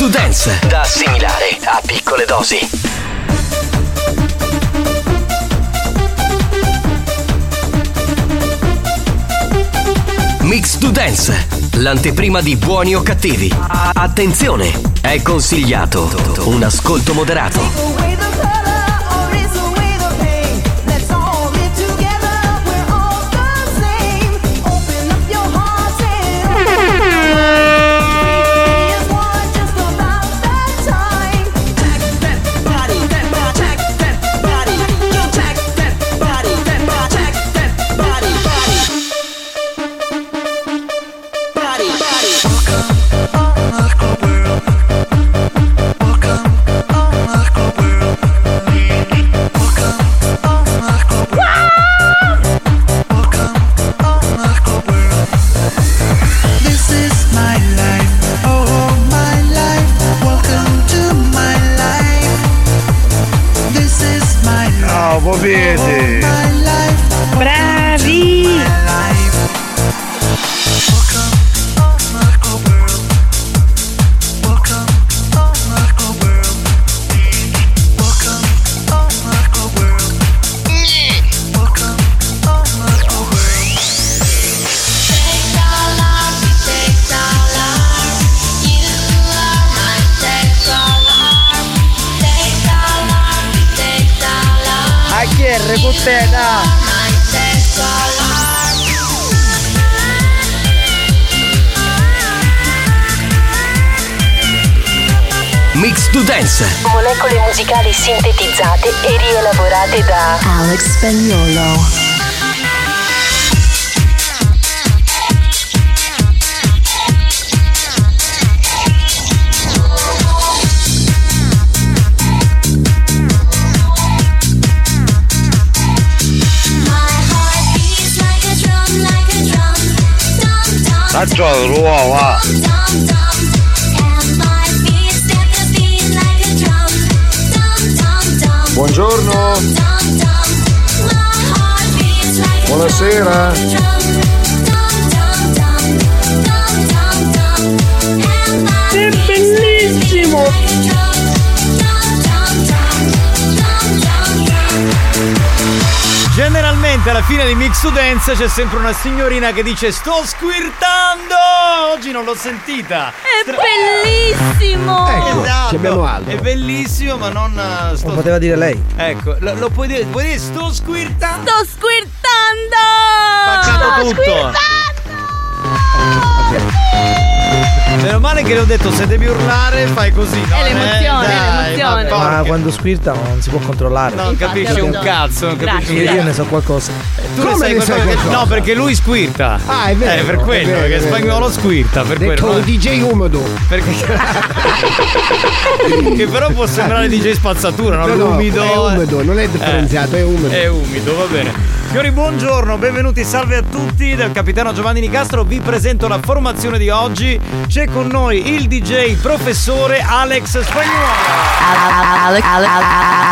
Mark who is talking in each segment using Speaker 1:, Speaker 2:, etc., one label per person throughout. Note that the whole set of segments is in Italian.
Speaker 1: To Dance, da assimilare a piccole dosi. Mix to Dance, l'anteprima di buoni o cattivi. Attenzione, è consigliato un ascolto moderato.
Speaker 2: Sintetizzate e rielaborate da
Speaker 3: Alex Spagnolo.
Speaker 4: La gioco, Buonasera!
Speaker 5: È bellissimo!
Speaker 6: Generalmente alla fine di Mix to Dance c'è sempre una signorina che dice sto squirtando! Oggi non l'ho sentita!
Speaker 5: È bellissimo!
Speaker 7: Ci abbiamo altro.
Speaker 6: È bellissimo, ma non eh, sto
Speaker 7: Lo poteva dire lei.
Speaker 6: Ecco, lo, lo puoi dire, puoi dire sto squirtando!
Speaker 5: Sto squirtando!
Speaker 6: Spaccato tutto! Meno male che le ho detto se devi urlare fai così. no?
Speaker 5: È l'emozione,
Speaker 6: Eh,
Speaker 5: è
Speaker 6: dai,
Speaker 5: l'emozione.
Speaker 6: ma porca-
Speaker 7: Ma quando squirta non si può controllare.
Speaker 6: Non
Speaker 5: Infatti,
Speaker 6: capisci un cazzo, non capisci
Speaker 5: Grazie.
Speaker 7: Io, ne so qualcosa.
Speaker 6: Tu ne
Speaker 7: Come
Speaker 6: sai
Speaker 7: ne sai
Speaker 6: qualcosa?
Speaker 7: qualcosa?
Speaker 6: No, perché lui squirta.
Speaker 7: Ah, è vero,
Speaker 6: Eh, per
Speaker 7: è
Speaker 6: quello,
Speaker 7: vero,
Speaker 6: perché
Speaker 7: è vero.
Speaker 6: spagnolo squirta, per
Speaker 7: Detto
Speaker 6: quello.
Speaker 7: DJ umido.
Speaker 6: Perché che però può sembrare DJ spazzatura, no?
Speaker 7: No, no,
Speaker 6: L'umido.
Speaker 7: è umido, non è differenziato, è umido.
Speaker 6: È umido, va bene. Signori, buongiorno, benvenuti, salve a tutti del capitano Giovanni Nicastro. Vi presento la formazione di oggi. C'è con noi il DJ professore Alex Spagnuolo.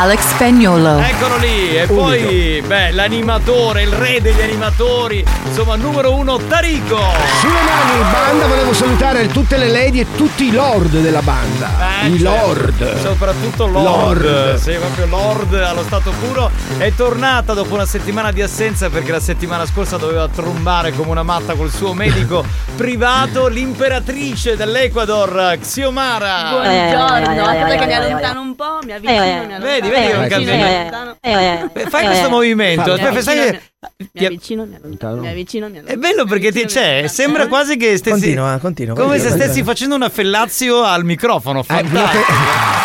Speaker 8: Alex, Spagnolo.
Speaker 6: Eccolo lì, e poi, beh, l'animatore, il re degli animatori, insomma, numero uno, Tarico.
Speaker 9: Sulle mani, banda, volevo salutare tutte le lady e tutti i lord della banda.
Speaker 6: Eh,
Speaker 9: I
Speaker 6: certo.
Speaker 9: lord.
Speaker 6: Soprattutto Lord.
Speaker 9: Lord.
Speaker 6: Sì, proprio Lord allo stato puro. È tornata dopo una settimana di assenza perché la settimana scorsa doveva trombare come una matta col suo medico privato, l'imperatrice dell'Ecuador, Xiomara.
Speaker 5: Buongiorno, aspetta che mi allontano un po', mi avvicino, mi allontano.
Speaker 6: Vedi, vedi che non. Beh, Fai questo movimento. Aspetta, sai che.
Speaker 5: Mi avvicino, mi allontano. Mi avvicino, mi allontano.
Speaker 6: È bello perché ti cioè, c'è, sembra quasi che stessi.
Speaker 7: Continua, continua.
Speaker 6: Come
Speaker 7: continua,
Speaker 6: se
Speaker 7: continua.
Speaker 6: stessi facendo una fellazio al microfono.
Speaker 9: Eh, una, fe...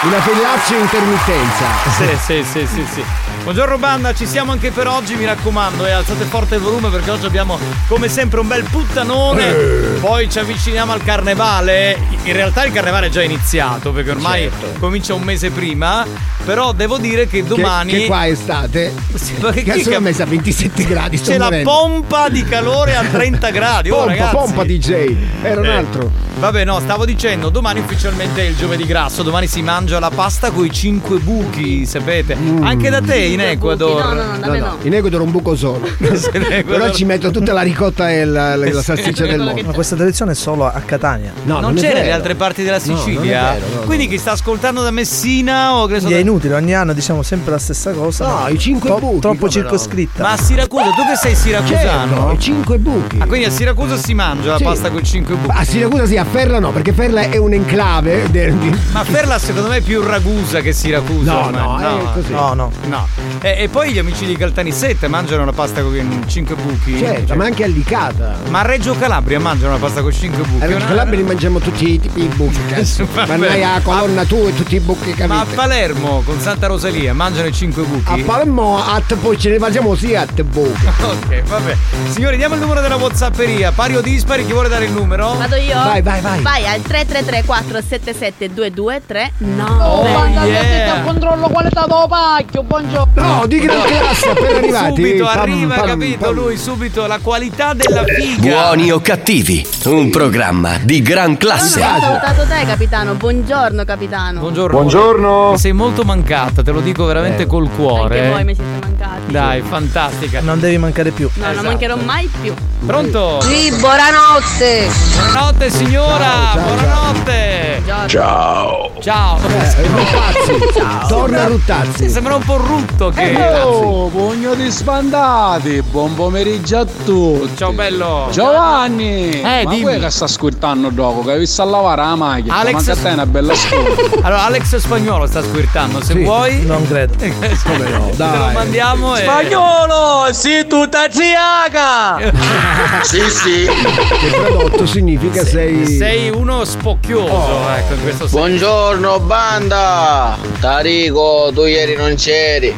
Speaker 9: una fellazio intermittenza.
Speaker 6: Sì, sì, sì, sì, sì. Buongiorno banda, ci siamo anche per oggi, mi raccomando, e alzate forte il volume perché oggi abbiamo come sempre un bel puttanone. Eh. Poi ci avviciniamo al carnevale. In realtà il carnevale è già iniziato perché ormai certo. comincia un mese prima. Però devo dire che domani.
Speaker 9: Che, che qua è estate.
Speaker 6: Sì, ma che, che
Speaker 9: cazzo cap- messa 27 20 gradi.
Speaker 6: C'è la pompa di calore a 30 gradi. Oh,
Speaker 9: pompa, pompa DJ, era un
Speaker 6: eh.
Speaker 9: altro. Eh.
Speaker 6: Vabbè, no, stavo dicendo, domani ufficialmente è il giovedì grasso, domani si mangia la pasta con i 5 buchi, sapete? Mm. Anche da te in Ecuador.
Speaker 5: No, no, no, no. no.
Speaker 9: In Ecuador un buco solo. Però ci metto tutta la ricotta e la, la, la eh salsiccia del mondo.
Speaker 7: Ma questa tradizione è solo a Catania.
Speaker 9: No,
Speaker 6: non,
Speaker 9: non
Speaker 6: c'era nelle altre parti della Sicilia.
Speaker 9: Vero,
Speaker 6: Quindi chi sta ascoltando da Messina o che so
Speaker 7: è inutile, ogni anno diciamo sempre la stessa cosa.
Speaker 9: No, i
Speaker 7: 5
Speaker 9: buchi.
Speaker 7: Troppo circoscritta.
Speaker 6: Ma si racconta tu che sei siracusano?
Speaker 9: Certo, i cinque buchi.
Speaker 6: Ah, quindi a Siracusa si mangia la
Speaker 9: Sì.
Speaker 6: pasta con i cinque buchi.
Speaker 9: A Siracusa sì, a Ferla no, perché Ferla è un enclave.
Speaker 6: Ma Ferla secondo me è più Ragusa che Siracusa.
Speaker 9: No,
Speaker 6: ormai.
Speaker 9: no, è così.
Speaker 7: No, no.
Speaker 6: No. E, e poi gli amici di Caltanissette mangiano la pasta con i cinque buchi.
Speaker 9: Certo,
Speaker 6: Cioè-
Speaker 9: ma anche a Licata.
Speaker 6: Ma a Reggio Calabria mangiano la pasta con cinque buchi.
Speaker 9: A Reggio Calabria li mangiamo tutti i tipi di buchi. Ma noi la colonna tu e tutti i buchi
Speaker 6: Ma a? Palermo con Santa Rosalia mangiano i cinque buchi?
Speaker 9: A Palermo a te poi ce ne facciamo sì a te buchi.
Speaker 6: Ok, vabbè. Signori, diamo il numero della Whatsapperia. Pari o dispari, chi vuole dare il numero?
Speaker 5: Vado io?
Speaker 9: Vai, vai, vai.
Speaker 5: Vai al 333 477 2239.
Speaker 6: Oh, yeah.
Speaker 10: controllo qualità do pacchio, buongiorno.
Speaker 9: No, di gran classe appena arrivati.
Speaker 6: Subito
Speaker 9: Pam,
Speaker 6: arriva,
Speaker 9: pam,
Speaker 6: capito
Speaker 9: pam.
Speaker 6: lui, subito la qualità della figa.
Speaker 1: Buoni o cattivi, un programma di gran
Speaker 5: No,
Speaker 1: classe.
Speaker 5: no, ho salutato te, capitano. Buongiorno, capitano.
Speaker 6: Buongiorno.
Speaker 4: Buongiorno.
Speaker 6: Sei molto mancata, te lo dico veramente col cuore.
Speaker 5: Anche voi mi siete mancati.
Speaker 6: Dai, fantastica.
Speaker 7: Non devi mancare più.
Speaker 5: No, non
Speaker 6: Esatto.
Speaker 5: mancherò mai più.
Speaker 6: Pronto?
Speaker 10: Sì, buonanotte.
Speaker 6: Buonanotte signora, buonanotte.
Speaker 4: Ciao.
Speaker 6: Ciao.
Speaker 9: Eh, Ruttazzi. Torna
Speaker 6: Sì,
Speaker 9: Ruttazzi.
Speaker 6: sembra un po' rutto che.
Speaker 11: Oh, pugno di sbandati, buon pomeriggio a tutti.
Speaker 6: Ciao bello.
Speaker 11: Giovanni,
Speaker 6: Eh,
Speaker 11: ma
Speaker 6: dimmi.
Speaker 11: quello che sta squirtando dopo, che hai visto a lavare la macchina,
Speaker 6: Alex-
Speaker 11: ma anche a te una bella scuola.
Speaker 6: Allora, Alex Spagnolo sta squirtando. Se
Speaker 9: Sì.
Speaker 6: vuoi,
Speaker 7: Non credo.
Speaker 6: come
Speaker 9: no,
Speaker 6: Te lo
Speaker 9: dai.
Speaker 6: mandiamo e.
Speaker 10: Spagnolo, sì, tutta ziaca.
Speaker 4: Sì, sì.
Speaker 9: Che tradotto significa sei.
Speaker 6: Sei uno spocchioso, ecco, in questo senso.
Speaker 4: Buongiorno banda. Tarico, tu ieri non c'eri.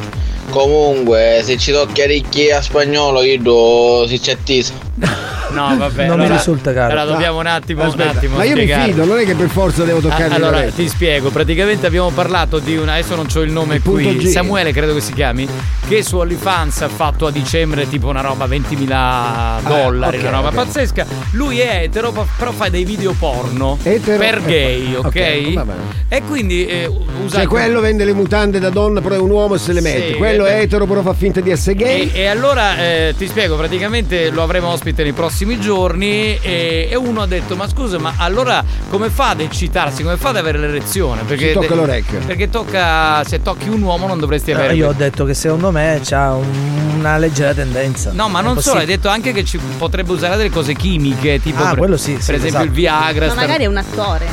Speaker 4: Comunque, se ci tocchi a ricchi a spagnolo, io si c'è attesa.
Speaker 6: No, vabbè.
Speaker 7: Non mi
Speaker 6: allora-
Speaker 7: risulta caro.
Speaker 6: Allora dobbiamo un attimo, un
Speaker 9: Aspetta,
Speaker 6: attimo
Speaker 9: ma io mi
Speaker 6: spiegare.
Speaker 9: fido, non è che per forza devo toccare
Speaker 6: Ah, allora ti spiego, praticamente abbiamo parlato di una, adesso non ho il nome
Speaker 9: Il
Speaker 6: qui,
Speaker 9: G.
Speaker 6: Samuele credo che si chiami, che su OnlyFans ha fatto a dicembre tipo una roba 20.000 dollari,
Speaker 9: ok,
Speaker 6: una roba
Speaker 9: ok.
Speaker 6: pazzesca. Lui è etero, però fa dei video porno
Speaker 9: Etero,
Speaker 6: per
Speaker 9: ecco.
Speaker 6: gay, ok?
Speaker 9: Ok, va bene.
Speaker 6: e quindi eh, usa
Speaker 9: Cioè, quello vende le mutande da donna, però è un uomo e se le mette.
Speaker 6: Sì,
Speaker 9: quello
Speaker 6: eh,
Speaker 9: è etero, però fa finta di essere gay.
Speaker 6: E, e allora eh, ti spiego, praticamente lo avremo ospite nei prossimi giorni e, e uno ha detto ma scusa ma allora come fa ad eccitarsi, come fa ad avere l'erezione? Perché
Speaker 9: Si tocca l'orecchio.
Speaker 6: Perché tocca, se tocchi un uomo non dovresti
Speaker 7: Eh,
Speaker 6: avere...
Speaker 7: io ho detto che secondo me c'ha un- una leggera tendenza.
Speaker 6: No, ma non solo, hai detto anche che ci potrebbe usare delle cose chimiche, tipo
Speaker 7: Ah,
Speaker 6: per,
Speaker 7: quello sì,
Speaker 6: per
Speaker 7: sì,
Speaker 6: esempio
Speaker 7: esatto.
Speaker 6: il Viagra.
Speaker 5: Ma
Speaker 6: sta-
Speaker 5: magari è un attore.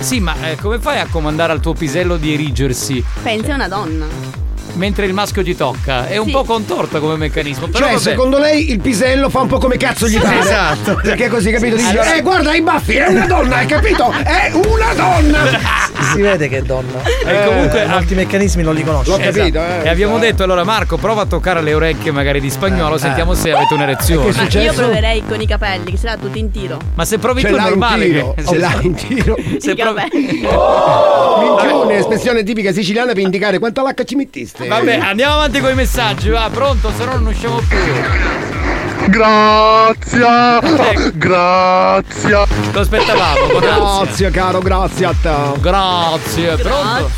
Speaker 6: Sì, ma eh, come fai a comandare al tuo pisello di erigersi
Speaker 5: Pensi a una donna.
Speaker 6: Mentre il maschio ti tocca? È un
Speaker 5: Sì.
Speaker 6: po' contorta come meccanismo. Però
Speaker 9: Cioè,
Speaker 6: vabbè.
Speaker 9: secondo lei il pisello fa un po' come cazzo gli pare.
Speaker 6: Esatto.
Speaker 9: Perché così, capito? Dice,
Speaker 6: Allora-
Speaker 9: eh, guarda i baffi, è una donna, hai capito? È una donna!
Speaker 7: Si vede che è donna.
Speaker 6: E comunque-
Speaker 7: altri meccanismi non li conosce.
Speaker 6: Esatto. E abbiamo detto allora Marco prova a toccare le orecchie magari di spagnolo, sentiamo se avete un'erezione.
Speaker 5: Ma io proverei con i capelli, che ce l'ha tutti in tiro.
Speaker 6: Ma se provi
Speaker 9: Ce
Speaker 6: tu è normale
Speaker 9: tiro,
Speaker 6: che
Speaker 9: ce l'hai in tiro.
Speaker 6: Se provi-
Speaker 5: capelli.
Speaker 9: Minchione, espressione tipica siciliana per indicare quanta lacca ci mettiste.
Speaker 6: Vabbè, andiamo avanti con i messaggi, va, pronto, se no non usciamo più.
Speaker 12: Grazie, grazie.
Speaker 6: Lo aspettavamo.
Speaker 9: Grazie, caro, grazie a te.
Speaker 6: Grazie, pronto?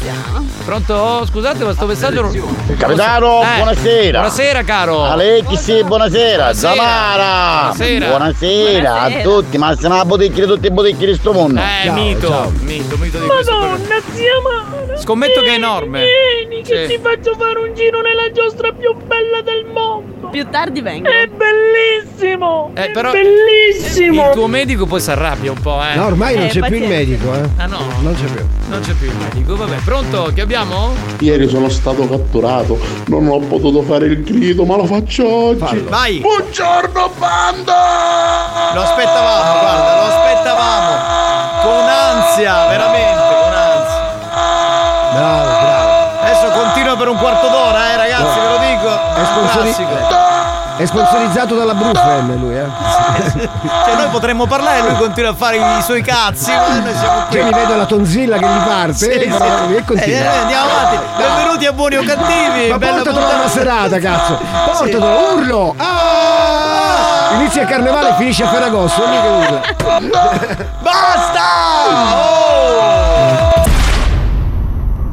Speaker 6: Pronto? Scusate, ma sto messaggio non-
Speaker 13: Capitano,
Speaker 6: Eh,
Speaker 13: buonasera.
Speaker 6: Buonasera, caro.
Speaker 13: Alexi, buonasera.
Speaker 6: Buonasera.
Speaker 13: Zamara.
Speaker 6: Buonasera.
Speaker 13: Buonasera a
Speaker 6: Buonasera.
Speaker 13: tutti. Ma siamo a bottiglie di tutti i bottiglie di sto mondo.
Speaker 6: Eh, mito, mito, mito di questo.
Speaker 10: Madonna, zia Mara.
Speaker 6: Scommetto che è enorme.
Speaker 10: Vieni, che
Speaker 6: Sì.
Speaker 10: ti faccio fare un giro nella giostra più bella del mondo.
Speaker 5: Più tardi vengo.
Speaker 10: È bellissimo.
Speaker 6: Eh,
Speaker 10: è
Speaker 6: però
Speaker 10: bellissimo.
Speaker 6: Il tuo medico poi si arrabbia un po', eh.
Speaker 9: No, ormai non c'è più il medico, eh.
Speaker 6: Ah no?
Speaker 9: Non c'è più.
Speaker 6: Non c'è più il medico. Vabbè, pronto? Che abbiamo?
Speaker 12: Ieri sono stato catturato, non ho potuto fare il grido, ma lo faccio oggi.
Speaker 6: Vai!
Speaker 12: Buongiorno banda!
Speaker 6: Lo aspettavamo, guarda, lo aspettavamo. Con ansia, veramente.
Speaker 9: Bravo, bravo.
Speaker 6: Adesso continua per un quarto d'ora, eh, ragazzi, ve lo dico.
Speaker 9: È, sponsori-
Speaker 6: Classico.
Speaker 9: è sponsorizzato dalla Brufen lui, eh.
Speaker 6: Cioè, noi potremmo parlare e lui continua a fare i suoi cazzi, ma noi siamo qui.
Speaker 9: Cioè mi vedo la tonzilla che gli parte
Speaker 6: Sì,
Speaker 9: e
Speaker 6: sì.
Speaker 9: e
Speaker 6: Eh,
Speaker 9: continua.
Speaker 6: eh, andiamo avanti. Benvenuti a Buoni o Cattivi.
Speaker 9: Ma
Speaker 6: Bella
Speaker 9: portatelo
Speaker 6: puntata.
Speaker 9: una serata, cazzo! Portatelo, urlo! Ah! Inizia il carnevale e finisce a Ferragosto, non mica urla.
Speaker 6: Basta! Oh!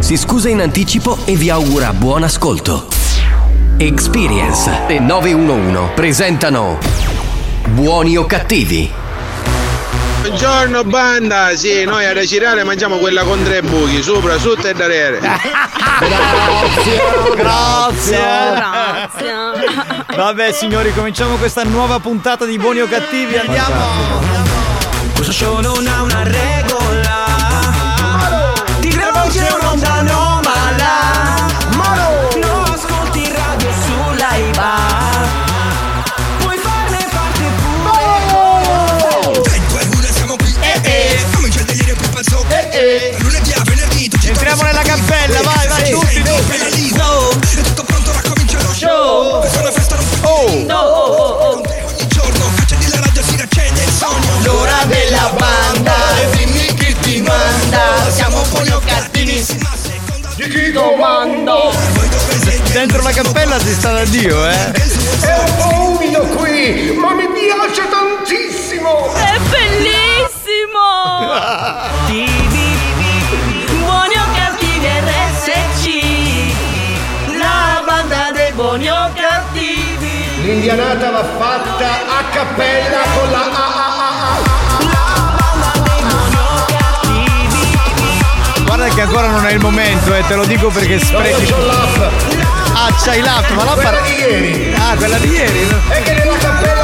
Speaker 1: si scusa in anticipo e vi augura buon ascolto. Experience e 911 presentano Buoni o cattivi?
Speaker 4: Buongiorno banda, sì, noi a Cereale mangiamo quella con tre buchi, sopra, sotto e darere.
Speaker 6: Grazie.
Speaker 5: Grazie.
Speaker 6: Vabbè, signori, cominciamo questa nuova puntata di Buoni o Cattivi. Andiamo.
Speaker 14: Questo show manda Siamo buoni o cattivi Di chi comanda
Speaker 6: Dentro la cappella si sta da Dio, eh.
Speaker 14: È un po' umido qui Ma mi piace tantissimo.
Speaker 5: È bellissimo!
Speaker 14: Buoni o cattivi RSC La banda dei buoni o cattivi
Speaker 9: L'indianata va fatta a cappella con la A A
Speaker 6: che ancora non è il momento, eh, te lo dico perché sprechi. Ah, c'hai l'app, ma la
Speaker 9: Quella
Speaker 6: par-
Speaker 9: di ieri.
Speaker 6: Ah, quella di ieri.
Speaker 9: E che nella cappella con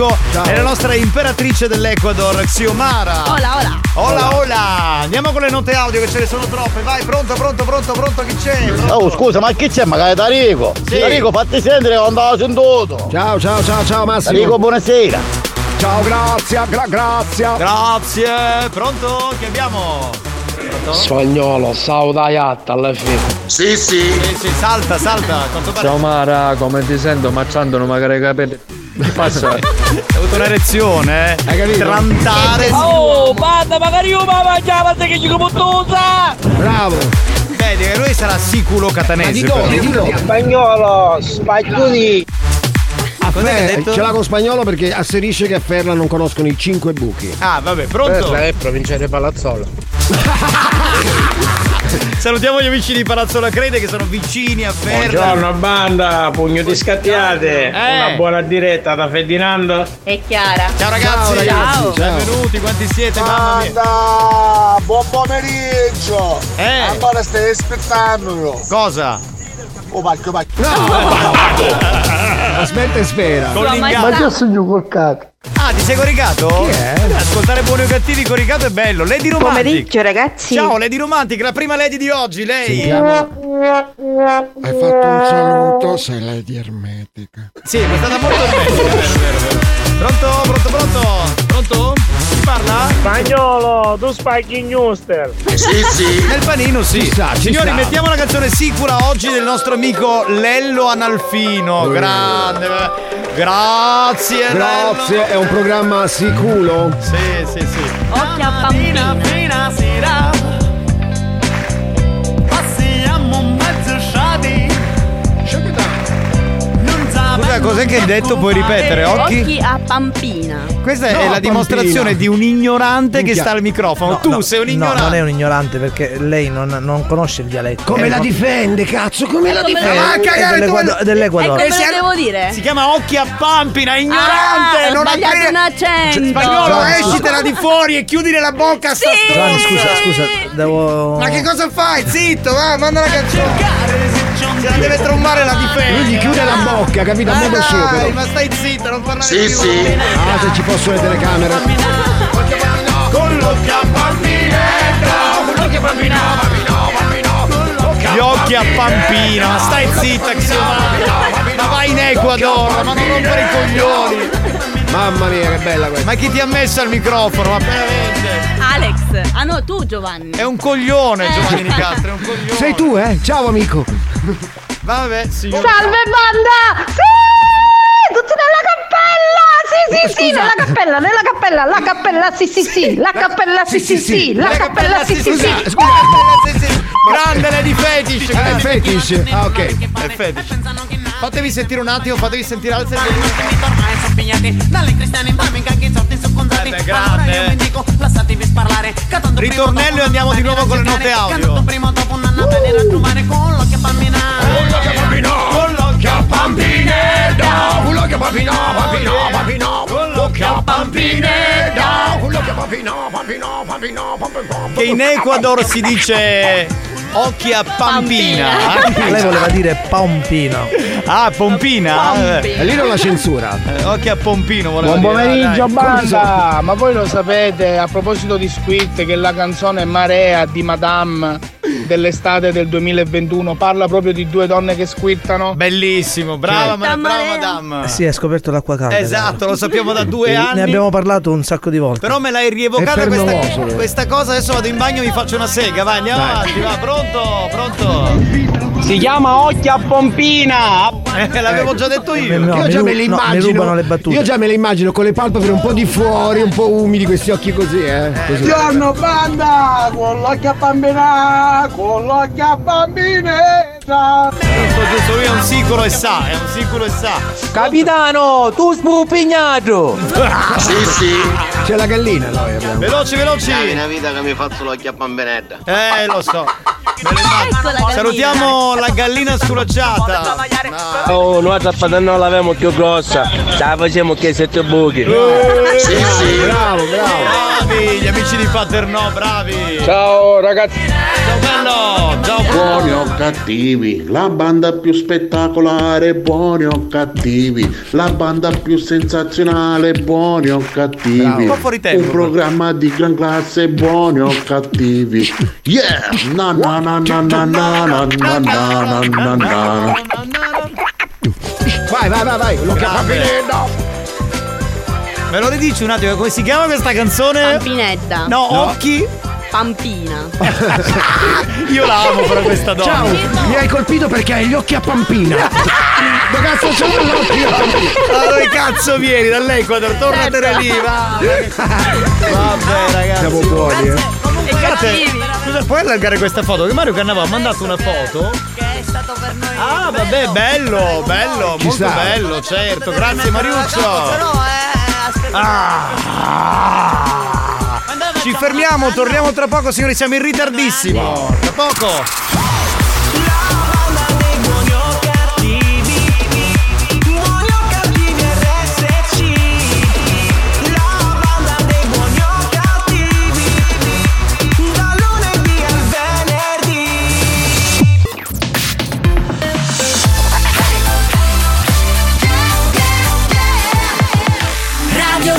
Speaker 6: Spagnolo, Tarico e la nostra imperatrice dell'Ecuador, Xiomara.
Speaker 5: Hola, hola.
Speaker 6: Hola, hola. Andiamo con le note audio che ce ne sono troppe. Vai, pronto, pronto, pronto, pronto, chi c'è? Pronto?
Speaker 13: Oh scusa, ma chi c'è? Magari Tarico.
Speaker 6: Sì.
Speaker 13: Tarico, fatti sentire quando ho sentito.
Speaker 9: Ciao, ciao, ciao, ciao Massimo.
Speaker 13: Tarico, buonasera.
Speaker 9: Ciao, grazie, gra- grazie.
Speaker 6: Grazie. Pronto? Che abbiamo? Pronto?
Speaker 15: Spagnolo, sauda yatta alla fine.
Speaker 6: Sì, sì. Sì, sì, salta, salta. Quanto pare.
Speaker 15: Ciao Mara, come ti sento? Macciando magari i capelli. Che passa?
Speaker 6: Hai avuto un'erezione, eh?
Speaker 9: Hai capito?
Speaker 6: Trantare.
Speaker 10: Oh, banda, magari io ma mangiava che gli comottosa!
Speaker 9: Bravo.
Speaker 6: Vedi che lui sarà siculo catanese. però.
Speaker 13: Spagnolo, spagnoli.
Speaker 6: Cos'è che ha detto?
Speaker 9: Ce l'ha con spagnolo perché asserisce che a Ferla non conoscono i cinque buchi.
Speaker 6: Ah, vabbè, pronto?
Speaker 15: è provincia di Palazzolo.
Speaker 6: Salutiamo gli amici di Palazzola Crede che sono vicini a Ferla.
Speaker 16: Buongiorno banda, pugno di scattiate,
Speaker 6: Eh.
Speaker 16: una buona diretta da Ferdinando.
Speaker 5: È Chiara.
Speaker 6: Ciao ragazzi,
Speaker 5: Ciao.
Speaker 6: benvenuti, quanti siete? Mamma mia.
Speaker 13: Banda, buon pomeriggio.
Speaker 6: Eh.
Speaker 13: Ancora stai aspettando.
Speaker 6: Cosa?
Speaker 13: Oh, pacchio, pacchio.
Speaker 9: Aspetta e spera.
Speaker 6: Con
Speaker 5: Ma sta-
Speaker 15: sogno col cazzo.
Speaker 6: Ah, ti sei coricato?
Speaker 9: Chi è?
Speaker 6: Eh, Ascoltare buoni o cattivi coricato è bello. Lady Romantic.
Speaker 17: Pomeriggio ragazzi.
Speaker 6: Ciao Lady Romantic, la prima lady di oggi, lei.
Speaker 9: Sentiamo.
Speaker 18: Hai fatto un saluto, sei lady ermetica.
Speaker 6: Sì, è stata molto bella. vero, vero, vero. Pronto, pronto, pronto? Pronto? Chi parla?
Speaker 16: Spagnolo, tu spaghi newster.
Speaker 13: Sì, sì.
Speaker 6: Nel panino, sì.
Speaker 9: Ci sta, ci
Speaker 6: Signori,
Speaker 9: sta.
Speaker 6: mettiamo la canzone sicura oggi del nostro amico Lello Analfino. Grande. Grazie,
Speaker 9: Grazie,
Speaker 6: Lello.
Speaker 9: è un programma siculo.
Speaker 6: Sì, sì, sì.
Speaker 5: Occhio a bambina.
Speaker 14: fina sera
Speaker 6: Scusa, cos'è che hai detto? Puoi ripetere? Occhi?
Speaker 5: Occhi a pampina.
Speaker 6: Questa
Speaker 9: No,
Speaker 6: è la dimostrazione
Speaker 9: Pampina.
Speaker 6: di un ignorante che
Speaker 7: Minchia.
Speaker 6: sta al microfono.
Speaker 7: No,
Speaker 6: tu
Speaker 7: no,
Speaker 6: sei un
Speaker 7: No,
Speaker 6: ignorante.
Speaker 7: non è un ignorante perché lei non, non conosce il dialetto.
Speaker 9: Come
Speaker 7: È
Speaker 9: la difende, cazzo? Come la
Speaker 5: come
Speaker 9: difende? Ah,
Speaker 7: è
Speaker 9: cagare, tu-
Speaker 7: dell'Equador-
Speaker 5: E
Speaker 7: dell'Equador.
Speaker 5: lo devo dire?
Speaker 6: Si chiama Occhi a Pampina, ignorante!
Speaker 5: Ah, ho
Speaker 6: non
Speaker 5: sbagliato
Speaker 6: aprire-
Speaker 5: un accento.
Speaker 6: Spagnolo,
Speaker 7: Giovanni, scusa.
Speaker 6: escitela di fuori e chiudile la bocca a sta.
Speaker 7: Giovanni,
Speaker 6: stronza.
Speaker 7: scusa, scusa, devo.
Speaker 6: Ma che cosa fai? Zitto, va, manda la canzone. Se la deve trombare la difesa.
Speaker 9: Lui gli chiude la bocca, capito? A
Speaker 6: Ma
Speaker 9: modo suo,
Speaker 6: dai,
Speaker 9: però.
Speaker 6: ma stai zitto, non parlare
Speaker 13: Sì,
Speaker 6: più.
Speaker 13: sì.
Speaker 9: Ah, se ci fossero le telecamere.
Speaker 14: Con l'occhio a bambinetta Con l'occhio a bambino, bambino
Speaker 6: Gli occhi a Pampina, ma stai zitta, Xiomara. Ma vai in Ecuador, ma non rompere i coglioni.
Speaker 9: Mamma mia, che bella questa.
Speaker 6: Ma chi ti ha messo al microfono? Ma veramente?
Speaker 5: Alex. Ah no, tu Giovanni.
Speaker 6: È un coglione Giovanni Nicastro, è un coglione.
Speaker 9: Sei tu, eh? Ciao, amico.
Speaker 6: Vabbè, signor.
Speaker 17: Salve banda! Sì! Tutti nella cappella! Sì, sì, sì, nella cappella, nella cappella, la cappella, sì, sì, sì, la cappella, sì, sì, sì, la cappella, sì, sì, sì.
Speaker 6: Grande Lady Fetish.
Speaker 9: Eh, è fetish. Ah, ok.
Speaker 6: È fetish. Fatevi sentire un attimo, fatevi sentire alza sfondati Vabbè, grande.
Speaker 14: Allora io dico, lasciatevi sparlare Cantando
Speaker 6: Ritornello e andiamo di nuovo con le note audio.
Speaker 14: Cantando prima dopo un anno bene raggrovare uh. Con
Speaker 6: Con l'occhio a
Speaker 9: Con l'occhio a
Speaker 6: Con l'occhio a
Speaker 9: Con l'occhio a bambinare Con
Speaker 6: Che in Ecuador si dice occhi a Pampina.
Speaker 7: Lei voleva dire Pompino.
Speaker 6: Ah, Pompina?
Speaker 9: E lì non la censura.
Speaker 6: Eh, occhi a Pompino voleva
Speaker 11: Buon
Speaker 6: dire,
Speaker 11: pomeriggio
Speaker 6: dai.
Speaker 11: banda, ma voi lo sapete a proposito di Squid che la canzone Marea di Madame dell'estate del 2021 parla proprio di due donne che squittano?
Speaker 6: Bellissimo, brava, ma- brava madame.
Speaker 7: Eh sì, ha scoperto l'acqua calda.
Speaker 6: Esatto, lo sappiamo da due
Speaker 7: Ne
Speaker 6: anni.
Speaker 7: abbiamo parlato un sacco di volte.
Speaker 6: Però me l'hai rievocata questa,
Speaker 9: permaloso.
Speaker 6: questa cosa. Adesso vado in bagno e mi faccio una sega. Vai, andiamo avanti. Va, pronto, pronto.
Speaker 11: Si chiama Occhia Pompina!
Speaker 6: Eh, l'avevo già detto io.
Speaker 7: No,
Speaker 9: Io già me le
Speaker 7: no,
Speaker 9: immagino.
Speaker 7: rubano le battute.
Speaker 9: Io già me le immagino con le palpebre un po' di fuori, un po' umidi, questi occhi così, eh. Così.
Speaker 11: Buongiorno banda, con l'occhio a bambina, con l'occhio a bambinetta!
Speaker 6: Giusto, giusto, lui è un sicuro e sa, è un sicuro e sa.
Speaker 15: Capitano, tu spupignato!
Speaker 13: Sì, sì.
Speaker 9: C'è la gallina noi abbiamo.
Speaker 6: Veloci, veloci.
Speaker 4: È una vita che mi faccio l'occhio a bambinetta.
Speaker 6: Eh, lo so.
Speaker 5: Ecco la gallina.
Speaker 6: Salutiamo la gallina sculacciata.
Speaker 15: Oh, noi non l'avevamo più grossa, ce la facciamo che sette buchi.
Speaker 13: Sì, sì.
Speaker 9: Bravo, bravo.
Speaker 6: Bravi, gli amici di Paternò, bravi.
Speaker 11: Ciao ragazzi!
Speaker 6: Ciao bello. Ciao
Speaker 12: Buoni o cattivi, la banda più spettacolare, buoni o cattivi, la banda più sensazionale, buoni o cattivi.
Speaker 6: Po' fuori tempo,
Speaker 12: Un programma di gran classe, buoni o cattivi. Yeah! Na na na na na na na na na na na na.
Speaker 9: Vai, vai, vai, vai.
Speaker 6: Grande.
Speaker 9: bambinetta.
Speaker 6: Me lo ridici un attimo, come si chiama questa canzone?
Speaker 5: Pampinetta.
Speaker 6: No, occhi.
Speaker 5: Pampina.
Speaker 6: Io la amo però questa donna.
Speaker 9: Ciao, mi hai colpito perché hai gli occhi a pampina. Dove cazzo c'ho gli occhi a pampina?
Speaker 6: Ma dove cazzo vieni? Dall'Equador, tornatene lì, va. Vabbè, ragazzi.
Speaker 9: Siamo buoni, eh.
Speaker 6: E scusa, puoi allargare questa foto? Che Mario Cannavò ha mandato una foto.
Speaker 5: Che è stato per noi.
Speaker 6: Ah, vabbè, bello, bello,
Speaker 9: Ci
Speaker 6: molto
Speaker 9: sta.
Speaker 6: bello, certo. Grazie Mariuccio.
Speaker 5: Però, eh, aspetta.
Speaker 6: Ah. Ci fermiamo, torniamo tra poco, signori, siamo in ritardissimo. Tra poco.
Speaker 14: Radio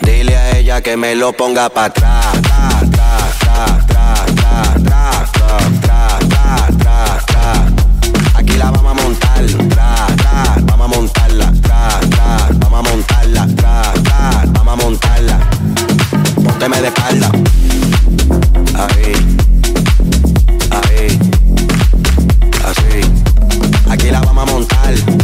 Speaker 19: Dile a ella que me lo ponga para atrás. Aquí la vamos a montar. Vamos a montarla. Vamos a montarla. Vamos a montarla. Pónteme de espalda. Ahí. Ahí. Así. Aquí la vamos a montar.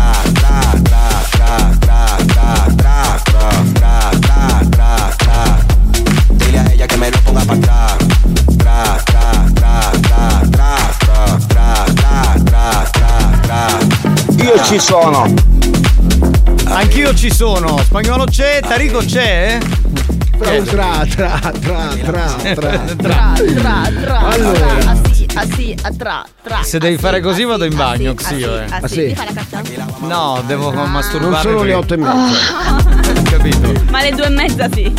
Speaker 16: Ci sono.
Speaker 6: Anch'io ci sono. Spagnolo c'è, Tarico c'è?
Speaker 9: Tra, tra, tra, tra, tra, tra.
Speaker 5: Tra, tra, tra.
Speaker 9: Allora.
Speaker 5: Ah, sì, ah, sì, ah, tra, tra.
Speaker 6: Se devi
Speaker 5: ah,
Speaker 6: fare
Speaker 5: sì,
Speaker 6: così
Speaker 5: ah,
Speaker 6: vado in bagno,
Speaker 5: ah,
Speaker 6: Xio,
Speaker 5: ah,
Speaker 6: eh.
Speaker 9: Ah,
Speaker 5: ah,
Speaker 9: sì?
Speaker 6: No, devo masturbarmi.
Speaker 9: Non sono le otto e mezza.
Speaker 6: Capito?
Speaker 5: Ma alle due e mezza sì.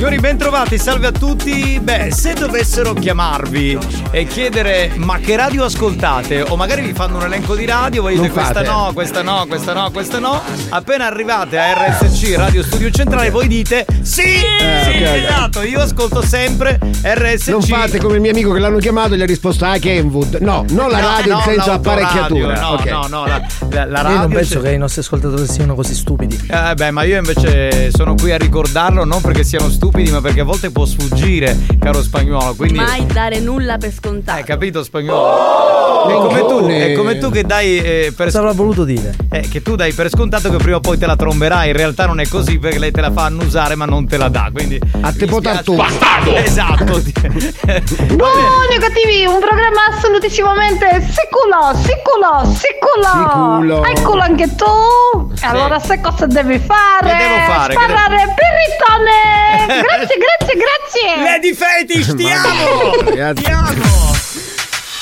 Speaker 6: Signori, bentrovati, salve a tutti. Beh, se dovessero chiamarvi e chiedere ma che radio ascoltate, o magari vi fanno un elenco di radio, voi dite questa no, questa no, questa no, questa no. Appena arrivate a RSC Radio Studio Centrale, voi dite sì!
Speaker 9: Eh,
Speaker 6: sì,
Speaker 9: ok, ok.
Speaker 6: esatto, io ascolto sempre RSC.
Speaker 9: Non fate come il mio amico che l'hanno chiamato e gli ha risposto ah Kenwood. No, non la
Speaker 6: No,
Speaker 9: radio
Speaker 6: no,
Speaker 9: in senso apparecchiatura.
Speaker 6: No,
Speaker 9: Ok.
Speaker 6: no, no, la, la, la
Speaker 7: Io
Speaker 6: radio.
Speaker 7: non penso
Speaker 6: c'è-
Speaker 7: che i nostri ascoltatori siano così stupidi.
Speaker 6: Eh beh, ma io invece sono qui a ricordarlo non perché siano stupidi, ma perché a volte può sfuggire, caro spagnolo. Quindi.
Speaker 5: Mai dare nulla per scontato.
Speaker 6: Hai capito, spagnolo? è, come tu, è come tu che dai eh, per
Speaker 7: Cosa avrà voluto dire?
Speaker 6: eh, che tu dai per scontato che prima o poi te la tromberai. In realtà non è così perché lei te la fa annusare, ma non te la dà. Quindi.
Speaker 9: A te potar tu.
Speaker 6: Bastardo! Esatto.
Speaker 17: Buoni o cattivi, un programma assolutissimamente sicuro, sicuro, sicuro.
Speaker 9: Sicuro.
Speaker 17: Eccolo anche tu. E Allora sai cosa devi fare?
Speaker 6: Che devo fare? Che
Speaker 17: Sparare pirritone. Grazie, grazie, grazie.
Speaker 6: Lady Fetish, ti amo!
Speaker 9: Ragazzi.
Speaker 6: Ti amo!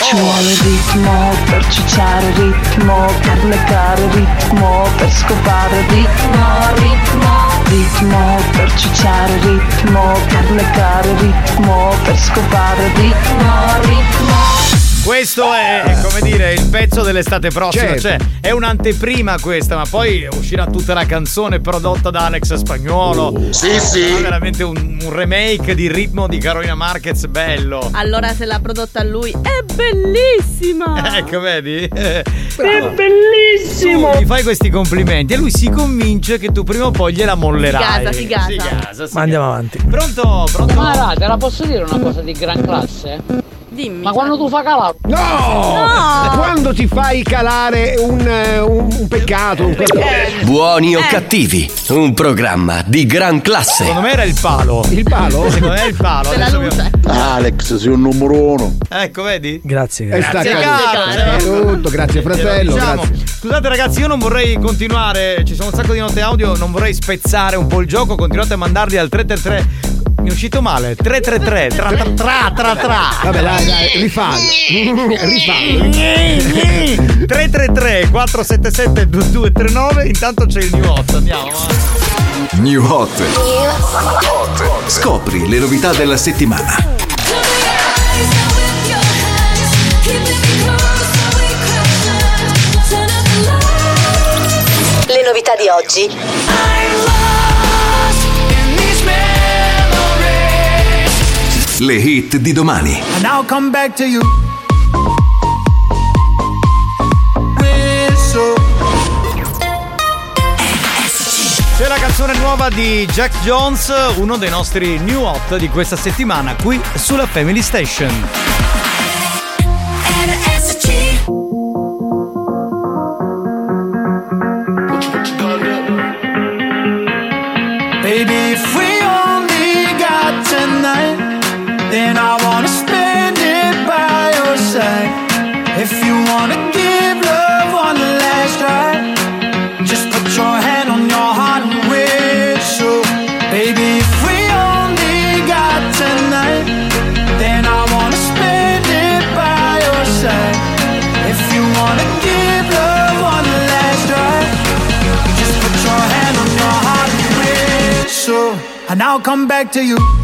Speaker 17: Ci vuole ritmo per cicciare ritmo, per leccare ritmo, per scopare ritmo, ritmo, ritmo per cicciare ritmo, per leccare ritmo, per scopare ritmo, ritmo.
Speaker 6: Questo è, è, come dire il pezzo dell'estate prossima.
Speaker 9: Certo.
Speaker 6: Cioè, è un'anteprima questa, ma poi uscirà tutta la canzone prodotta da Alex Spagnuolo.
Speaker 20: Sì, sì.
Speaker 6: Sarà veramente un, un remake di ritmo di Carolina Marquez bello.
Speaker 5: Allora se l'ha prodotta lui è bellissima!
Speaker 6: Ecco, vedi?
Speaker 10: È bellissimo!
Speaker 6: Tu gli fai questi complimenti e lui si convince che tu prima o poi gliela mollerai.
Speaker 5: Si gasa, si gasa.
Speaker 6: Si gasa, si
Speaker 7: Ma andiamo avanti.
Speaker 6: Pronto? Pronto?
Speaker 21: Ma raga, la posso dire una cosa di gran classe?
Speaker 5: Dimmi.
Speaker 21: Ma quando tu fai calare.
Speaker 9: No!
Speaker 5: No!
Speaker 9: Quando ti fai calare un, eh, un, un peccato, un qualcosa.
Speaker 1: Buoni o cattivi, un programma di gran classe.
Speaker 6: Secondo me era il palo.
Speaker 9: Il palo?
Speaker 6: Secondo me è il palo.
Speaker 5: Luce.
Speaker 12: Alex, sei un numero uno.
Speaker 6: Ecco, vedi?
Speaker 7: Grazie,
Speaker 9: È
Speaker 7: grazie.
Speaker 6: Grazie, caro.
Speaker 9: È tutto, grazie fratello,
Speaker 6: Diciamo,
Speaker 9: grazie.
Speaker 6: Scusate ragazzi, io non vorrei continuare, ci sono un sacco di note audio, non vorrei spezzare un po' il gioco, continuate a mandarli al 333. Mi è uscito male, 333, tra tra tra tra tra.
Speaker 9: Vabbè, dai, dai, rifallo. rifallo.
Speaker 6: 333 477 2239, intanto c'è il new 8, andiamo. va.
Speaker 22: New Hot. Scopri le novità della settimana.
Speaker 23: Le novità di oggi.
Speaker 22: Le hit di domani.
Speaker 24: And I'll come back to you.
Speaker 6: C'è la canzone nuova di Jack Jones, uno dei nostri new hot di questa settimana qui sulla Family Station.
Speaker 24: Baby, back to you.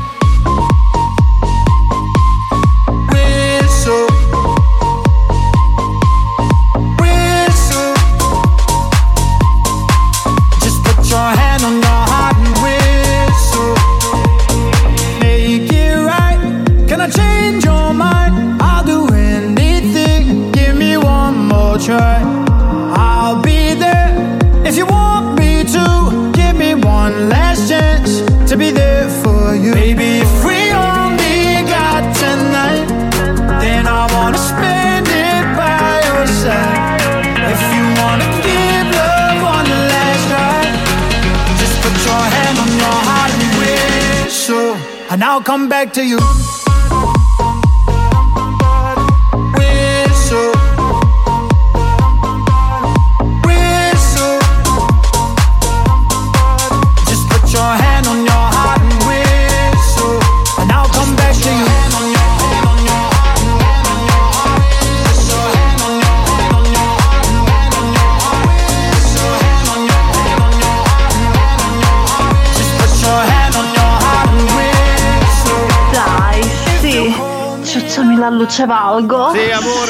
Speaker 17: Luce valgo.
Speaker 6: Sì, amore.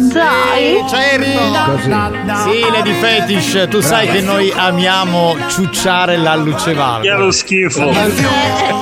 Speaker 17: Sì, dai.
Speaker 6: certo. Sì, Lady Fetish, tu sai che noi amiamo ciucciare l'alluce valgo.
Speaker 25: Che lo schifo.
Speaker 9: La banda,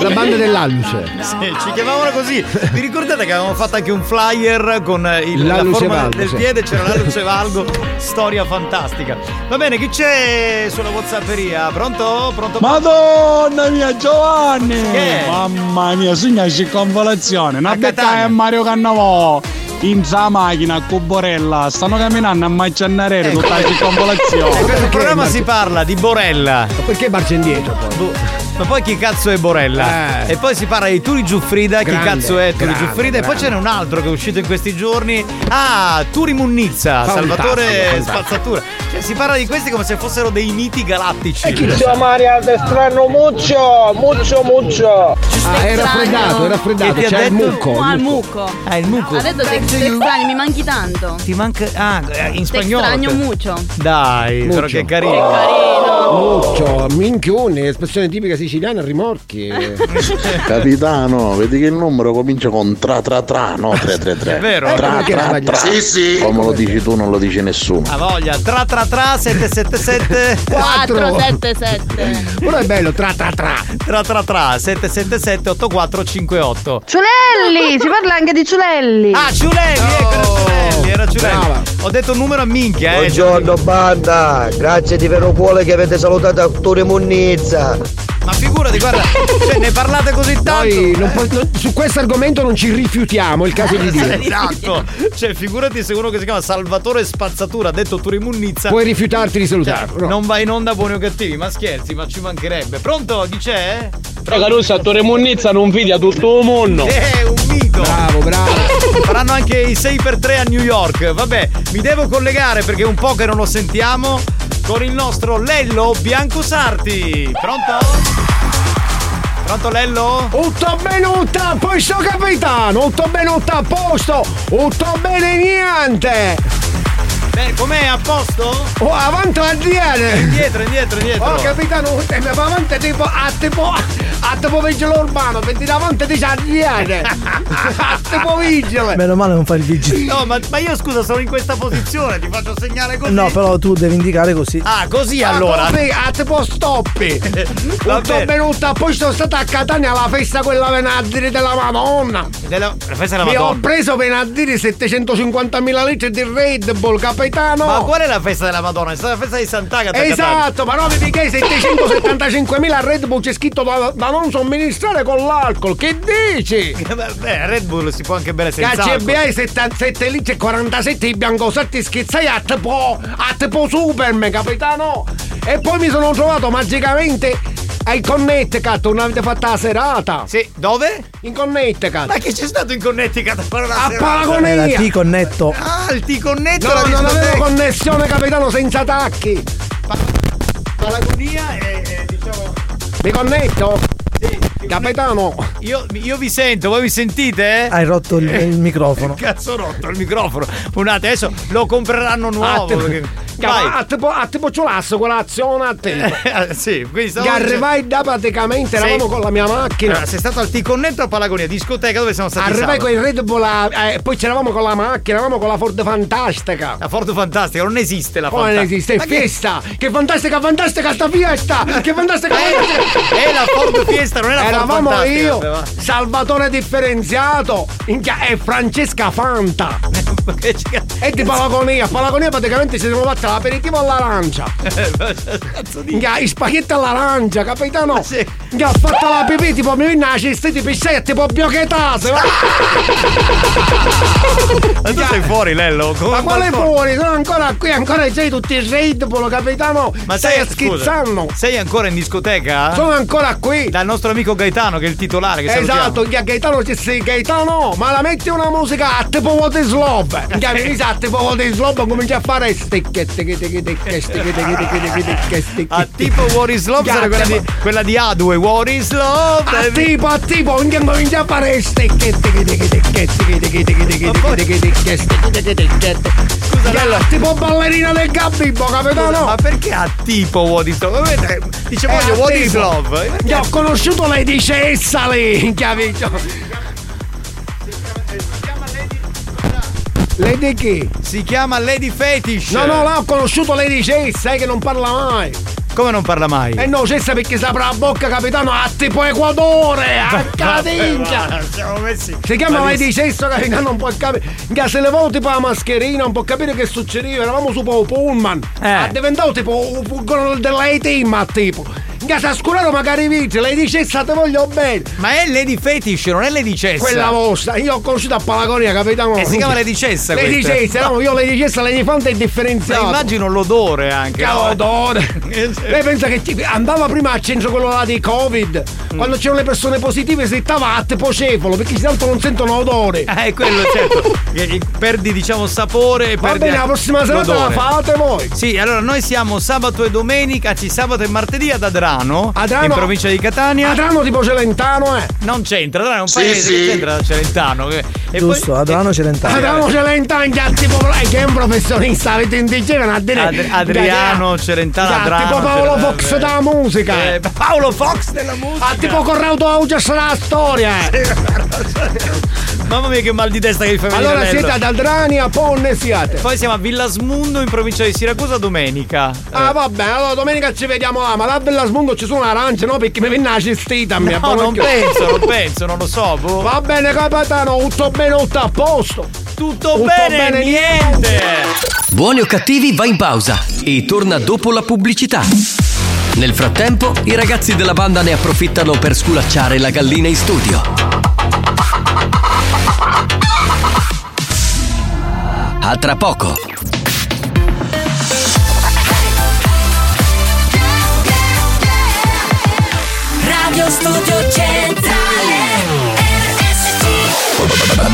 Speaker 9: la banda dell'alluce.
Speaker 6: Sì, ci chiamavano così. Vi ricordate che avevamo fatto anche un flyer con il, la forma
Speaker 9: valgo,
Speaker 6: del
Speaker 9: sì.
Speaker 6: piede, c'era l'alluce valgo, storia fantastica. Va bene, chi c'è sulla Whatsapperia? Pronto? Pronto?
Speaker 25: Madonna mia Giovanni!
Speaker 6: Che?
Speaker 25: Mamma mia, sogna circonvolazione, una
Speaker 6: A
Speaker 25: becca
Speaker 6: Catania.
Speaker 25: è Mario Cannavò! In sa macchina con Borella, stanno camminando a Macciannarere tutta la
Speaker 6: In
Speaker 25: circonvolazione.
Speaker 6: questo programma si parla di Borella.
Speaker 9: Ma perché marcia indietro poi?
Speaker 6: Boh, Ma poi chi cazzo è Borella?
Speaker 9: Eh.
Speaker 6: E poi si parla di Turi Giuffrida, chi
Speaker 9: Grande,
Speaker 6: cazzo è Turi
Speaker 9: grande,
Speaker 6: Giuffrida? E poi
Speaker 9: grande.
Speaker 6: ce n'è un altro che è uscito in questi giorni. Ah, Turi Munnizza, Salvatore. Spazzatura. Cioè si parla di questi come se fossero dei miti galattici.
Speaker 20: Ciao Maria, te strano muccio, muccio, muccio.
Speaker 9: Ah, è raffreddato, è raffreddato,
Speaker 6: Che ti ha
Speaker 9: c'è il
Speaker 6: detto?
Speaker 9: mucco.
Speaker 5: Ah,
Speaker 9: il
Speaker 5: il
Speaker 9: mucco.
Speaker 5: muco.
Speaker 6: Ah, il muco.
Speaker 5: Ha detto che sei strani, mi manchi tanto.
Speaker 6: Ti manca. Ah, in
Speaker 5: Te
Speaker 6: spagnolo.
Speaker 5: extraño mucho.
Speaker 6: Dai, però
Speaker 9: Muccio.
Speaker 6: che carino.
Speaker 5: Che carino.
Speaker 9: Muccio, minchione, espressione tipica siciliana, rimorchi.
Speaker 12: Capitano, vedi che il numero comincia con tra tra tra, no 333.
Speaker 6: È vero?
Speaker 12: Tra
Speaker 6: perché
Speaker 12: tra tra.
Speaker 6: Sì, sì.
Speaker 12: Come lo dici tu non lo dice nessuno.
Speaker 6: A voglia, tra tra tra 777
Speaker 5: 477.
Speaker 9: Però è bello, tra tra tra.
Speaker 6: Tra tra tra 777 8458.
Speaker 17: Ciulelli, si parla anche di Ciulelli.
Speaker 6: Ah, Ciulelli, ecco, era Ciulelli. Ho detto un numero a minchia, eh.
Speaker 26: Buongiorno banda, grazie di vero cuore che avete salutato Arturo Munnizza.
Speaker 6: Ma figurati, guarda, cioè ne parlate così tanto.
Speaker 9: Noi non po- non- su questo argomento non ci rifiutiamo, è il caso di dire.
Speaker 6: Esatto. Cioè, figurati se uno che si chiama Salvatore Spazzatura ha detto Turimunnizza.
Speaker 9: Puoi rifiutarti di salutarlo.
Speaker 6: Non va in onda buoni o cattivi, ma scherzi, ma ci mancherebbe. Pronto? Chi c'è?
Speaker 16: Raga, lui Sattore Munnizza non fidia tutto il mondo.
Speaker 6: Eh, un mito.
Speaker 9: Bravo, bravo.
Speaker 6: Faranno anche i 6x3 a New York. Vabbè, mi devo collegare perché è un po' che non lo sentiamo con il nostro Lello Biancosarti. Pronto? Pronto Lello?
Speaker 9: Tutto bene, tutto a posto capitano, tutto bene, tutto a posto, tutto bene niente.
Speaker 6: Beh, com'è? A posto?
Speaker 9: Oh, avanti la diana.
Speaker 6: Indietro, indietro, indietro.
Speaker 9: Oh capitano, mi fa avanti tipo a tipo a tipo vigile urbano, per dire avanti di sardiane. A tipo vigile.
Speaker 7: Meno male non fai il vigile.
Speaker 6: No, ma, ma io scusa, sono in questa posizione, ti faccio segnale così.
Speaker 7: No, però tu devi indicare così.
Speaker 6: Ah, così
Speaker 9: Ah,
Speaker 6: allora.
Speaker 9: a tipo stoppi.
Speaker 6: Va
Speaker 9: Tutto
Speaker 6: bene.
Speaker 9: venuto, poi sono stata a Catania alla festa quella venerdì della Madonna.
Speaker 6: Della, la festa della
Speaker 9: Mi ho
Speaker 6: Madonna.
Speaker 9: preso venerdì 750.000 litri di Red Bull, capitano.
Speaker 6: Ma qual è la festa della Madonna? È stata la festa di Sant'Agata. a Catania.
Speaker 9: Esatto, ma no, vedi che 775.000 Red Bull c'è scritto da, da non somministrare con l'alcol. Che dici?
Speaker 6: Beh, Red Bull si può anche bere senza
Speaker 9: Cacci
Speaker 6: alcol.
Speaker 9: BI 77 litri e 47 di biancosetti schizzai a tipo, a tipo Superman, capitano. E poi mi sono trovato magicamente ai Connecticut, non avete fatto la serata?
Speaker 6: Sì, dove?
Speaker 9: In Connecticut.
Speaker 6: Ma che c'è stato in Connecticut a fare una
Speaker 9: A
Speaker 6: serata?
Speaker 9: Paragonia.
Speaker 7: Era T connetto.
Speaker 6: Ah, il T-Connetto
Speaker 9: No,
Speaker 6: la
Speaker 9: non avevo connessione, capitano, senza tacchi.
Speaker 6: Paragonia e.
Speaker 9: Mi connetto? Capitano.
Speaker 6: Io, io vi sento, voi mi sentite?
Speaker 7: Hai rotto il, il microfono.
Speaker 6: Cazzo ho rotto il microfono. Un attimo, adesso lo compreranno nuovo.
Speaker 9: Ah, te-
Speaker 6: perché-
Speaker 9: Chiama-
Speaker 6: Vai.
Speaker 9: A tipo, a tipo ciulasso colazione a te.
Speaker 6: Eh, sì, quindi stavo
Speaker 9: Che arrivai da praticamente,
Speaker 6: Sì.
Speaker 9: eravamo con la mia macchina.
Speaker 6: Allora, sei stato al T-Connetto a Palagonia, discoteca dove siamo stati
Speaker 9: Arrivai con il Red Bull, a- eh, poi c'eravamo con la macchina, eravamo con la Ford Fantastica.
Speaker 6: La Ford Fantastica, non esiste la
Speaker 9: Come non esiste? È
Speaker 6: Ma che-
Speaker 9: fiesta! Che fantastica, fantastica sta fiesta! Che fantastica,
Speaker 6: Eh, è la Ford Fiesta, non è la Ford
Speaker 9: Eravamo
Speaker 6: Fantastica,
Speaker 9: io. Salvatore Differenziato minchia, e Francesca Fanta. E di Palagonia. Palagonia praticamente ci siamo fatti l'aperitivo all'arancia. Minchia, i spaghetti all'arancia, capitano? Minchia, ho fatto la pipì, tipo mi viene la cesta di piscetta, tipo biochetase.
Speaker 6: Ma tu sei fuori, Lello? Come
Speaker 9: Ma quale fuori? Sono ancora qui, ancora c'hai tutti i Bull, capitano?
Speaker 6: Ma
Speaker 9: stai
Speaker 6: sei
Speaker 9: schizzando?
Speaker 6: scusa, Sei ancora in discoteca?
Speaker 9: Sono ancora qui.
Speaker 6: Dal nostro amico Gaetano, che è il titolare. Che
Speaker 9: Esatto, che Gaetano ci sei Gaetano, ma la metti una musica a tipo What is Love. Che mi sa a tipo What is Love comincia a fare sticche, sticche, sticche, sticche, sticche, sticche, sticche, sticche, sticche.
Speaker 6: A tipo What is Love sarà quella di, quella di A2 What is Love
Speaker 9: A tipo, a tipo, comincia a fare sticche, sticche, sticche, sticche, sticche, sticche, sticche, sticche, sticche, sticche, sticche, sticche, sticche. Scusa, tipo ballerina del Gabibbo, capitano?
Speaker 6: Ma perché a tipo What is Love? Dice voglio What is Love
Speaker 9: Io ho conosciuto Lady Cessali, capito? Lady chi?
Speaker 6: Si chiama Lady Fetish
Speaker 9: No, no, là ho conosciuto Lady Cessa, sai che non parla mai.
Speaker 6: Come non parla mai?
Speaker 9: Eh no, Cessa perché si apre la bocca, capitano, a tipo Equatore, a cadenza.
Speaker 6: Siamo messi
Speaker 9: Si chiama
Speaker 6: malissimo.
Speaker 9: Lady Cessa, capitano, non può capire. Che se levavo tipo la mascherina, non può capire che succedeva. Eravamo su pullman.
Speaker 6: Eh.
Speaker 9: È diventato tipo un furgone dell'A-Team, tipo. Che scurato magari i vitri, Lady Cessa te voglio bene.
Speaker 6: Ma è Lady Fetish, non è Lady Cessa
Speaker 9: Quella vostra, io ho conosciuto a Palagonia, capitano.
Speaker 6: E si chiama Lady Cessa
Speaker 9: Lady? Cessa, no, io Lady Cessa, Lady Fanta è
Speaker 6: Ma
Speaker 9: differenziato.
Speaker 6: immagino l'odore anche
Speaker 9: Che odore! Lei pensa che ti- andava prima al centro quello là di Covid, quando c'erano le persone positive si stava a tipo cefalo, perché tanto non sentono odore.
Speaker 6: Eh, quello certo. Perdi diciamo sapore e
Speaker 9: Va
Speaker 6: perdi
Speaker 9: bene, la prossima serata la fate voi.
Speaker 6: Sì, allora noi siamo sabato e domenica, ci sabato e martedì ad Adrano. Adrano,
Speaker 9: Adrano-
Speaker 6: in provincia di Catania.
Speaker 9: Adrano tipo Celentano, eh.
Speaker 6: Non c'entra, Adrano è un
Speaker 9: Sì,
Speaker 6: paese
Speaker 9: sì.
Speaker 6: che c'entra da Celentano. E
Speaker 7: Giusto, Adrano Celentano.
Speaker 9: Adrano Celentano, già tipo lei che è un professionista, avete indigeno a dire.
Speaker 6: Ad- Adriano, Celentano,
Speaker 9: Già,
Speaker 6: Adrano,
Speaker 9: tipo Paolo
Speaker 6: Celentano,
Speaker 9: Fox
Speaker 6: eh.
Speaker 9: della musica.
Speaker 6: Eh, Paolo Fox della musica.
Speaker 9: Ah, tipo Corrado Augias della storia. eh.
Speaker 6: Mamma mia che mal di testa che mi fa venire
Speaker 9: Allora siete ad Aldrani, a Ponne siate.
Speaker 6: Poi siamo a Villasmundo in provincia di Siracusa domenica.
Speaker 9: Ah vabbè, allora domenica ci vediamo là, ma là a Bellasmundo ci sono arance, no? Perché mi viene la cestita a me.
Speaker 6: No, non penso, non penso, non lo so. boh.
Speaker 9: Va bene capitano, tutto bene, tutto a posto.
Speaker 6: Tutto, bene, niente.
Speaker 1: Buoni o cattivi va in pausa e torna dopo la pubblicità. Nel frattempo, i ragazzi della banda ne approfittano per sculacciare la gallina in studio. A tra poco.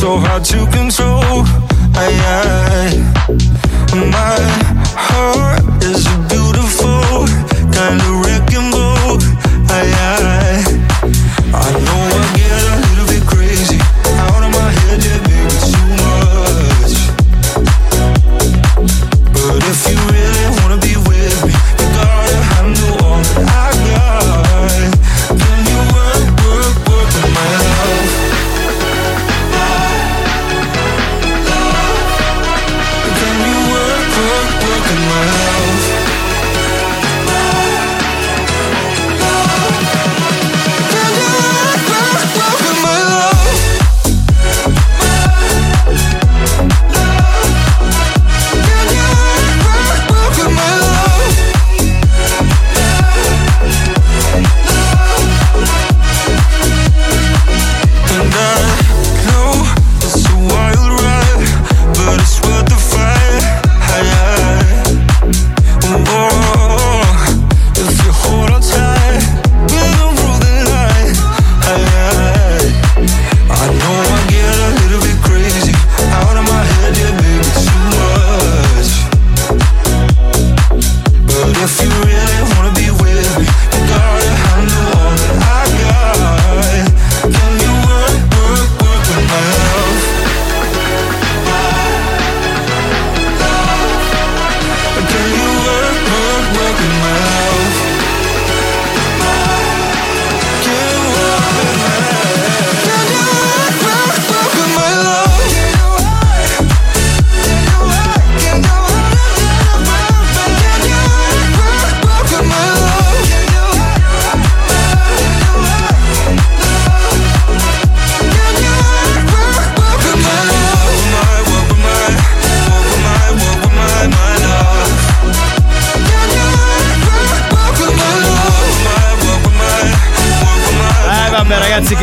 Speaker 14: so hard to control. I, I, my heart is a beautiful kind of wrecking ball. I, I, I know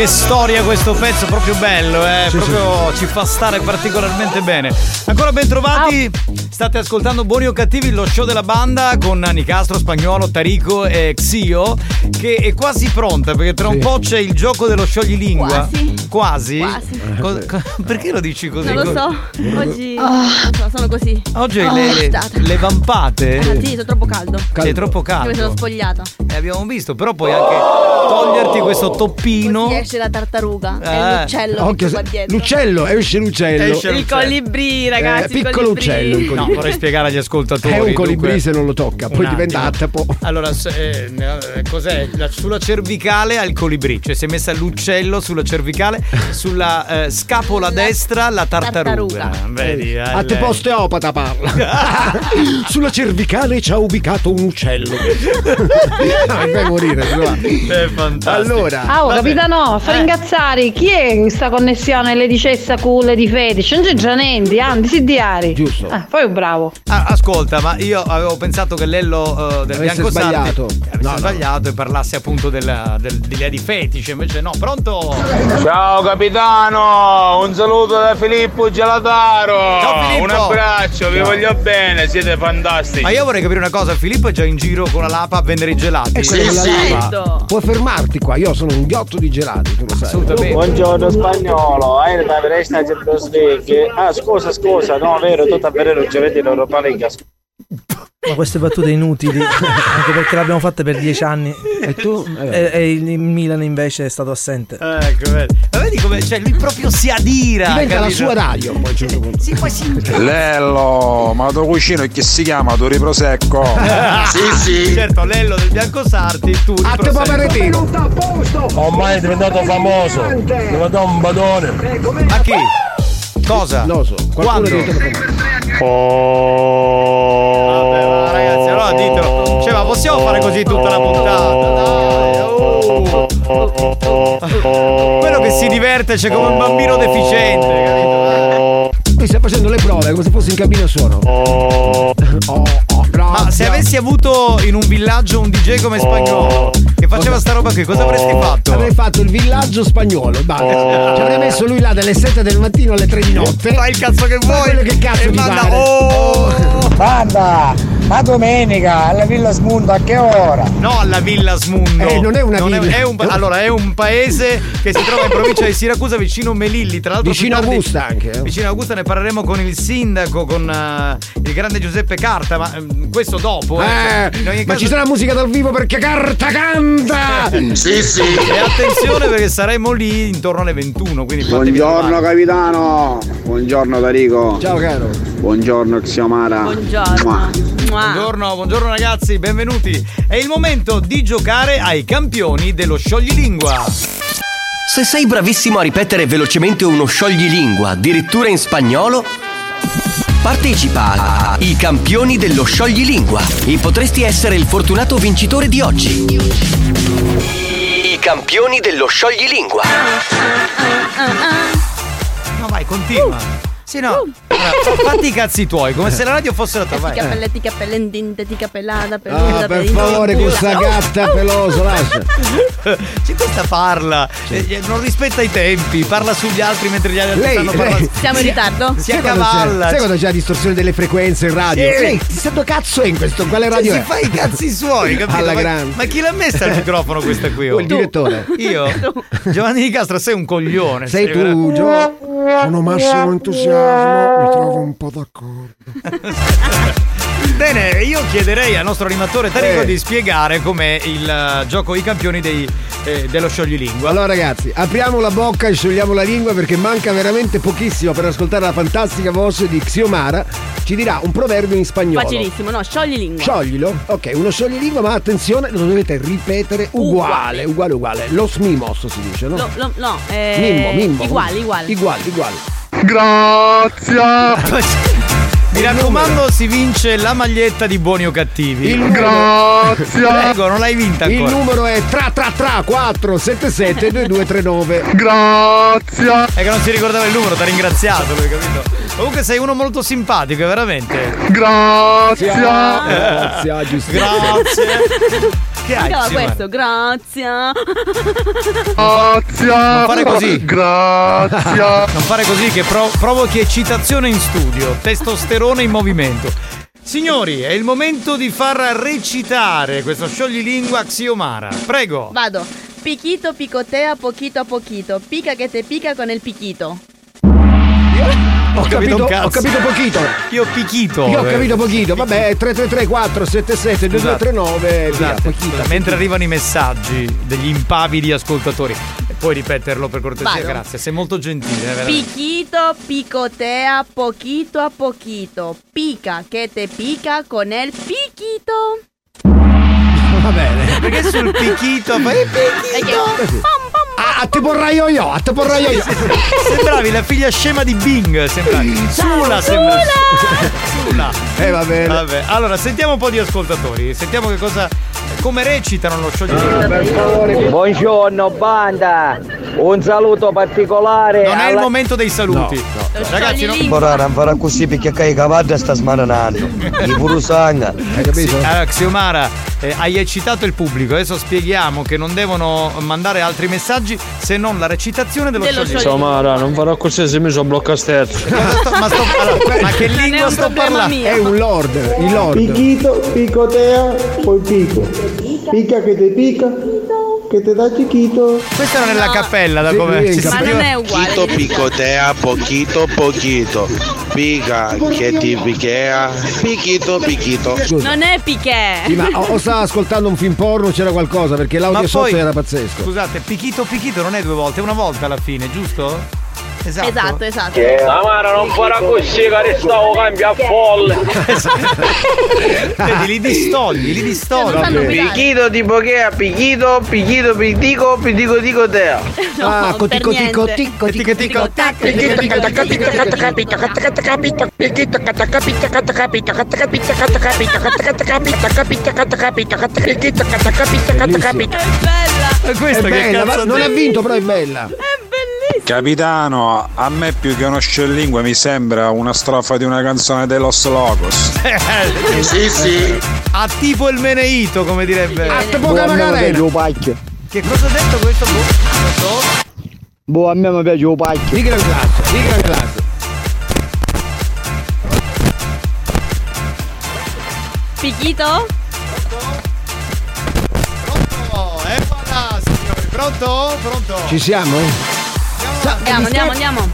Speaker 6: che storia questo pezzo proprio bello eh proprio ci fa stare particolarmente bene ancora ben trovati state ascoltando Buoni o Cattivi lo show della banda con Nicastro, Spagnolo, Tarico e Xio che è quasi pronta perché tra un
Speaker 7: Sì.
Speaker 6: po' c'è il gioco dello scioglilingua
Speaker 5: Quasi.
Speaker 6: quasi?
Speaker 5: Quasi.
Speaker 6: Co- co- perché lo dici così?
Speaker 5: Non lo so, oggi non so, sono così.
Speaker 6: Oggi
Speaker 5: Oh,
Speaker 6: le, le, vampate?
Speaker 5: Ah, sì, sono troppo caldo.
Speaker 6: Sei troppo
Speaker 5: Io mi sono
Speaker 6: caldo.
Speaker 5: spogliata.
Speaker 6: Eh, abbiamo visto, però puoi anche toglierti questo toppino.
Speaker 5: Così esce la tartaruga.
Speaker 6: Eh.
Speaker 5: È l'uccello
Speaker 9: Occhio,
Speaker 5: qua
Speaker 9: se-
Speaker 5: dietro.
Speaker 9: l'uccello, esce.
Speaker 6: Esce
Speaker 5: Il colibrì, ragazzi.
Speaker 9: Eh, piccolo
Speaker 5: colibrì.
Speaker 9: uccello, il
Speaker 6: No,
Speaker 9: colibrì.
Speaker 6: vorrei spiegare agli ascoltatori.
Speaker 9: È un colibrì
Speaker 6: dunque.
Speaker 9: se non lo tocca, poi diventa
Speaker 6: attimo.
Speaker 9: attapo.
Speaker 6: Allora, se- eh, eh, cos'è? La- sulla cervicale ha il colibrì, cioè si è messa l'uccello sulla cervicale, sulla eh, scapola destra la tartaruga.
Speaker 5: tartaruga.
Speaker 6: Vedi, eh,
Speaker 9: A te
Speaker 6: lei-
Speaker 9: osteopata parla. Sulla cervicale ci ha ubicato un uccello. no, fai morire, guarda.
Speaker 6: Fantastico.
Speaker 9: Allora,
Speaker 17: Ah, oh,
Speaker 6: Vabbè.
Speaker 17: capitano, no, a fare incazzare. Chi è questa connessione le dicessa cool di fetish? Non c'è già niente, anzi, si diari.
Speaker 9: Giusto.
Speaker 17: Ah, poi un bravo.
Speaker 6: Ah, ascolta, ma io avevo pensato che Lello eh, del
Speaker 9: Avesse
Speaker 6: Bianco
Speaker 9: sbagliato.
Speaker 6: avesse
Speaker 9: No, no.
Speaker 6: sbagliato e parlasse appunto del, del, dell'idea di fetish, invece no, pronto?
Speaker 16: Ciao capitano, un saluto da Filippo Gelataro.
Speaker 6: Ciao, Filippo.
Speaker 16: Un abbraccio, vi voglio bene, siete fantastici.
Speaker 6: Ma io vorrei capire una cosa, Filippo è già in giro con la lapa a vendere i gelati.
Speaker 9: E quello della lava. Puoi fermarti qua, io sono un ghiotto di gelati, tu lo sai.
Speaker 6: Assolutamente.
Speaker 16: Buongiorno spagnolo, hai Champions League. Ah scusa scusa, no vero, tutto vero, giovedì l'Europa League.
Speaker 7: Ma queste battute inutili, anche perché l'abbiamo fatte per dieci anni.
Speaker 9: E tu?
Speaker 7: E, e il Milan invece è stato assente.
Speaker 6: Ecco, vedi. Ma vedi come cioè, lui proprio si adira.
Speaker 9: Diventa la
Speaker 6: capito?
Speaker 9: sua radio poi a un certo punto.
Speaker 6: Sì, poi si
Speaker 27: Lello, ma tuo cucino che si chiama Tori Prosecco?
Speaker 6: Certo, Lello del Bianco Sarti, tu
Speaker 9: A te
Speaker 6: Prosecco.
Speaker 9: paperetino.
Speaker 16: Ormai è diventato famoso, è diventato un badone.
Speaker 6: Ma chi? Cosa?
Speaker 9: Non lo so,
Speaker 6: Quando?
Speaker 9: Famoso.
Speaker 6: Vabbè, ma ragazzi, allora ditelo. Cioè, ma possiamo fare così tutta la puntata? Dai, oh. Quello che si diverte c'è come un bambino deficiente, capito?
Speaker 9: Qui stai facendo le prove come se fossi in cabina suono. Oh, oh,
Speaker 6: Ma se
Speaker 9: grazie.
Speaker 6: avessi avuto in un villaggio un DJ come spagnolo che faceva sta roba qui, cosa avresti fatto?
Speaker 9: Avrei fatto il villaggio spagnolo, basta. Ci avrei messo lui là dalle 7 del mattino alle 3 di notte.
Speaker 6: Fai il cazzo che vuoi.
Speaker 9: quello che cazzo
Speaker 6: E
Speaker 9: ti
Speaker 6: manda-
Speaker 9: pare?
Speaker 6: oh!
Speaker 16: Banda, ma domenica alla Villa Smundo a che ora?
Speaker 6: No, alla Villa Smundo.
Speaker 9: Eh, non è una villa.
Speaker 6: è un pa- allora, è un paese che si trova in provincia di Siracusa, vicino Melilli. Tra l'altro,
Speaker 9: Vicino
Speaker 6: tardi-
Speaker 9: Augusta anche. eh.
Speaker 6: Vicino a Augusta ne parleremo con il sindaco, con eh, il grande Giuseppe Carta, ma ehm, questo dopo. Eh,
Speaker 9: Eh,
Speaker 6: cioè, in ogni
Speaker 9: ma
Speaker 6: caso-
Speaker 9: ci sarà musica dal vivo perché carta canta!
Speaker 12: Sì, sì.
Speaker 6: E attenzione perché saremo lì intorno alle 21, quindi
Speaker 4: Buongiorno capitano, buongiorno Tarico,
Speaker 9: Ciao caro.
Speaker 4: buongiorno Xiomara.
Speaker 5: Buongiorno. Mua.
Speaker 6: Buongiorno, buongiorno ragazzi, benvenuti. È il momento di giocare ai campioni dello scioglilingua.
Speaker 1: Se sei bravissimo a ripetere velocemente uno scioglilingua, addirittura in spagnolo, partecipa ai campioni dello scioglilingua e potresti essere il fortunato vincitore di oggi. I campioni dello scioglilingua.
Speaker 6: No, vai, continua. Sì, no. Allora, fatti i cazzi tuoi, come se la radio fosse la tua.
Speaker 5: Ti
Speaker 6: Vai.
Speaker 5: cappelletti, cappellendinte, ti cappellata, peluda,
Speaker 9: Ah, per favore, questa gatta pelosa, lascia.
Speaker 6: Sì, questa parla, eh, non rispetta i tempi, parla sugli altri mentre gli altri
Speaker 9: Lei-
Speaker 6: stanno
Speaker 9: lei-
Speaker 6: parlando.
Speaker 5: Siamo in ritardo?
Speaker 6: Si
Speaker 9: Sai quando c'è-
Speaker 6: accavalla.
Speaker 9: Sai quando c'è la distorsione delle frequenze in radio?
Speaker 6: Sì.
Speaker 9: Lei, dove cazzo è in questo? Quale radio
Speaker 6: Cioè,
Speaker 9: è?
Speaker 6: si fa i cazzi suoi, capito?
Speaker 9: Alla
Speaker 6: ma,
Speaker 9: grande.
Speaker 6: ma chi l'ha messa al microfono questa qui?
Speaker 9: Oh, il direttore.
Speaker 6: Io? Giovanni Di Castro, sei un coglione.
Speaker 9: Sei tu,
Speaker 6: vera-
Speaker 9: Gio.
Speaker 28: Sono massimo entusiasmo, mi trovo un po' d'accordo.
Speaker 6: Bene, io chiederei al nostro animatore Tarico
Speaker 9: Eh.
Speaker 6: di spiegare com'è il eh, gioco i campioni dei, eh, dello scioglilingua.
Speaker 9: Allora ragazzi, apriamo la bocca e sciogliamo la lingua perché manca veramente pochissimo per ascoltare la fantastica voce di Xiomara. Ci dirà un proverbio in spagnolo.
Speaker 5: Facilissimo, no, sciogli lingua.
Speaker 9: Scioglilo, ok, uno scioglilingua, ma attenzione, lo dovete ripetere uguale, uguale, uguale. Los mimos si dice, no?
Speaker 5: Lo- lo- no, eh,
Speaker 9: Mimmo, mimmo.
Speaker 5: Uguali, uguali.
Speaker 9: Uguali, uguali.
Speaker 28: Grazie.
Speaker 6: Mi raccomando, si vince la maglietta di buoni o cattivi.
Speaker 9: Il
Speaker 28: Grazie.
Speaker 6: Prego, non l'hai vinta
Speaker 9: Il
Speaker 6: ancora.
Speaker 9: numero è 333 477 2239.
Speaker 28: Grazie.
Speaker 6: È che non si ricordava il numero, ti ha ringraziato, lui, capito? Comunque sei uno molto simpatico, veramente.
Speaker 28: Grazie.
Speaker 9: Grazie, giusto.
Speaker 6: Grazie. Che hai? Xiomara?
Speaker 5: questo, grazie.
Speaker 28: Grazie.
Speaker 6: Non fare così.
Speaker 28: Grazie.
Speaker 6: Non fare così che pro- provochi eccitazione in studio, testosterone in movimento. Signori, è il momento di far recitare questo scioglilingua Xiomara. Prego.
Speaker 5: Vado. Piquito picotea poquito a poquito. Pica che te pica con il piquito.
Speaker 9: Ho
Speaker 6: capito
Speaker 9: capito,
Speaker 6: un cazzo.
Speaker 9: ho capito pochito.
Speaker 6: Io ho pichito.
Speaker 9: Io ho
Speaker 6: eh.
Speaker 9: capito pochito. Vabbè, 333 477 2239. via,
Speaker 6: Scusate,
Speaker 9: pochito.
Speaker 6: mentre arrivano i messaggi degli impavidi ascoltatori, puoi ripeterlo per cortesia,
Speaker 5: Vado.
Speaker 6: grazie. Sei molto gentile, eh, veramente.
Speaker 5: Piquito picotea poquito a poquito. Pica che te pica con el piquito.
Speaker 9: Va bene.
Speaker 6: Perché sul pichito fai il
Speaker 5: che-
Speaker 6: pichito?
Speaker 9: Ah, a te porraio io, a te porraio io.
Speaker 6: Sembravi la figlia scema di Bing, sembravi. Sula, sembra. Sula.
Speaker 9: Eh, va bene.
Speaker 6: Vabbè, allora sentiamo un po' di ascoltatori, sentiamo che cosa come recitano lo scioglilingua.
Speaker 13: Buongiorno banda, Un saluto particolare.
Speaker 6: Non è il
Speaker 13: alla-
Speaker 6: momento dei saluti. Ragazzi, no-
Speaker 26: Ora non farà così perché che cavaglia sta smaranando. I puro sangue. Hai
Speaker 6: Sì, allora, Xiomara, eh, hai eccitato il pubblico. Adesso spieghiamo che non devono mandare altri messaggi se non la recitazione dello,
Speaker 5: Dello
Speaker 6: scioglilingua.
Speaker 4: Samara, non farò così se mi sono bloccato sterzo.
Speaker 6: ma, sto- allora, ma che lingua sto parlando?
Speaker 5: mio.
Speaker 9: È un lord, il lord.
Speaker 13: Piquito, picotea, poi pico. Pica che te pica, che te dà chiquito.
Speaker 6: Questa era nella cappella, da
Speaker 9: Sì,
Speaker 6: come si
Speaker 5: Ma non è uguale.
Speaker 12: Poquito picotea, poquito poquito. Pica che ti pichea, piquito piquito.
Speaker 5: Non è Piquet.
Speaker 9: Sì, ma o, o stava ascoltando un film porno c'era qualcosa perché l'audio sotto era pazzesco.
Speaker 6: Scusate, Pichito Pichito non è due volte, è una volta alla fine, giusto? Esatto.
Speaker 5: Esatto, esatto.
Speaker 16: Samara non farà così che restavo cambia folle.
Speaker 6: Vedi, li distogli, li distogli.
Speaker 4: Pichito tipo che a pichito, pichito pitico, pitico tico tea.
Speaker 9: Ah, cotico tico tico tico tico.
Speaker 5: È bella.
Speaker 6: E
Speaker 9: È
Speaker 6: che
Speaker 9: bella,
Speaker 6: cazzo
Speaker 9: non ha vinto però è bella.
Speaker 5: È.
Speaker 27: Capitano, a me più che uno scioglilingua mi sembra una strofa di una canzone dei Los Locos.
Speaker 12: Sì, sì.
Speaker 6: Ha tipo il meneito, come direbbe.
Speaker 9: Te poca macarena.
Speaker 6: Che cosa ha detto questo? Boh, non lo so.
Speaker 13: Boh, a me mi piace un pacchio.
Speaker 9: Di gran classe, di gran classe.
Speaker 5: Pichito?
Speaker 6: Pronto? Eccola, signori. Pronto? Pronto?
Speaker 9: Ci siamo?
Speaker 5: Andiamo, andiamo, andiamo.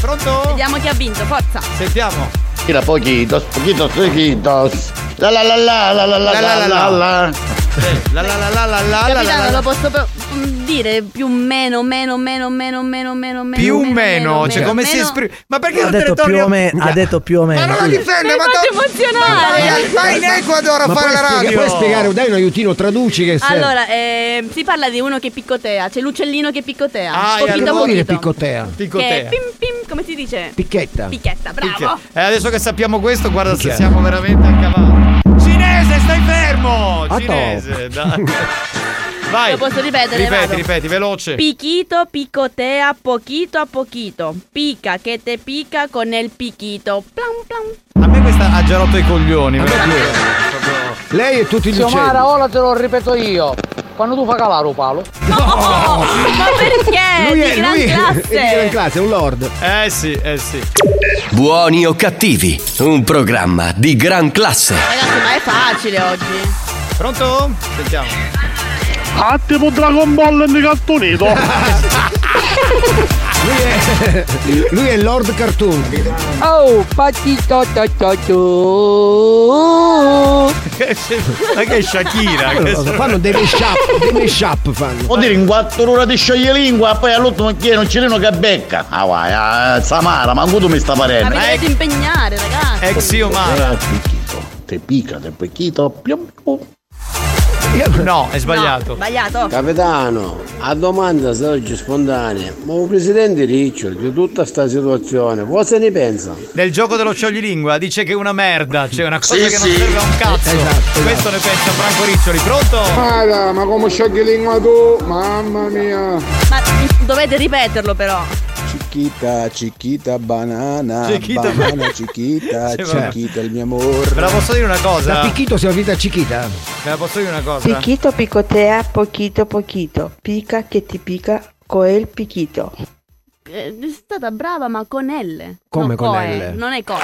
Speaker 6: Pronto?
Speaker 5: Vediamo chi ha vinto, forza.
Speaker 6: Sentiamo.
Speaker 12: Mira, poquitos, poquitos, poquitos. La la la la la la la la la la.
Speaker 6: La la la la la la la
Speaker 5: Capitano,
Speaker 6: la
Speaker 5: lo
Speaker 6: la.
Speaker 5: posso per- mm, dire più meno, meno, meno, meno, meno, meno, meno.
Speaker 6: Più o meno, cioè
Speaker 5: meno,
Speaker 6: come si esprime? Ma perché
Speaker 7: Ha detto più o meno. Ha detto più o
Speaker 6: Ma
Speaker 7: meno.
Speaker 6: non la difende, ma
Speaker 5: fate
Speaker 6: to-
Speaker 5: emozionare.
Speaker 6: Vai, in Ecuador a
Speaker 9: Ma
Speaker 6: fare
Speaker 9: puoi
Speaker 6: la
Speaker 9: spiegare,
Speaker 6: radio.
Speaker 9: puoi spiegare, dai un aiutino, traduci che serve.
Speaker 5: Allora, eh, si parla di uno che piccotea, c'è l'uccellino che piccotea.
Speaker 6: Ah,
Speaker 5: a
Speaker 9: vuol dire piccotea?
Speaker 5: Che
Speaker 6: Piccotea.
Speaker 5: pim pim, come si dice?
Speaker 9: Picchetta.
Speaker 5: Picchetta, bravo.
Speaker 6: E adesso che sappiamo questo, guarda se siamo veramente a cavallo. Cinese, stai fermo!
Speaker 9: Ah,
Speaker 6: Cinese, dai. Vai.
Speaker 5: Lo posso ripetere,
Speaker 6: Ripeti,
Speaker 5: vado.
Speaker 6: ripeti, veloce.
Speaker 5: Piquito picotea poquito a poquito. Pica che te pica con el piquito. Plan plan.
Speaker 6: A me questa ha già rotto i coglioni. veramente.
Speaker 9: Lei e tutti gli
Speaker 21: Xiomara,
Speaker 9: uccelli.
Speaker 21: ora te lo ripeto io. Quando tu fai calare un palo.
Speaker 5: No, ma perché?
Speaker 9: Lui
Speaker 5: di
Speaker 9: è,
Speaker 5: gran
Speaker 9: lui è,
Speaker 5: classe.
Speaker 9: è di gran classe, è un lord.
Speaker 6: Eh sì, eh sì.
Speaker 1: Buoni o cattivi, un programma di gran classe.
Speaker 5: Ragazzi, ma è facile oggi.
Speaker 6: Pronto? Sentiamo.
Speaker 10: Tipo Dragon Ball di cartonito.
Speaker 9: Lui è, lui è Lord Cartoon.
Speaker 21: Oh, patito to to to.
Speaker 6: Ma che Shakira?
Speaker 9: Allora, cosa fanno dei mashup, dei mashup fanno.
Speaker 12: Vuol dire in quattro ore di scioglilingua, poi all'ultimo chiede un cilino che becca. Ah vai, ah, Samara, ma tu mi sta
Speaker 5: Ma
Speaker 12: parendo.
Speaker 5: vi dovete impegnare, ragazzi.
Speaker 6: Ex.
Speaker 12: Eh, pichito. Te pica, te pichito. Pium, pium.
Speaker 6: No, è sbagliato.
Speaker 5: No, sbagliato.
Speaker 29: Capitano, a domanda sorge spontanea, ma il presidente Riccioli di tutta sta situazione, cosa ne pensa?
Speaker 6: Del gioco dello scioglilingua dice che è una merda, cioè una cosa
Speaker 12: Sì,
Speaker 6: che non
Speaker 12: sì.
Speaker 6: serve a un cazzo.
Speaker 9: Esatto,
Speaker 6: Questo ne pensa Franco Riccioli. Pronto?
Speaker 28: Guarda, ma come sciogli lingua tu? Mamma mia.
Speaker 5: Ma dovete ripeterlo però.
Speaker 29: Chiquita, chiquita, banana,
Speaker 6: Chiquita,
Speaker 29: banana, chiquita,
Speaker 6: Sì,
Speaker 29: chiquita, il mio amore.
Speaker 6: Ve la posso dire una
Speaker 9: Da
Speaker 6: cosa?
Speaker 9: Picchito si finita Chiquita.
Speaker 6: Ve la posso dire una cosa?
Speaker 30: Piquito picotea poquito poquito. Pica che ti pica coel piquito.
Speaker 5: Eh, È stata brava, ma con L.
Speaker 9: Come
Speaker 5: non
Speaker 9: con
Speaker 5: coe.
Speaker 9: L?
Speaker 5: Non è coe.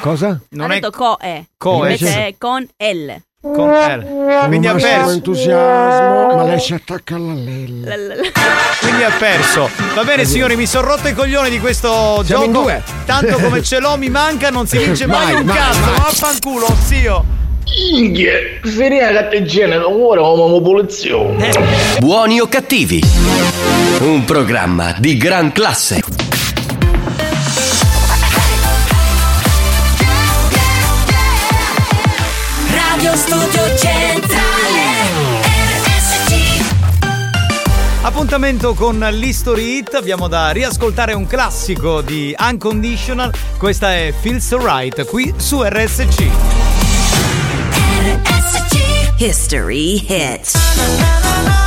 Speaker 9: Cosa?
Speaker 6: Non
Speaker 5: ha
Speaker 6: è
Speaker 5: detto coe.
Speaker 6: coe.
Speaker 5: Invece è con L.
Speaker 6: con R. Quindi ha perso.
Speaker 28: entusiasmo, ma lei si attacca alla lella.
Speaker 6: Quindi ha perso. Va bene, signori, mi sono rotto i coglioni di questo
Speaker 9: Siamo in
Speaker 6: gioco.
Speaker 9: due.
Speaker 6: Tanto come ce l'ho, mi manca, non si vince mai,
Speaker 9: Mai,
Speaker 6: un
Speaker 9: mai,
Speaker 6: cazzo.
Speaker 9: mai.
Speaker 6: Vaffanculo, zio.
Speaker 16: Inghie, finire che te genere, ora come pulizio.
Speaker 1: Buoni o cattivi, un programma di gran classe.
Speaker 14: Radio Studio Centrale RSC
Speaker 6: Appuntamento con l'History Hit, abbiamo da riascoltare un classico di Unconditional, questa è Feels Right qui su RSC.
Speaker 14: History Hits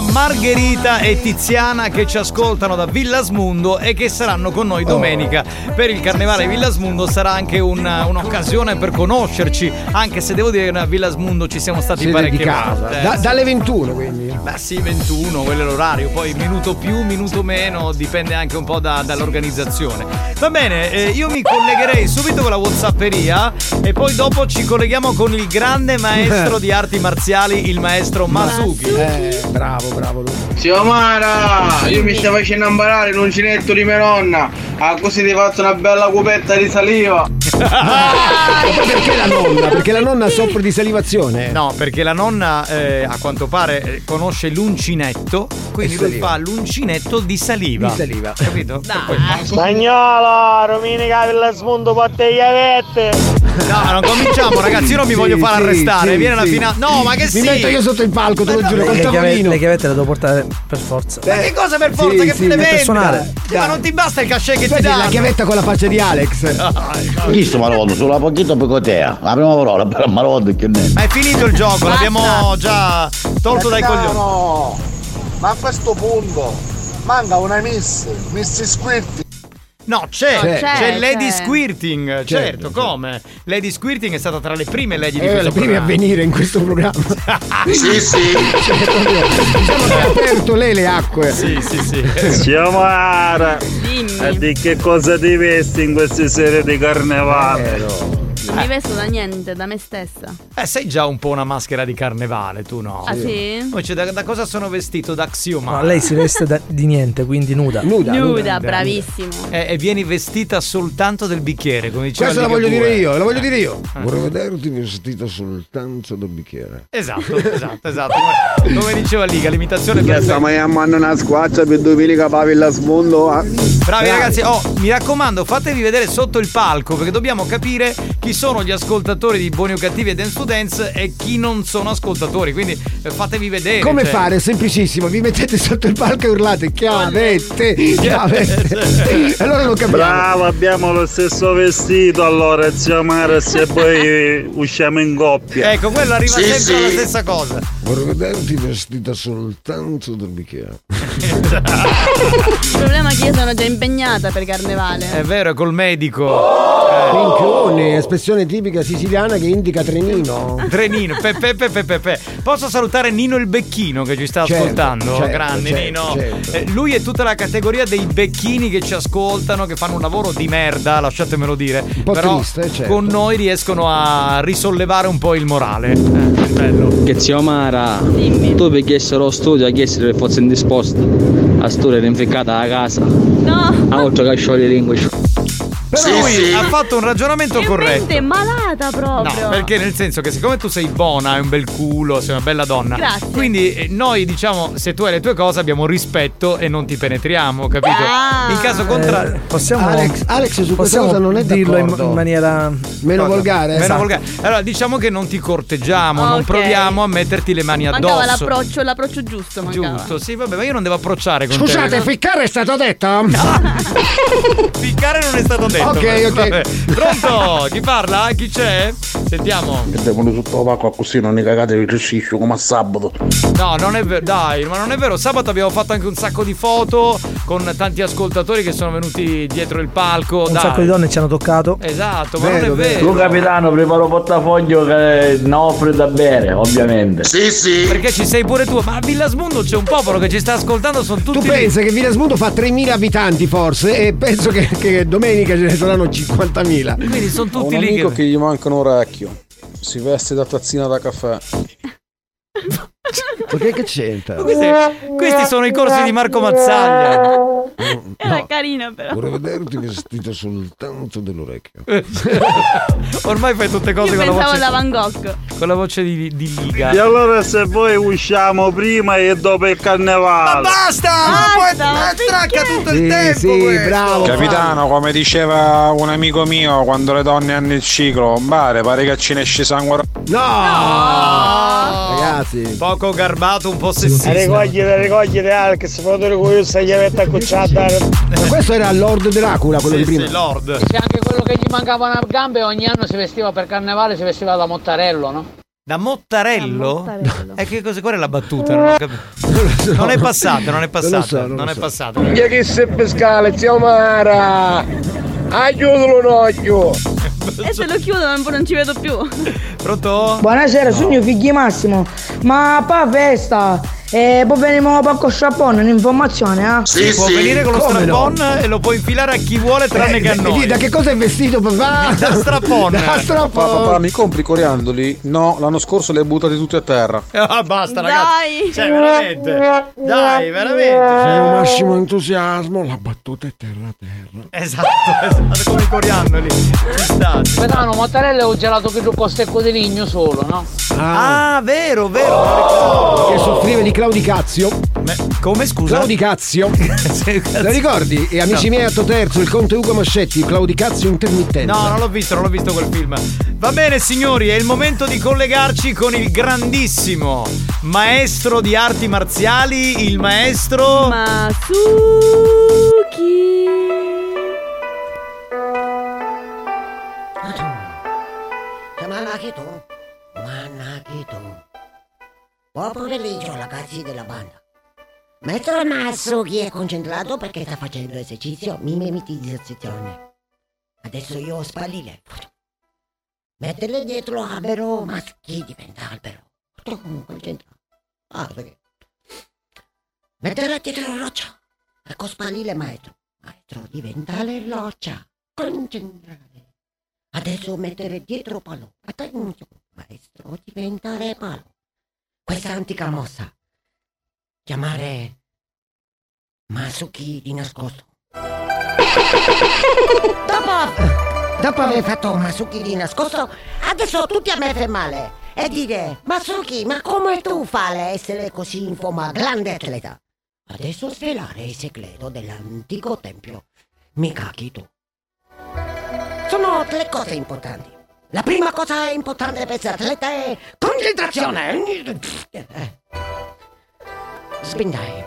Speaker 6: a Margherita e Tiziana che ci ascoltano da Villasmundo e che saranno con noi domenica per il carnevale Villasmundo. Sarà anche una- un'occasione per conoscerci, anche se devo dire che a Villasmundo ci siamo stati
Speaker 9: Siete
Speaker 6: parecchie volte. eh,
Speaker 9: Da- dalle 21 quindi.
Speaker 6: Beh sì, 21, quello è l'orario, poi minuto più, minuto meno, dipende anche un po' da- dall'organizzazione. Va bene, eh, io mi collegherei subito con la Whatsapperia e poi dopo ci colleghiamo con il grande maestro di arti marziali, il maestro Masuki.
Speaker 9: Eh, bravo, bravo lui.
Speaker 4: Zio Mara, io mi stai facendo imparare l'uncinetto di mia nonna. Ah, così ti faccio una bella cupetta di saliva.
Speaker 9: Ma perché la nonna? Perché la nonna soffre di salivazione.
Speaker 6: No, perché la nonna eh, a quanto pare eh, conosce l'uncinetto, quindi lui fa l'uncinetto di saliva.
Speaker 9: Di saliva.
Speaker 6: Capito?
Speaker 10: Spagnolo, Domenica Villa Smondo batte chiavette.
Speaker 6: No, non cominciamo, ragazzi. Io non mi voglio far
Speaker 9: sì,
Speaker 6: arrestare.
Speaker 9: sì,
Speaker 6: Viene la finale. No, ma che
Speaker 9: Mi
Speaker 6: sì?
Speaker 9: metto io sotto il palco, te lo giuro,
Speaker 7: Le,
Speaker 9: col
Speaker 7: le chiavette,
Speaker 9: tavolino.
Speaker 7: le chiavette le devo portare per forza.
Speaker 6: Ma che cosa per forza
Speaker 9: Sì,
Speaker 6: che
Speaker 9: sì,
Speaker 6: fine
Speaker 9: per
Speaker 6: vende?
Speaker 7: suonare.
Speaker 6: Ma non ti basta il cachet che ti dà?
Speaker 9: la chiavetta con la faccia di Alex.
Speaker 31: Chi sto marondo? Sulla pochino picotea. La prima parola, per marondo che ne.
Speaker 6: Ma è finito il gioco, l'abbiamo già tolto dai coglioni.
Speaker 20: No, ma a questo punto manca una miss, miss Squirty.
Speaker 6: No, c'è,
Speaker 20: No,
Speaker 6: c'è,
Speaker 20: c'è,
Speaker 6: Lady
Speaker 20: c'è.
Speaker 6: Squirting, certo,
Speaker 9: Certo,
Speaker 6: come? Lady Squirting è stata tra le prime lady di
Speaker 9: Eh,
Speaker 6: questo
Speaker 9: le prime a venire in questo programma.
Speaker 4: Sì, sì.
Speaker 9: Diciamo che ha aperto lei le acque.
Speaker 6: Sì, sì, sì.
Speaker 27: Zio Mara,
Speaker 5: Dimmi.
Speaker 27: e di che cosa ti vesti in queste serie di carnevale?
Speaker 5: Non mi vesto da niente, da me stessa.
Speaker 6: Eh, sei già un po' una maschera di carnevale, tu no?
Speaker 5: Ah, sì?
Speaker 6: Poi c'è da, da cosa sono vestito? Da Xioma.
Speaker 7: No, lei si veste da- di niente, quindi nuda.
Speaker 9: Nuda.
Speaker 5: Nuda, bravissimo.
Speaker 6: E, e vieni vestita soltanto del bicchiere, come diceva
Speaker 9: Questa la
Speaker 6: Ligabue.
Speaker 9: voglio dire io, la voglio dire io.
Speaker 28: Vorrei vederti vestita soltanto da bicchiere.
Speaker 6: Esatto, esatto, esatto. Come, come diceva Liga, l'imitazione
Speaker 4: Che
Speaker 6: perfetta.
Speaker 4: stiamo chiamando una squaccia per domenica per Villa Smondo. ah.
Speaker 6: Bravi ragazzi, oh, mi raccomando, fatevi vedere sotto il palco perché dobbiamo capire chi sono gli ascoltatori di Buoni o Cattivi e Dance to Dance e chi non sono ascoltatori. Quindi eh, fatevi vedere.
Speaker 9: Come
Speaker 6: cioè.
Speaker 9: fare? Semplicissimo, vi mettete sotto il palco e urlate chiavette, chiavette. E allora lo capiamo.
Speaker 27: Bravo, abbiamo lo stesso vestito allora, zio Mara, se poi usciamo in coppia.
Speaker 6: Ecco, quello arriva
Speaker 4: Sì,
Speaker 6: sempre
Speaker 4: sì.
Speaker 6: stessa cosa.
Speaker 28: Vorrei vederti vestita soltanto da bicchiere.
Speaker 5: Il problema è che io sono già impegnata per carnevale.
Speaker 6: È vero, è col medico.
Speaker 9: Minchione, espressione tipica siciliana che indica trenino.
Speaker 6: Trenino, pe, pe, pe, pe, pe, pe. Posso salutare Nino il Becchino che ci sta
Speaker 9: Certo,
Speaker 6: ascoltando?
Speaker 9: certo,
Speaker 6: Grande
Speaker 9: certo,
Speaker 6: Nino.
Speaker 9: certo.
Speaker 6: Eh, lui è tutta la categoria dei becchini che ci ascoltano, che fanno un lavoro di merda, lasciatemelo dire. Un
Speaker 9: po'
Speaker 6: Però
Speaker 9: triste, certo.
Speaker 6: con noi riescono a risollevare un po' il morale. Eh, bello.
Speaker 32: Che zio Mara, tu per chiedere lo studio, a che fosse indisposto. La storia era inficcata a casa.
Speaker 5: No!
Speaker 32: A oltre che scioglie lingue.
Speaker 6: Però
Speaker 4: Sì,
Speaker 6: lui
Speaker 4: sì.
Speaker 6: ha fatto un ragionamento
Speaker 5: Che
Speaker 6: corretto.
Speaker 5: mente è malata proprio.
Speaker 6: No, perché nel senso che siccome tu sei buona, hai un bel culo, sei una bella donna.
Speaker 5: Grazie.
Speaker 6: Quindi eh, noi diciamo, se tu hai le tue cose abbiamo rispetto e non ti penetriamo, capito?
Speaker 5: Ah.
Speaker 6: In caso contrario.
Speaker 7: Eh, possiamo,
Speaker 9: Alex, Alex su questa
Speaker 7: possiamo
Speaker 9: cosa non è
Speaker 7: dirlo in,
Speaker 9: d'accordo.
Speaker 7: in maniera
Speaker 9: Meno
Speaker 7: cosa?
Speaker 9: volgare.
Speaker 6: Meno
Speaker 9: Esatto.
Speaker 6: volgare. Allora, diciamo che non ti corteggiamo, non
Speaker 5: Ok.
Speaker 6: proviamo a metterti le mani
Speaker 5: Mancava
Speaker 6: addosso.
Speaker 5: l'approccio, l'approccio giusto, mancava.
Speaker 6: Giusto, sì, vabbè, ma io non devo approcciare con
Speaker 9: Scusate,
Speaker 6: te.
Speaker 9: ficcare è stato detto?
Speaker 6: Ficcare non è stato detto.
Speaker 9: Ok, ok.
Speaker 6: vabbè. Pronto? Chi parla? Chi c'è? Sentiamo.
Speaker 12: Che devono sotto la pacca così non ne cagate il resciscio come a sabato.
Speaker 6: No, non è vero, dai, ma non è vero. Sabato abbiamo fatto anche un sacco di foto con tanti ascoltatori che sono venuti dietro il palco.
Speaker 7: Un
Speaker 6: dai.
Speaker 7: sacco di donne ci hanno toccato.
Speaker 6: Esatto, ma
Speaker 9: Vero,
Speaker 6: non è vero.
Speaker 32: Tu capitano, preparo portafoglio che ne offre da bere, ovviamente.
Speaker 4: Sì, sì.
Speaker 6: Perché ci sei pure tu, ma a Villasmundo c'è un popolo che ci sta ascoltando, sono tutti
Speaker 9: Tu pensi che Villasmundo fa 3.000 abitanti forse e penso che, che domenica ce ne saranno 50.000.
Speaker 6: Quindi sono
Speaker 33: Ho
Speaker 6: tutti
Speaker 33: un
Speaker 6: lì
Speaker 33: amico
Speaker 6: che...
Speaker 33: che gli manca un orecchio. Si veste da tazzina da caffè.
Speaker 9: Ma che, che c'entra?
Speaker 6: Questi, questi sono i corsi di Marco Mazzaglia.
Speaker 5: Era carina però.
Speaker 28: Vorrei vederti vestita soltanto dell'orecchio.
Speaker 6: Ormai fai tutte cose
Speaker 5: Io
Speaker 6: con la
Speaker 5: pensavo
Speaker 6: voce
Speaker 5: da Van Gogh.
Speaker 6: con la voce di, di Liga.
Speaker 27: E allora se voi usciamo prima e dopo il carnevale.
Speaker 6: Basta! Ma poi tracca tutto il
Speaker 9: Sì,
Speaker 6: tempo
Speaker 9: sì,
Speaker 6: questo.
Speaker 9: bravo.
Speaker 27: Capitano, come diceva un amico mio, quando le donne hanno il ciclo, bare, pare che ci ne esce sangue.
Speaker 9: No! Ragazzi.
Speaker 6: Poco garbato, un po' sessista.
Speaker 10: Ricoglite, ricoglite Alex, foto con io stai chiavetta accucciata.
Speaker 9: Ma questo era Lord Dracula, quello
Speaker 6: Sì,
Speaker 9: di prima.
Speaker 6: sì, Lord.
Speaker 21: C'è anche quello che gli mancava una gambe e ogni anno si vestiva per carnevale, si vestiva da Mottarello, no?
Speaker 6: Da Mottarello?
Speaker 5: Da Mottarello.
Speaker 6: E che cosa qual è la battuta? Non capito. Non è passata, non è passata.
Speaker 9: so, non
Speaker 6: è
Speaker 9: so.
Speaker 6: passata.
Speaker 33: Minchia che se pescale, zio Mara! Aiutalo un occhio!
Speaker 5: E se lo chiudo non, non ci vedo più.
Speaker 6: Pronto?
Speaker 21: Buonasera, sono io figli Massimo. Ma pa festa! E poi veniamo pa con strappone, un'informazione, eh?
Speaker 6: Si può venire con lo
Speaker 9: come no?
Speaker 6: e lo puoi infilare a chi vuole tranne
Speaker 9: Eh,
Speaker 6: che a
Speaker 9: eh,
Speaker 6: noi.
Speaker 9: Da che cosa è vestito papà?
Speaker 6: Da strappone.
Speaker 9: Da
Speaker 33: Papà,
Speaker 9: strappone.
Speaker 33: papà, mi compri i coriandoli? No, l'anno scorso li hai buttati tutti a terra.
Speaker 6: Ah, basta,
Speaker 5: Dai.
Speaker 6: ragazzi. Cioè, veramente. Dai, veramente.
Speaker 28: Mio
Speaker 6: Cioè.
Speaker 28: massimo entusiasmo, la battuta è terra terra.
Speaker 6: Esatto, esatto, come i coriandoli. Ci sta.
Speaker 21: Pedano, mozzarella ho gelato che con stecco di ligno solo, no?
Speaker 6: Ah, vero, vero. non ricordavo.
Speaker 9: Che soffriva di claudicazio.
Speaker 6: Me- Come scusa?
Speaker 9: Claudicazio. Lo ricordi? E amici
Speaker 6: No.
Speaker 9: miei, atto terzo, il conte Ugo Mascetti, claudicazio intermittenza.
Speaker 6: No, non l'ho visto, non l'ho visto quel film. Va bene, signori, è il momento di collegarci con il grandissimo maestro di arti marziali, il maestro.
Speaker 5: Masuki.
Speaker 34: Buon pomeriggio ragazzi della banda. Maestro Masuki è concentrato perché sta facendo esercizio mimetizzazione. Adesso io ho spallile. Metterle dietro l'albero, ma chi diventa albero? Concentrato. Ah, perché? Dietro la roccia. Ecco spallile maestro. Maestro diventa le roccia. Concentrare. Adesso mettere dietro palo. Attenzione, maestro, diventare palo. Questa antica mossa. Chiamare Masuki di nascosto. dopo, dopo aver fatto Masuki di nascosto, adesso tutti a me fa male. E dire, Masuki, ma come tu fai a essere così in forma grande atleta? Adesso svelare il segreto dell'antico tempio Mikakito. Sono tre cose importanti. La prima cosa importante per essere atleta è concentrazione. Spindai.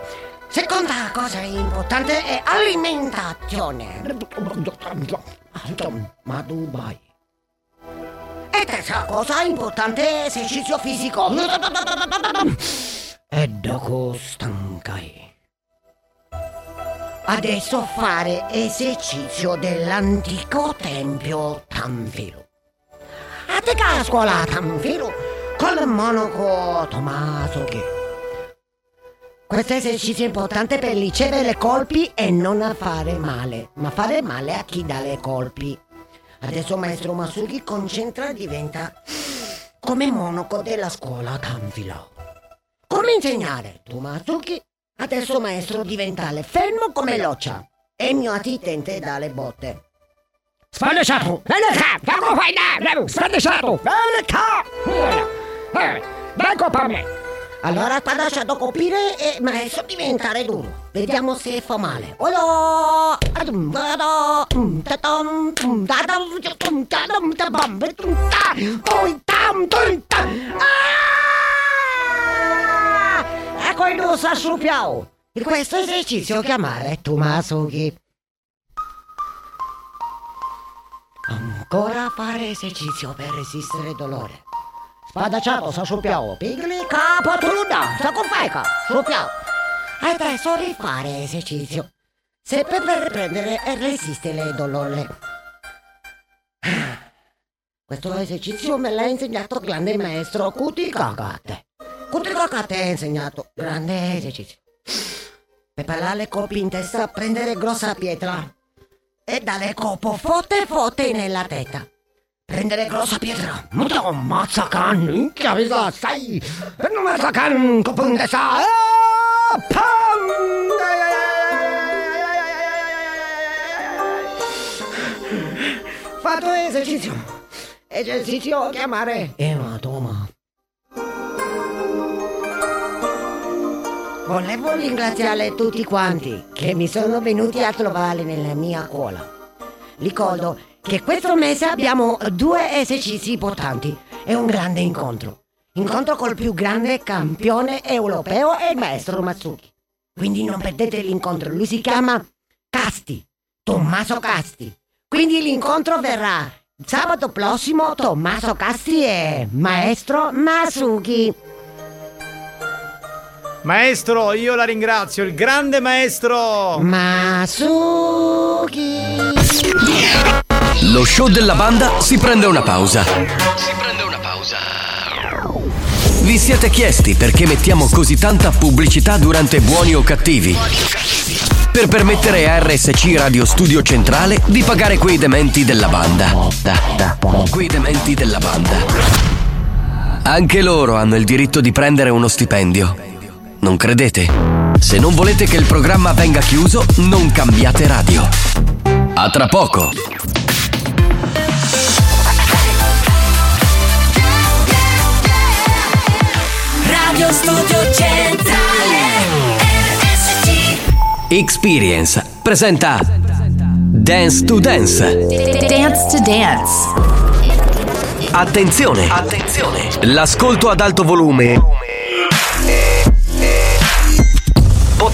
Speaker 34: Seconda cosa importante è alimentazione. Ma Dubai. E terza cosa importante è esercizio fisico. E dopo stankai. Adesso fare esercizio dell'antico tempio Tanfilo. A te che a scuola Tanfilo con il monaco Tommaso che. Questo esercizio è importante per ricevere colpi e non fare male, ma fare male a chi dà le colpi. Adesso maestro Masuki concentra e diventa come monaco della scuola Tanfilo. Come insegnare? Tu Masuki Adesso maestro diventare fermo come l'occia e il mio assistente dà le botte. Spalleggiato! Spalleggiato! Come fai là? Spalleggiato! Spalleggiato! Vengo per me! Allora sta lasciando colpire e maestro diventare duro. Vediamo se fa male. Olo! Ecco il lusso asciupiao. In questo esercizio chiamare Tomasuki. Ancora fare esercizio per resistere dolore. Spadacciato, sa sciupiao. Pigli capo truda. Sa con faica. Sciupiao. Adesso rifare esercizio. Sempre per prendere e resistere il dolore. Questo esercizio me l'ha insegnato grande maestro Kuti Kakate. Kuti Kakate ha insegnato grande esercizio. Per parlare colpi in testa, prendere grossa pietra e dare colpo forte forte nella testa. Prendere grossa pietra. Muto, mazzacan, minchia, visa, sai. E non mazzacan, colpo in testa. Ah, pam! Fatto esercizio. Esercizio chiamare ematoma. Volevo ringraziare tutti quanti che mi sono venuti a trovare nella mia scuola. Ricordo che questo mese abbiamo due esercizi importanti e un grande incontro. Incontro col più grande campione europeo e il maestro Matsuki. Quindi non perdete l'incontro, lui si chiama Casti, Tommaso Casti. Quindi l'incontro verrà Sabato prossimo Tommaso Castri e Maestro Masuki.
Speaker 6: Maestro, io la ringrazio, il grande maestro!
Speaker 34: Masuki.
Speaker 1: Lo show della banda si prende una pausa. Vi siete chiesti perché mettiamo così tanta pubblicità durante buoni o cattivi? Per permettere a RSC Radio Studio Centrale di pagare quei dementi della banda. Da, da, quei dementi della banda. Anche loro hanno il diritto di prendere uno stipendio. Non credete? Se non volete che il programma venga chiuso, non cambiate radio. A tra poco.
Speaker 14: Radio Studio Centrale RSC
Speaker 1: Experience presenta Dance to Dance.
Speaker 35: Dance to Dance.
Speaker 1: Attenzione! Attenzione! L'ascolto ad alto volume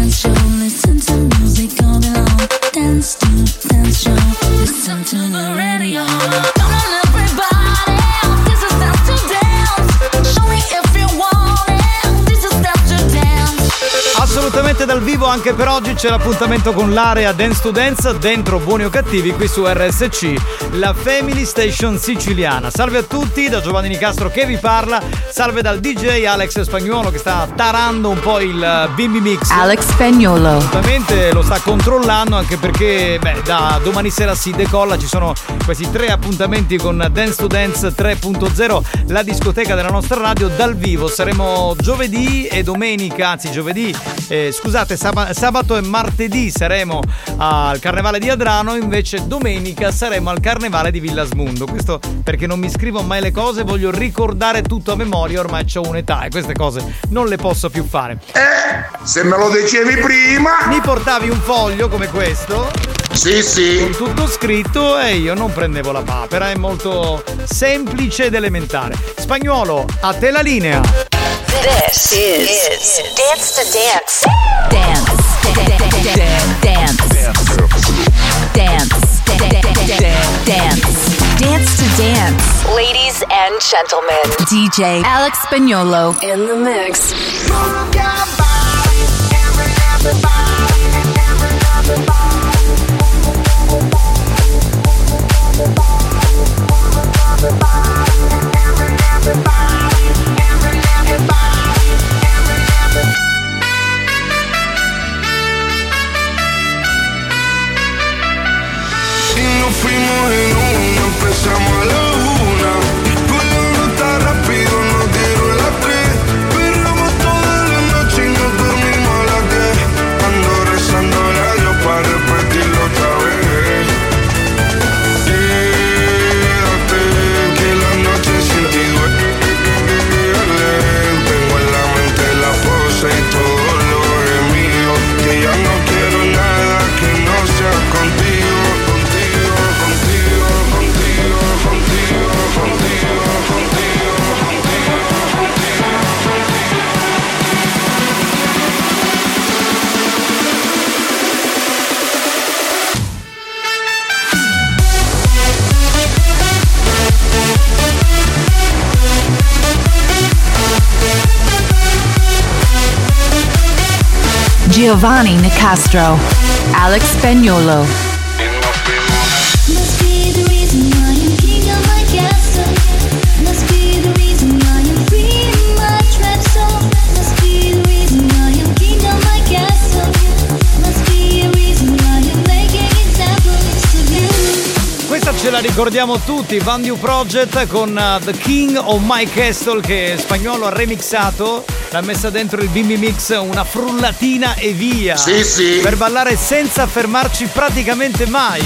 Speaker 35: Dance to Dance show. Listen to music all day long. Dance to Dance show. Listen to the radio. Come on, everybody.
Speaker 6: Assolutamente dal vivo anche per oggi c'è l'appuntamento con l'area Dance to Dance dentro Buoni o Cattivi qui su RSC, la Family Station siciliana. Salve a tutti da Giovanni Nicastro che vi parla, salve dal DJ Alex Spagnuolo che sta tarando un po' il eh, Bimbi Mix.
Speaker 35: Alex Spagnolo.
Speaker 6: Assolutamente lo sta controllando anche perché beh, da domani sera si decolla, ci sono questi tre appuntamenti con Dance to Dance 3.0, la discoteca della nostra radio dal vivo. Saremo giovedì e domenica, anzi giovedì, eh, scusate, sab- sabato e martedì saremo al Carnevale di Adrano, invece domenica saremo al Carnevale di Villasmundo. Questo perché non mi scrivo mai le cose, voglio ricordare tutto a memoria, ormai ho un'età e queste cose non le posso più fare.
Speaker 20: Se me lo dicevi prima.
Speaker 6: Mi portavi un foglio come questo.
Speaker 20: Sì, sì.
Speaker 6: Con tutto scritto e io non prendevo la papera, è molto semplice ed elementare. Spagnuolo, a te la linea.
Speaker 35: This is, Dance to Dance. Dance. Dance. Dance. Dance. Dance Dance to Dance. Ladies and gentlemen, DJ Alex Spagnolo in the mix.
Speaker 14: Y making examples of you.
Speaker 6: Questa ce la ricordiamo tutti, Van New Project con uh, The King of My Castle che spagnolo ha remixato, l'ha messa dentro il Bimbi Mix una frullatina e via.
Speaker 20: Sì, sì.
Speaker 6: Per ballare senza fermarci praticamente mai.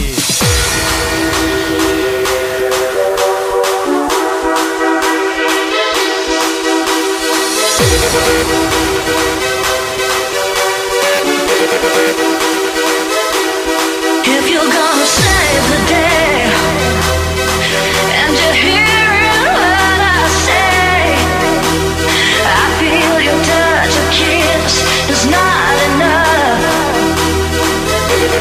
Speaker 22: If you're gonna save the day and you're here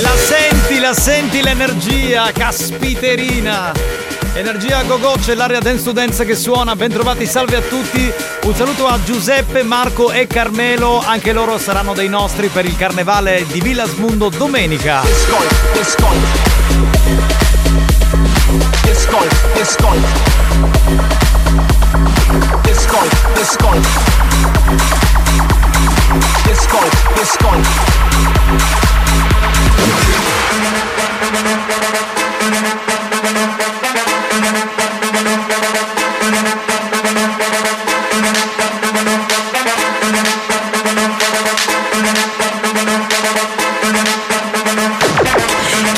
Speaker 6: La senti, la senti l'energia, caspiterina. Energia a go-go, c'è l'area dance to dance che suona. Bentrovati, salve a tutti. Un saluto a Giuseppe, Marco e Carmelo. Anche loro saranno dei nostri per il carnevale di Villasmundo domenica.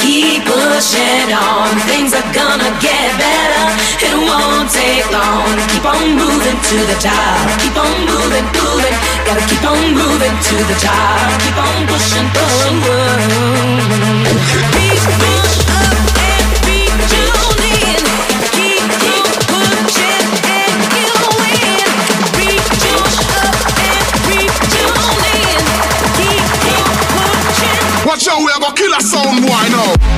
Speaker 22: Keep pushing on, things are gonna get better. It won't take long. Keep on moving to the top. Keep on moving, moving. Gotta keep on moving to the top. Keep on pushing, pushing. Reach, up and reach on in. Keep pushing and you win. Reach up and reach on in. Keep pushing.
Speaker 14: Watch out, we kill a sound boy now.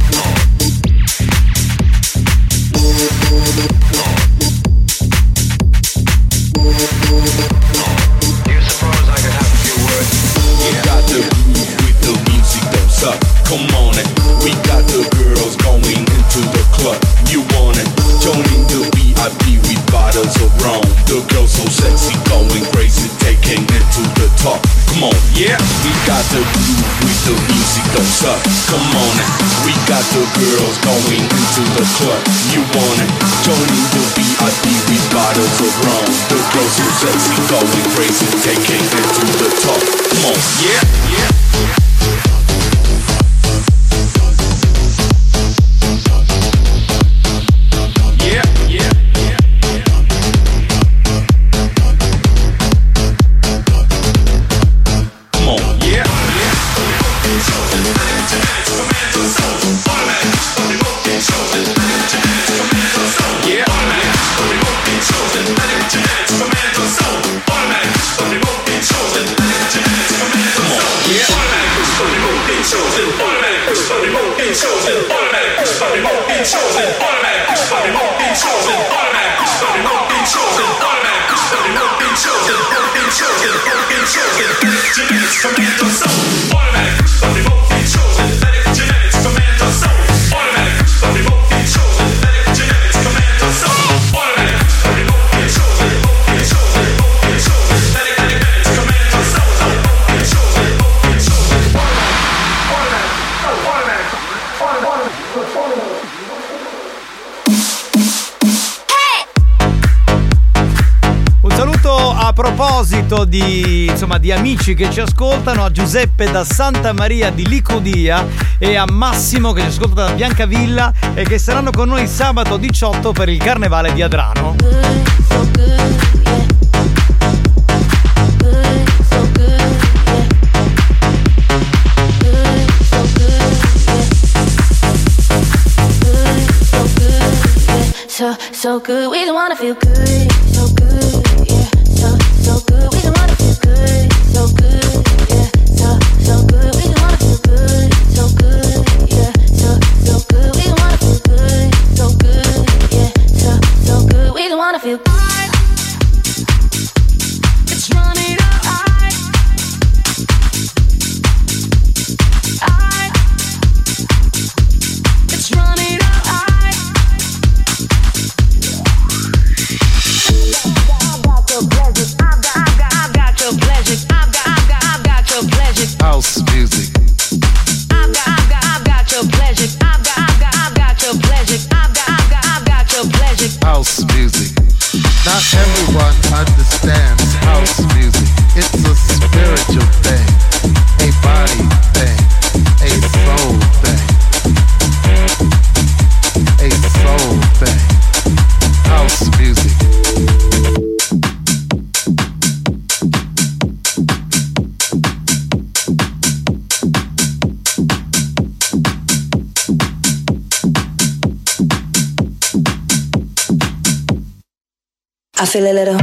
Speaker 6: amici che ci ascoltano, a Giuseppe da Santa Maria di Licodia e a Massimo che ci ascolta da Biancavilla e che saranno con noi sabato 18 per il carnevale di Adrano.
Speaker 36: So, so good, we wanna feel good,
Speaker 14: feel a little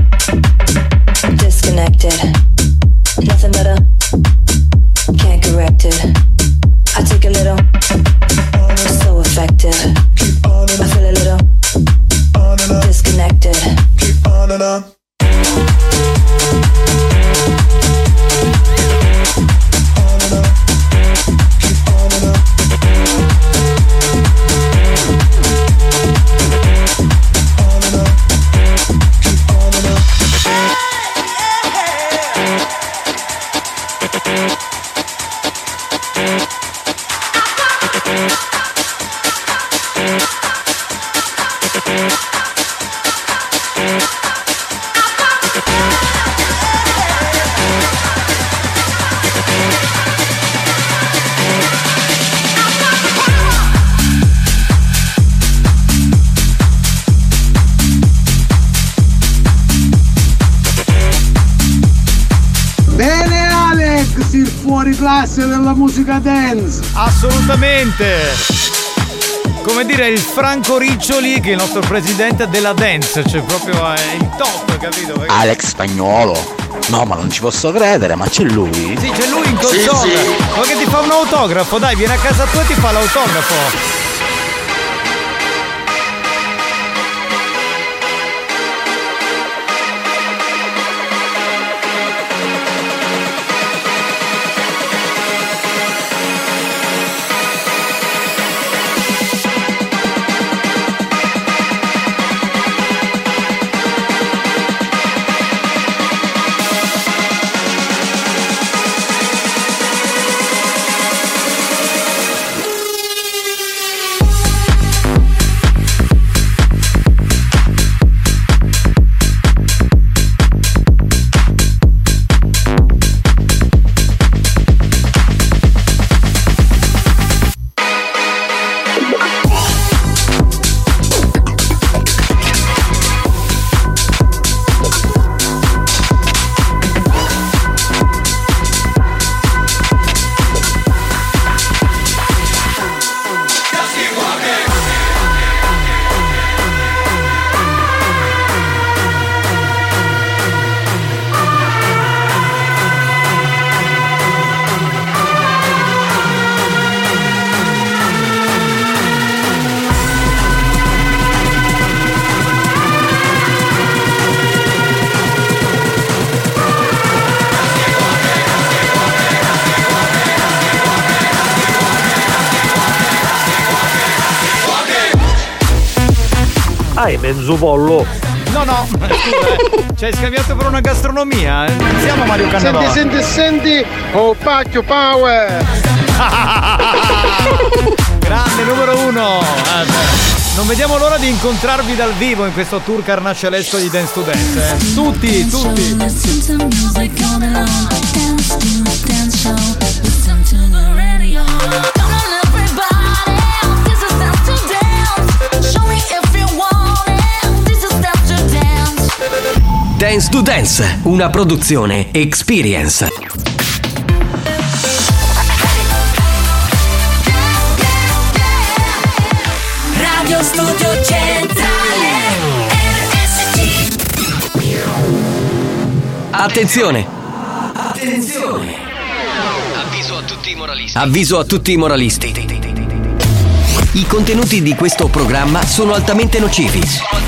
Speaker 6: Franco Riccioli che è il nostro presidente della dance, cioè proprio è il top, capito? Perché-
Speaker 31: Alex Spagnolo. No, ma non ci posso credere, ma c'è lui?
Speaker 6: Sì, c'è lui in console. Ma che ti fa un autografo, dai, viene a casa tua e ti fa l'autografo.
Speaker 37: Pollo.
Speaker 6: No, no, scusa, eh. ci hai scambiato per una gastronomia. eh. Non siamo Mario Cannavò.
Speaker 20: Senti, senti, senti, oh pacchio power!
Speaker 6: Grande numero uno. Non vediamo l'ora di incontrarvi dal vivo in questo tour carnascialesco di Dance to Dance. eh. Tutti, tutti.
Speaker 38: Dance dance. To Dance,
Speaker 1: una produzione Experience.
Speaker 38: Radio Studio Centrale.
Speaker 1: Attenzione! Attenzione! Avviso a tutti i moralisti. Avviso a tutti i moralisti. I contenuti di questo programma sono altamente nocivi.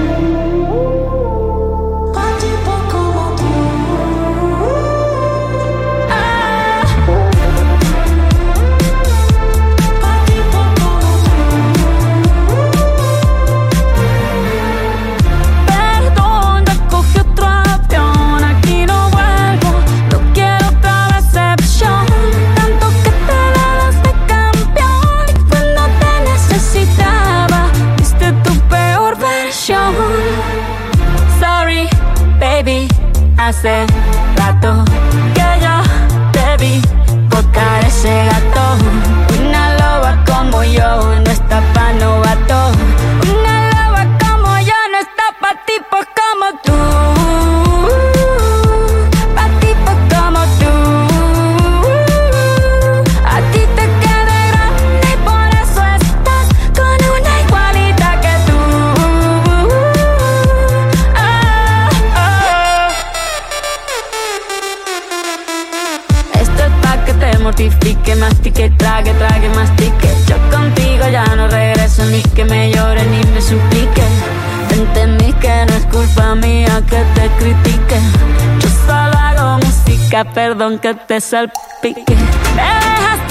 Speaker 38: aunque te salpique. Me dejaste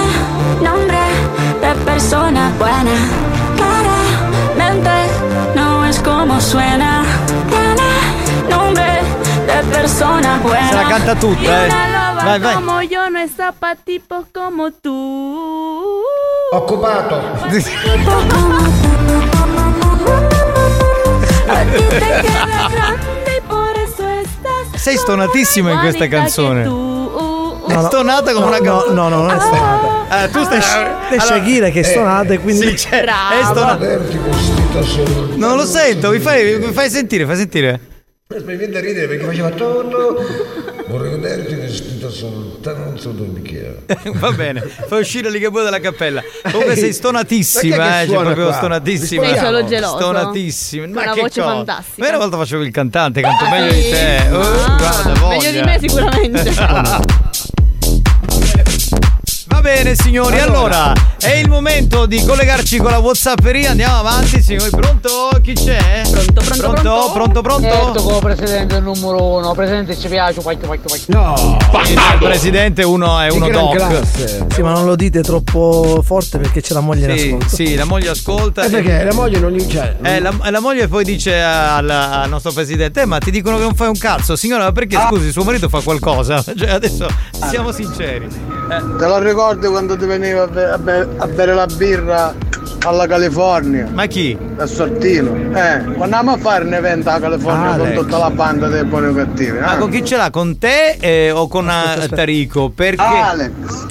Speaker 38: Persona buena. Claramente no es como suena. Tiene nombre de persona buena.
Speaker 6: Se la canta tutta, eh. Vai, vai.
Speaker 5: como yo no está pa' tipos como tú.
Speaker 39: Occupato.
Speaker 6: Sei stonatissimo in questa canzone.
Speaker 7: No.
Speaker 6: stonata come una
Speaker 7: No,
Speaker 6: gamba.
Speaker 7: no, no, non è stonata.
Speaker 6: Eh, tu stai.
Speaker 7: Te Shakira che è stonata e quindi.
Speaker 6: Sì, cioè, è stonata. Non lo sento, mi fai, mi fai sentire, fai sentire.
Speaker 9: Mi viene da ridere perché faceva tonno. Vorrei vederti vestita soltanto due bicchieri.
Speaker 6: Va bene, fai uscire Ligabue dalla cappella. Comunque sei stonatissima, eh, cioè
Speaker 9: suona
Speaker 6: proprio
Speaker 9: qua?
Speaker 6: stonatissima.
Speaker 5: Sei solo geloso.
Speaker 6: Stonatissima. Ma
Speaker 5: una
Speaker 6: che
Speaker 5: voce
Speaker 6: cosa?
Speaker 5: fantastica.
Speaker 6: Ma io una volta facevo il cantante, canto
Speaker 5: Ah,
Speaker 6: meglio
Speaker 5: sì?
Speaker 6: di te. Oh,
Speaker 5: Ah,
Speaker 6: guarda, voglia.
Speaker 5: meglio di me sicuramente.
Speaker 6: Va bene signori, allora è il momento di collegarci con la Whatsapperia, andiamo avanti signori, pronto? Chi c'è?
Speaker 5: Pronto, pronto,
Speaker 6: Pronto, pronto, pronto?
Speaker 21: Certo, come presidente numero uno, presidente ci piace, faccio, faccio, faccio.
Speaker 9: No,
Speaker 6: Il presidente uno è uno doc.
Speaker 7: Sì, ma non lo dite troppo forte perché c'è la moglie in
Speaker 6: Sì,
Speaker 7: ascolto.
Speaker 6: sì, la moglie ascolta.
Speaker 9: Eh, perché la moglie non gli c'è.
Speaker 6: Eh, la, la moglie poi dice al, al nostro presidente: eh, Ma ti dicono che non fai un cazzo, signora, ma perché scusi, suo marito fa qualcosa? Cioè, adesso siamo sinceri. Eh,
Speaker 20: Te lo ricordi quando ti veniva a, be- a be- a bere la birra alla California?
Speaker 6: Ma chi?
Speaker 20: A Sortino. Eh, quando andiamo a fare un evento alla California
Speaker 6: Alex.
Speaker 20: con tutta la banda dei buoni cattivi.
Speaker 6: ma
Speaker 20: eh?
Speaker 6: con chi ce l'ha? Con te eh, o con eh, Tarico? Perché?
Speaker 20: Alex.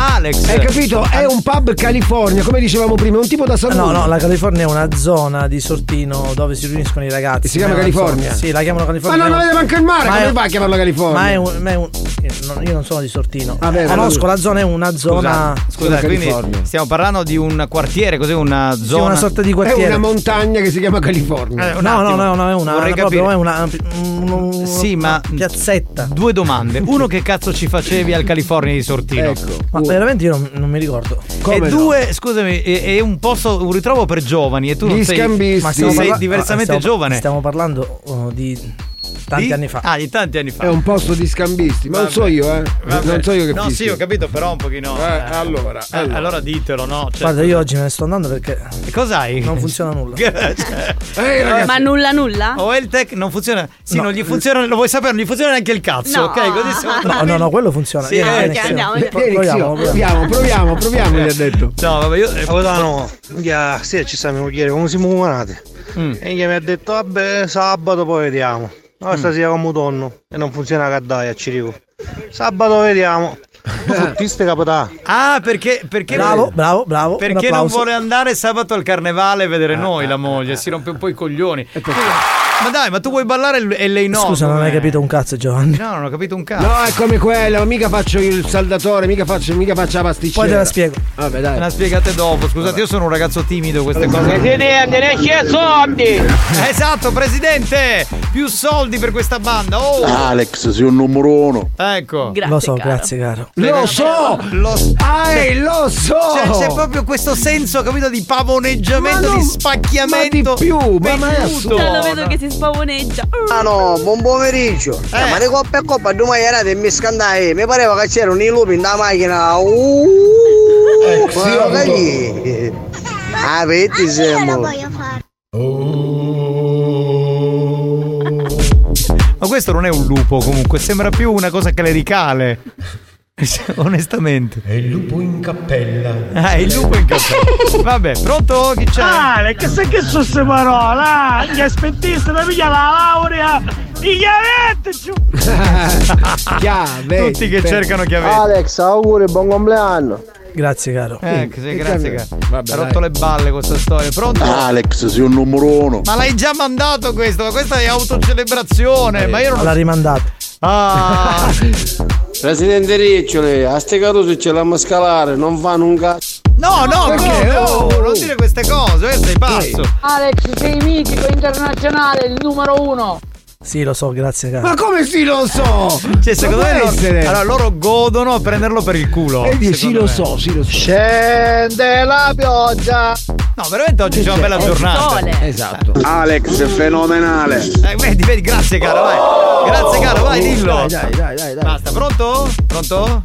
Speaker 6: Ah, Alex.
Speaker 9: Hai capito? È un pub California, come dicevamo prima, è un tipo da salute.
Speaker 7: No, no, la California è una zona di Sortino dove si riuniscono i ragazzi.
Speaker 9: Si chiama
Speaker 7: Ma è una
Speaker 9: California?
Speaker 7: zona- Sì, la chiamano
Speaker 9: Ma
Speaker 7: California.
Speaker 9: non
Speaker 7: Ma è
Speaker 9: avete manco il mare,
Speaker 7: ma
Speaker 9: come
Speaker 7: è-
Speaker 9: fai a chiamarla California?
Speaker 7: Ma è un, ma è un- io non- non sono di Sortino.
Speaker 9: Vabbè,
Speaker 7: Conosco la zona, è una zona.
Speaker 6: Scusa, quindi stiamo parlando di un quartiere, cos'è una
Speaker 7: Sì,
Speaker 6: zona?
Speaker 7: una sorta di
Speaker 9: È
Speaker 7: quartiere.
Speaker 9: una montagna che si chiama California.
Speaker 6: Eh,
Speaker 7: No, no, no, no, è una,
Speaker 6: Vorrei
Speaker 7: è proprio
Speaker 6: capire.
Speaker 7: è una, un- un-
Speaker 6: Sì, ma
Speaker 7: piazzetta.
Speaker 6: Due domande. Uno, che cazzo ci facevi al California di Sortino?
Speaker 9: Ecco.
Speaker 7: Ma veramente io non, non mi ricordo.
Speaker 6: e due, scusami, è, è un posto, un ritrovo per giovani e tu non
Speaker 9: Gli
Speaker 6: sei,
Speaker 9: scambisti.
Speaker 7: Ma
Speaker 6: sei
Speaker 7: parla-
Speaker 6: diversamente
Speaker 7: stiamo-
Speaker 6: giovane.
Speaker 7: Stiamo parlando oh, di tanti
Speaker 6: Di-
Speaker 7: anni fa.
Speaker 6: Ah, di tanti anni fa.
Speaker 9: È un posto di scambisti, ma non so io, eh.
Speaker 6: Vabbè.
Speaker 9: Non so io che
Speaker 6: No,
Speaker 9: fischio.
Speaker 6: sì, ho capito, però un pochino.
Speaker 9: Eh, allora,
Speaker 6: Eh, allora.
Speaker 9: allora.
Speaker 6: ditelo, no? Cioè-
Speaker 7: Guarda, io oggi me ne sto andando perché
Speaker 6: E cos'hai?
Speaker 7: non funziona nulla.
Speaker 6: Cioè,
Speaker 9: Ehi, ragazzi.
Speaker 5: Ma nulla nulla?
Speaker 6: o il tech non funziona. Sì,
Speaker 7: No.
Speaker 6: non gli funziona, lo vuoi sapere? Non gli funziona neanche il cazzo,
Speaker 5: No.
Speaker 6: ok? Così siamo
Speaker 7: No, no, no, quello funziona.
Speaker 6: Sì,
Speaker 7: Vieni,
Speaker 6: eh,
Speaker 7: vieni,
Speaker 6: ok,
Speaker 7: Xio.
Speaker 5: andiamo, andiamo.
Speaker 9: Vieni,
Speaker 7: Proviamo, proviamo.
Speaker 9: proviamo, proviamo, gli ha detto.
Speaker 6: No, vabbè, io.
Speaker 40: Capitano, sì, ci siamo chiedere come siamo muovati.
Speaker 6: Mm.
Speaker 40: E gli mi ha detto, vabbè, sabato poi vediamo. No, stasera come tonno e non funziona la caddaia, ci dico. Sabato vediamo. Fottiste capitano.
Speaker 6: Ah, perché, perché
Speaker 7: Bravo, bravo, bravo.
Speaker 6: Perché non vuole andare sabato al carnevale a vedere noi, la moglie, si rompe un po' i coglioni. Ma dai, ma tu vuoi ballare e lei no?
Speaker 7: Scusa, non hai capito un cazzo, Giovanni.
Speaker 6: No, non ho capito un cazzo.
Speaker 9: No, è come quello, mica faccio il saldatore, mica faccio, mica faccio la pasticcera.
Speaker 7: Poi te la spiego.
Speaker 9: Vabbè,
Speaker 6: Me
Speaker 9: dai.
Speaker 6: la spiegate dopo. Scusate, io sono un ragazzo timido, queste cose.
Speaker 21: Presidente, ne esce soldi!
Speaker 6: Esatto, presidente! Più soldi per questa banda. Oh!
Speaker 12: Alex, sei un numero uno.
Speaker 6: Ecco.
Speaker 5: Grazie,
Speaker 7: Lo so,
Speaker 5: caro.
Speaker 7: grazie, caro.
Speaker 9: Lo so!
Speaker 6: Lo
Speaker 9: Ah, eh, lo so!
Speaker 6: Cioè, c'è proprio questo senso, capito, di pavoneggiamento,
Speaker 9: Ma non-
Speaker 6: di
Speaker 9: ma
Speaker 6: spacchiamento.
Speaker 9: di più, ma- ma è
Speaker 6: velluto.
Speaker 5: Già lo vedo che si spavoneggia.
Speaker 20: Ah no, buon pomeriggio. Eh. Ma di coppa e coppa domani era e mi scandai. Mi pareva che c'erano i lupi nella macchina. Uh,
Speaker 9: sì,
Speaker 20: ma che Ah, vedi siamo.
Speaker 6: Ma questo non è un lupo, comunque, sembra più una cosa clericale. Onestamente.
Speaker 41: È il lupo in cappella.
Speaker 6: Ah, è il lupo in cappello. Vabbè, pronto? Chi c'è?
Speaker 10: Ale, che sai che sono queste parole? Ah, gli aspettiste da piglia la laurea! I chiavetti! giù.
Speaker 9: Chiave.
Speaker 6: Tutti che cercano chiavetti.
Speaker 20: Alex, auguri, buon compleanno.
Speaker 7: Grazie, caro.
Speaker 6: Eh, sì, grazie, caro.
Speaker 9: Vabbè,
Speaker 6: Ha
Speaker 9: dai.
Speaker 6: rotto le balle questa storia. Pronto?
Speaker 12: Alex, sei un numero uno.
Speaker 6: Ma l'hai già mandato questo? Ma questa è autocelebrazione. Ma io non
Speaker 7: L'ha rimandato.
Speaker 6: Ah,
Speaker 4: Presidente Riccioli, a ste cadute ce l'hanno scalare, non fanno un cazzo.
Speaker 6: no, no,
Speaker 9: Perché?
Speaker 6: no,
Speaker 9: Oh.
Speaker 6: non dire queste cose, eh, sei pazzo.
Speaker 21: Alex, sei mitico internazionale, il numero uno!
Speaker 7: Sì, lo so, grazie, caro.
Speaker 9: Ma come sì lo so?
Speaker 6: Cioè, secondo me
Speaker 9: essere?
Speaker 6: allora, loro godono a prenderlo per il culo.
Speaker 9: E dici sì lo
Speaker 6: me.
Speaker 9: so, sì lo so.
Speaker 20: Scende la pioggia.
Speaker 6: No, veramente oggi c'è una bella giornata.
Speaker 5: Sole.
Speaker 9: Esatto.
Speaker 4: Alex, fenomenale.
Speaker 6: Eh, vedi, vedi, grazie caro, vai. Grazie caro, vai, dillo.
Speaker 9: Dai, dai, dai, dai.
Speaker 6: Basta, pronto? Pronto?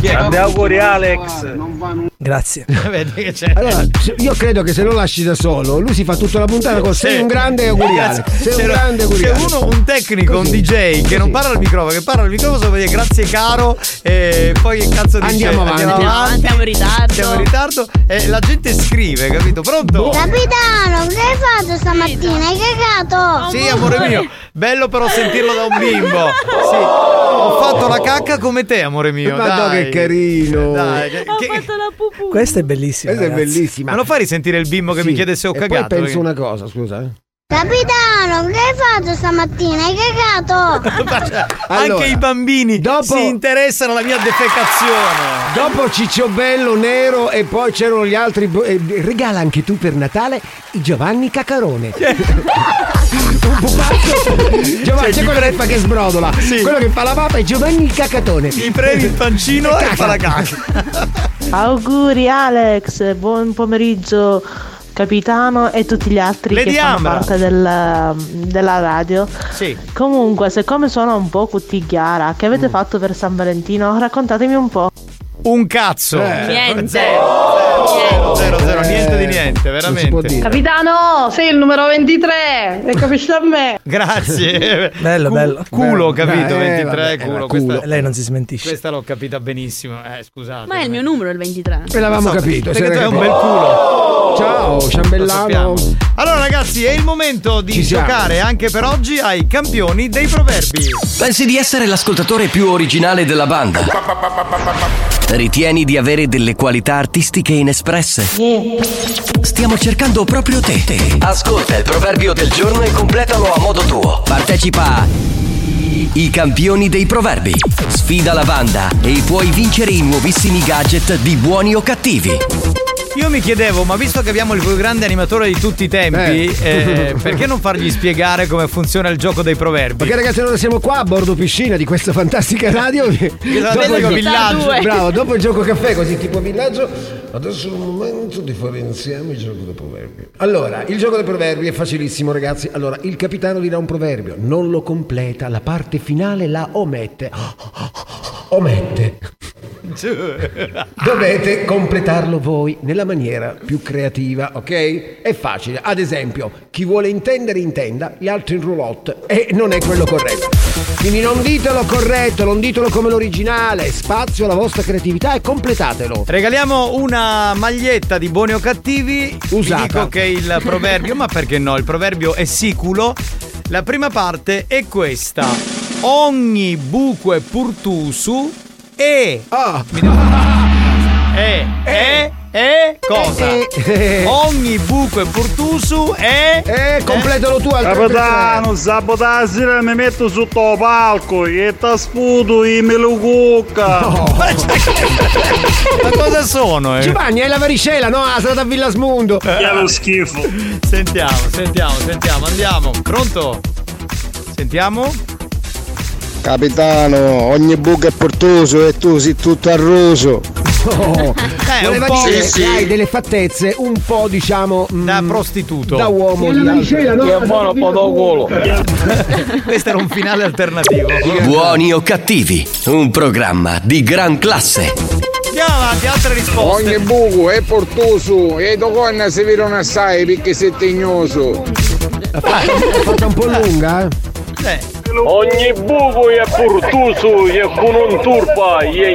Speaker 40: Grande auguri Alex.
Speaker 7: Grazie.
Speaker 6: Vedi che c'è.
Speaker 9: Allora, io credo che se lo lasci da solo, lui si fa tutta la puntata con sei un grande auguriale.
Speaker 6: Grazie.
Speaker 9: Sei un grande auguriale.
Speaker 6: C'è uno, un tecnico, un DJ che non parla al microfono, che parla al microfono solo per dire grazie caro e poi che cazzo dice?
Speaker 9: Andiamo avanti.
Speaker 5: Andiamo avanti, siamo in ritardo.
Speaker 6: Siamo in ritardo e la gente scrive, capito? Pronto?
Speaker 42: Capitano, che hai fatto stamattina? Hai cagato?
Speaker 6: Sì, amore mio, bello però sentirlo da un bimbo. Sì, ho fatto la cacca come te, amore mio.
Speaker 9: Ma no,
Speaker 6: dai.
Speaker 9: che carino.
Speaker 6: Dai, che-
Speaker 5: Ha
Speaker 6: che-
Speaker 5: fatto la pupù.
Speaker 7: Questa è bellissima.
Speaker 9: Questa è
Speaker 7: ragazzi.
Speaker 9: bellissima.
Speaker 6: Me lo fai risentire il bimbo che
Speaker 9: Sì.
Speaker 6: mi chiede se ho
Speaker 9: e
Speaker 6: cagato?
Speaker 9: Poi penso
Speaker 6: Perché-
Speaker 9: una cosa, scusa.
Speaker 42: Capitano, che hai fatto stamattina? Hai cagato?
Speaker 9: Allora,
Speaker 6: Anche i bambini
Speaker 9: dopo-
Speaker 6: si interessano alla mia defecazione.
Speaker 9: Dopo Cicciobello Nero e poi c'erano gli altri. eh, regala anche tu per Natale i Giovanni Cacarone. Un pupazzo. Giovanni, c'è quello che fa che sbrodola. Quello che fa la papa è Giovanni il Cacatone.
Speaker 6: Gli premi il pancino e fa la caca.
Speaker 43: Auguri Alex, buon pomeriggio capitano e tutti gli altri
Speaker 6: Lady
Speaker 43: che fanno
Speaker 6: Ambra.
Speaker 43: parte del- della radio.
Speaker 6: Sì.
Speaker 43: Comunque, siccome sono un po' cuttigliara, che
Speaker 6: Mm.
Speaker 43: avete fatto per San Valentino? Raccontatemi un po'.
Speaker 6: Un cazzo.
Speaker 9: Eh.
Speaker 5: Niente.
Speaker 6: Zero, zero, zero, niente di niente,
Speaker 9: Eh,
Speaker 6: veramente.
Speaker 44: Capitano, sei il numero 23 e capisci a me.
Speaker 6: Grazie.
Speaker 45: Bello,
Speaker 6: Cu-
Speaker 45: bello.
Speaker 6: Culo, capito?
Speaker 9: Eh,
Speaker 6: 23,
Speaker 9: vabbè,
Speaker 6: culo.
Speaker 9: era
Speaker 6: Questa,
Speaker 9: culo.
Speaker 45: Lei non si smentisce.
Speaker 6: questa l'ho capita benissimo. Eh, scusate.
Speaker 5: Ma è il mio numero il 23.
Speaker 9: E l'avevamo
Speaker 6: So,
Speaker 9: capito.
Speaker 6: Perché tu hai un bel culo.
Speaker 9: Ciao, ciambellano.
Speaker 6: Allora ragazzi, è il momento di
Speaker 9: Ci siamo.
Speaker 6: giocare anche per oggi ai campioni dei proverbi.
Speaker 1: Pensi di essere l'ascoltatore più originale della banda? Ritieni di avere delle qualità artistiche inespresse? Stiamo cercando proprio te. Ascolta il proverbio del giorno e completalo a modo tuo. Partecipa a I campioni dei proverbi. Sfida la banda e puoi vincere i nuovissimi gadget di buoni o cattivi.
Speaker 6: Io mi chiedevo, ma visto che abbiamo il più grande animatore di tutti i tempi,
Speaker 9: Eh.
Speaker 6: eh, perché non fargli spiegare come funziona il gioco dei proverbi?
Speaker 9: Perché ragazzi allora siamo qua a bordo piscina di questa fantastica radio
Speaker 6: Dopo il villaggio.
Speaker 9: Bravo, dopo il gioco caffè così tipo villaggio
Speaker 46: Adesso è il momento di fare insieme il gioco dei proverbi.
Speaker 9: Allora, il gioco dei proverbi è facilissimo ragazzi Allora, il capitano dirà un proverbio Non lo completa, la parte finale la omette Omette Dovete completarlo voi nella maniera più creativa, ok? È facile. Ad esempio, chi vuole intendere intenda, gli altri in roulotte e non è quello corretto. Quindi non ditelo corretto, non ditelo come l'originale, spazio alla vostra creatività e completatelo.
Speaker 6: Regaliamo una maglietta di buoni o cattivi.
Speaker 9: Usata.
Speaker 6: Vi dico che il proverbio, ma perché no? Il proverbio è siculo. La prima parte è questa. Ogni buco è purtusu e.
Speaker 9: Ah!
Speaker 6: E. E. E. Cosa?
Speaker 9: Eh, eh.
Speaker 6: Ogni buco è purtusu e.
Speaker 9: Eh, completalo tu al
Speaker 25: Capitano, sabato la sera mi metto sotto il palco e ti sputo e me lo cucca.
Speaker 6: Ma cosa sono? Eh?
Speaker 9: Giovanni, hai la varicella, no? La strada a Villasmundo.
Speaker 25: Che è lo schifo.
Speaker 6: Sentiamo, sentiamo, sentiamo, andiamo. Pronto? Sentiamo?
Speaker 33: Capitano, ogni buco è portoso e tu sei tutto arroso.
Speaker 9: Oh,
Speaker 6: Eh,
Speaker 9: voleva
Speaker 6: un po'-
Speaker 9: dire
Speaker 6: Sì,
Speaker 9: che
Speaker 6: sì.
Speaker 9: hai delle fattezze un po' diciamo mm,
Speaker 6: Da prostituto.
Speaker 9: da uomo di alto.
Speaker 33: Che buono culo.
Speaker 6: Questo era un finale alternativo.
Speaker 1: Buoni o cattivi? Un programma di gran classe.
Speaker 6: Andiamo avanti, altre risposte.
Speaker 33: Ogni buco è portoso e tu con si vedono assai perché sei tegnoso.
Speaker 9: L'ha fatta un po' lunga, eh?
Speaker 6: Eh,
Speaker 25: Ogni buco è portoso e con un turpa
Speaker 6: è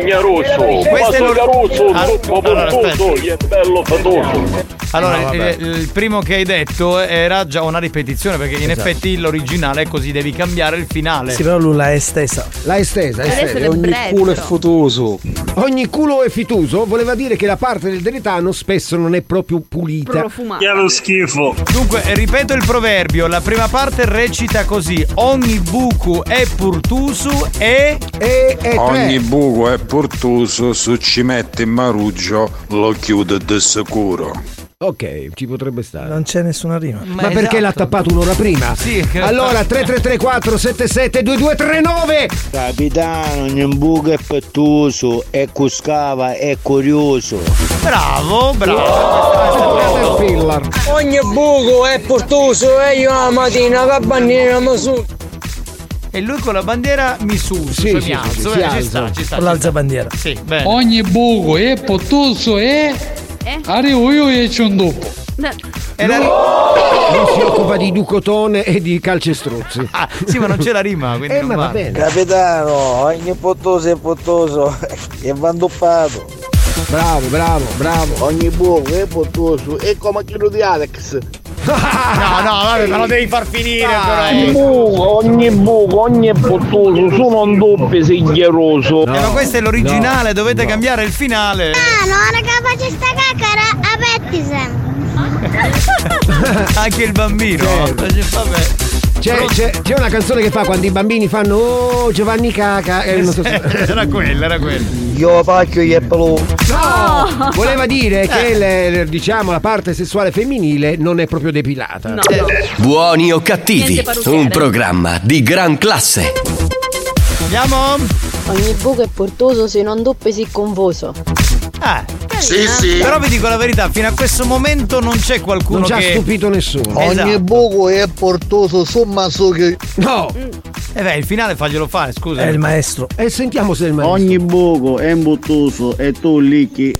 Speaker 25: Ma
Speaker 6: lo-
Speaker 25: rosso,
Speaker 6: Ah,
Speaker 25: turpo
Speaker 6: aspetta.
Speaker 25: e bello fatoso.
Speaker 6: Allora,
Speaker 9: No,
Speaker 6: il, il primo che hai detto era già una ripetizione perché in
Speaker 9: Esatto.
Speaker 6: effetti l'originale è così, devi cambiare il finale.
Speaker 45: Sì, però lui l'ha estesa.
Speaker 9: La estesa, estesa.
Speaker 5: essere breve, però.
Speaker 33: fotoso.
Speaker 9: Ogni culo è fituso voleva dire che la parte del deletano spesso non è proprio pulita.
Speaker 5: Profumato.
Speaker 25: Che è lo schifo.
Speaker 6: Dunque, ripeto il proverbio, la prima parte recita così: Ogni buco è purtusu e.
Speaker 9: E, e tre.
Speaker 47: buco è portoso, se ci mette in maruggio lo chiude di sicuro.
Speaker 9: Ok, ci potrebbe stare.
Speaker 45: Non c'è nessuna rima.
Speaker 9: Ma, perché l'ha tappato un'ora prima?
Speaker 6: Sì, che-
Speaker 9: Allora 3334 77 2239
Speaker 33: Capitano, ogni buco è portoso e cuscava è curioso.
Speaker 6: Bravo, bravo.
Speaker 9: Caterpillar.
Speaker 33: Ogni buco è portoso e io la mattina che bannina mi su.
Speaker 6: E lui con la bandiera mi su,
Speaker 9: Sì,
Speaker 6: cioè
Speaker 9: sì,
Speaker 6: mi
Speaker 9: sì,
Speaker 6: alzo.
Speaker 9: si
Speaker 6: eh, ci sta, ci sta.
Speaker 45: L'alza bandiera.
Speaker 6: Sì, bene.
Speaker 48: Ogni buco è pottoso e
Speaker 5: Eh?
Speaker 48: arrivo io e c'è un dopo.
Speaker 5: No,
Speaker 6: Era-
Speaker 9: Non si occupa di ducotone e di calcestruzzi.
Speaker 6: Ah, sì, ma non c'è la rima, quindi
Speaker 9: Eh,
Speaker 6: non
Speaker 9: ma va bene.
Speaker 33: Capitano, ogni portoso è portoso e vandoppato.
Speaker 9: Bravo, bravo, bravo.
Speaker 33: Ogni buco è portoso e come quello di Alex.
Speaker 6: No, no, vabbè, ma lo devi far finire
Speaker 33: Ogni
Speaker 6: però.
Speaker 33: buco, ogni buco, ogni portoso sono un doppio siglieroso.
Speaker 6: Eh, ma questo è l'originale, dovete cambiare il finale.
Speaker 42: Ah, no, raga, faccio sta caccara a petti sempre.
Speaker 6: Anche il bambino.
Speaker 9: Certo.
Speaker 6: Vabbè.
Speaker 9: C'è, c'è- c'è una canzone che fa quando i bambini fanno Oh Giovanni caca eh, non so se-
Speaker 6: era quella, era quella.
Speaker 33: Io faccio gli pelù.
Speaker 9: No! Voleva dire che le- le- diciamo la parte sessuale femminile non è proprio depilata.
Speaker 1: Buoni o cattivi, un programma di gran classe.
Speaker 6: Andiamo?
Speaker 49: Ogni buco è portoso se non doppio si confuso.
Speaker 6: Ah.
Speaker 49: Sì, sì.
Speaker 6: Però vi dico la verità, fino a questo momento non c'è qualcuno
Speaker 9: Non ci ha
Speaker 6: che.
Speaker 9: stupito nessuno.
Speaker 6: Esatto.
Speaker 33: Ogni buco è portoso somma so che.
Speaker 9: No!
Speaker 6: Eh beh, il finale faglielo fare, scusa.
Speaker 45: È il maestro.
Speaker 9: E sentiamo se è il maestro.
Speaker 33: Ogni buco è imbuttoso e tu licchi.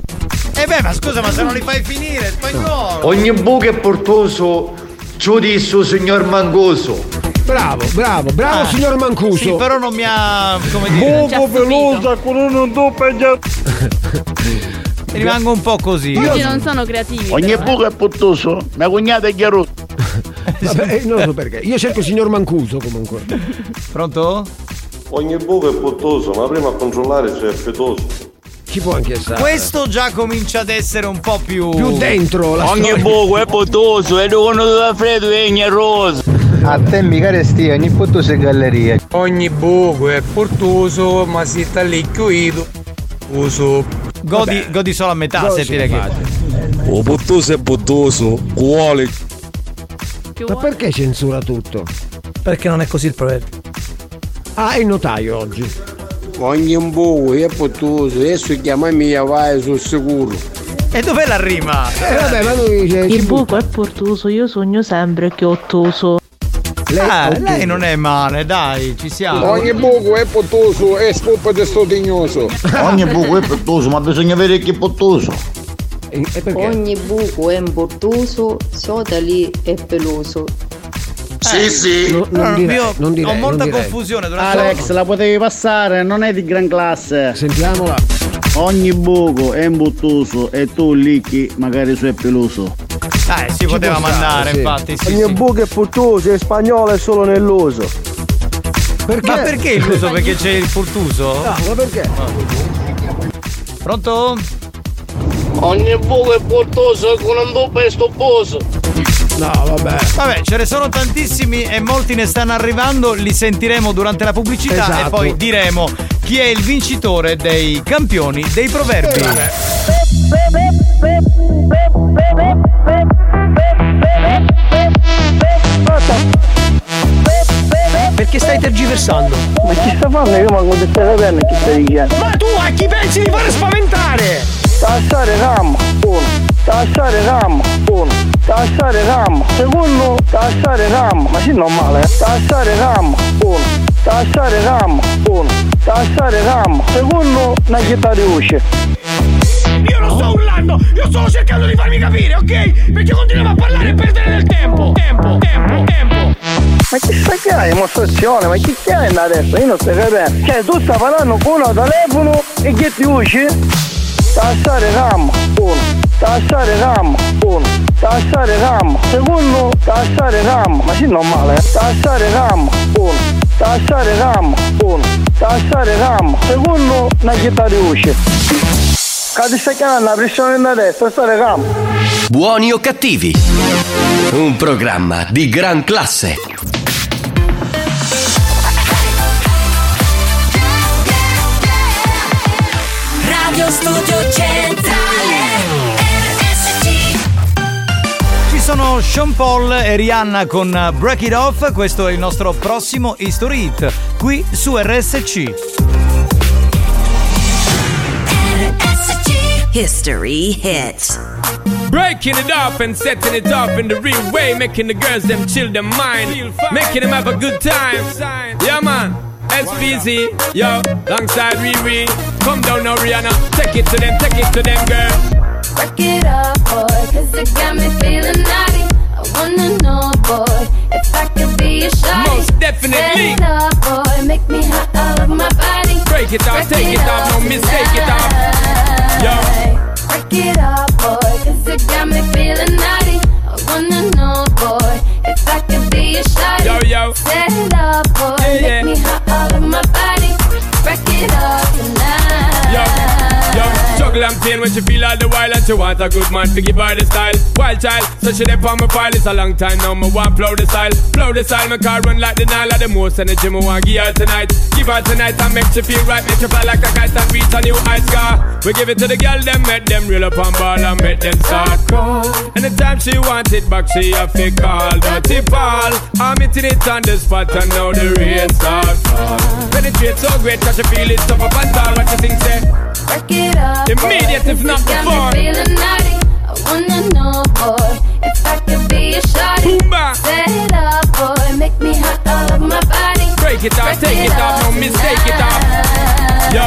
Speaker 6: Eh beh, ma scusa, ma se non li fai finire, spagnolo.
Speaker 33: Ogni buco è portoso, giudisso signor Mangoso.
Speaker 9: Bravo, bravo, bravo
Speaker 6: Ah,
Speaker 9: signor Mancuso.
Speaker 6: Sì, però non mi ha. come dire.
Speaker 25: Buco pelosa con un doppio
Speaker 6: Rimango un po' così.
Speaker 5: Oggi non sono creativi.
Speaker 33: Ogni
Speaker 5: però, eh.
Speaker 33: buco è portoso, mia cognata è chiaro.
Speaker 9: Vabbè, eh, non lo so perché. Io cerco il signor Mancuso comunque.
Speaker 6: Pronto?
Speaker 50: Ogni buco è pottoso, ma prima a controllare se è fetoso.
Speaker 9: Ci può anche stare.
Speaker 6: Questo già comincia ad essere un po' più.
Speaker 9: Più dentro la
Speaker 33: Ogni
Speaker 9: storia.
Speaker 33: buco è portoso e quando da freddo è ignaroso.
Speaker 51: A te mica resti ogni portoso è galleria. Ogni buco è portoso, ma si sta lì chiuso. Uso.
Speaker 6: Godi, godi solo a metà, se dire che.
Speaker 50: O pottoso è pottoso, vuole.
Speaker 9: Ma perché censura tutto?
Speaker 45: Perché non è così il proverbio.
Speaker 9: Ah, è il notaio oggi.
Speaker 51: Ogni buco è portoso, adesso chiama mia vai sul sicuro.
Speaker 6: E dov'è la rima?
Speaker 9: Eh vabbè, ma lui dice.
Speaker 43: Il buco è portoso, io sogno sempre che ottoso.
Speaker 6: Ah,
Speaker 9: oddio.
Speaker 6: lei non è male, dai, ci siamo.
Speaker 51: Ogni buco è portoso e spoppa di sto tignoso.
Speaker 31: Ogni buco è portoso, ma bisogna vedere che è portoso.
Speaker 9: E, e?
Speaker 49: Ogni buco è portoso, sota lì è peloso.
Speaker 31: Sì, sì.
Speaker 9: No, non
Speaker 6: No,
Speaker 9: direi,
Speaker 6: io
Speaker 9: non direi,
Speaker 6: ho molta
Speaker 9: non direi.
Speaker 6: confusione
Speaker 33: Alex, la potevi passare, non è di gran classe.
Speaker 9: Sentiamola.
Speaker 33: Ogni buco è imbuttoso e tu licchi magari su è peloso.
Speaker 6: Eh, si poteva
Speaker 9: può stare,
Speaker 6: mandare,
Speaker 9: sì.
Speaker 6: infatti. Sì,
Speaker 51: Ogni
Speaker 6: sì.
Speaker 51: buco è portoso e spagnolo è solo nell'uso.
Speaker 9: Perché?
Speaker 6: Ma perché illuso? Perché c'è il furtuso?
Speaker 9: No, ma perché?
Speaker 6: Pronto?
Speaker 51: Ogni buco è portoso con un doppio è stopposo.
Speaker 9: No, vabbè.
Speaker 6: Vabbè, ce ne sono tantissimi e molti ne stanno arrivando, li sentiremo durante la pubblicità
Speaker 9: Esatto.
Speaker 6: e poi diremo chi è il vincitore dei campioni dei proverbi.
Speaker 45: Perché stai tergiversando?
Speaker 51: Ma chi sta fanno? Io ma con te sapendo chi stai dicendo?
Speaker 9: Ma tu a chi pensi di fare spaventare?
Speaker 51: Tassare RAM, uno. Tassare RAM, uno. Tassare RAM, secondo. Tassare RAM, ma sì normale, eh. Tassare RAM, uno. Tassare RAM, uno. Tassare RAM, secondo. Una chitarra di voce.
Speaker 9: Io non sto urlando, io sto cercando di farmi capire, ok? Perché continuiamo a parlare e perdere del tempo. Tempo, tempo, tempo.
Speaker 51: Ma chi sta che hai dimostrazione? Ma chi che hai adesso? Io non sto capendo. Cioè tu stai parlando con un telefono e che ti usci? Tassare RAM, uno. Tassare RAM, uno. Tassare RAM, secondo. Tassare RAM, ma sì normale, eh. Tassare RAM, uno. Tassare RAM, uno. Tassare RAM, secondo. Una chitarra di voce. Stai chiamando la pressione da destra, tassare RAM.
Speaker 1: Buoni o cattivi? Un programma di gran classe.
Speaker 35: Radio Studio Centrale RSC
Speaker 6: Ci sono Sean Paul e Rihanna con Break It Off, questo è il nostro prossimo History Hit, qui su RSC.
Speaker 35: History Hits
Speaker 52: Breaking it up and setting it up in the real way, making the girls them chill their mind, making them have a good time. Yeah, man. SPZ, yo, alongside Riri. Come down now, Rihanna. Take it to them, take it to them, girl.
Speaker 35: Break it up, boy, cause it got me feeling naughty. I wanna know, boy, if I could be a shawty.
Speaker 52: Most definitely.
Speaker 35: Set it up, boy, make me hot all over my body.
Speaker 52: Break it off, take it off, no mistake it off. Yo.
Speaker 35: Break it up, boy, cause it got me feeling naughty. I wanna know, boy, if I could be a shawty.
Speaker 52: Yo, yo.
Speaker 35: Set it up, boy,
Speaker 52: Yeah, yeah.
Speaker 35: make me hot all over my body. Break it up tonight.
Speaker 52: Juggle and pain when she feel all the while and she want a good man to give her the style. Wild child, so she dey on my file. It's a long time now. Me want blow the style, blow the style. My car run like the Nile. of The most energy me want give her tonight. Give her tonight and make she feel right. Make she fly like a kite and reach a new high scar. We give it to the girl, them make them reel up on ball and make them start crawl. Anytime she want it back, she have to call. Dirty Paul, I'm hitting it on the spot and now the rain start fall. Penetrate so great that she feel it tough up and tall. What you think, say?
Speaker 35: Work it up.
Speaker 52: Immediate, if not
Speaker 35: 'cause it got me
Speaker 52: before.
Speaker 35: I wanna know, boy, if I could be a shawty. Set it up, boy, make me hot all over my body.
Speaker 52: Break it off, take it off, no mistake it off. Yo.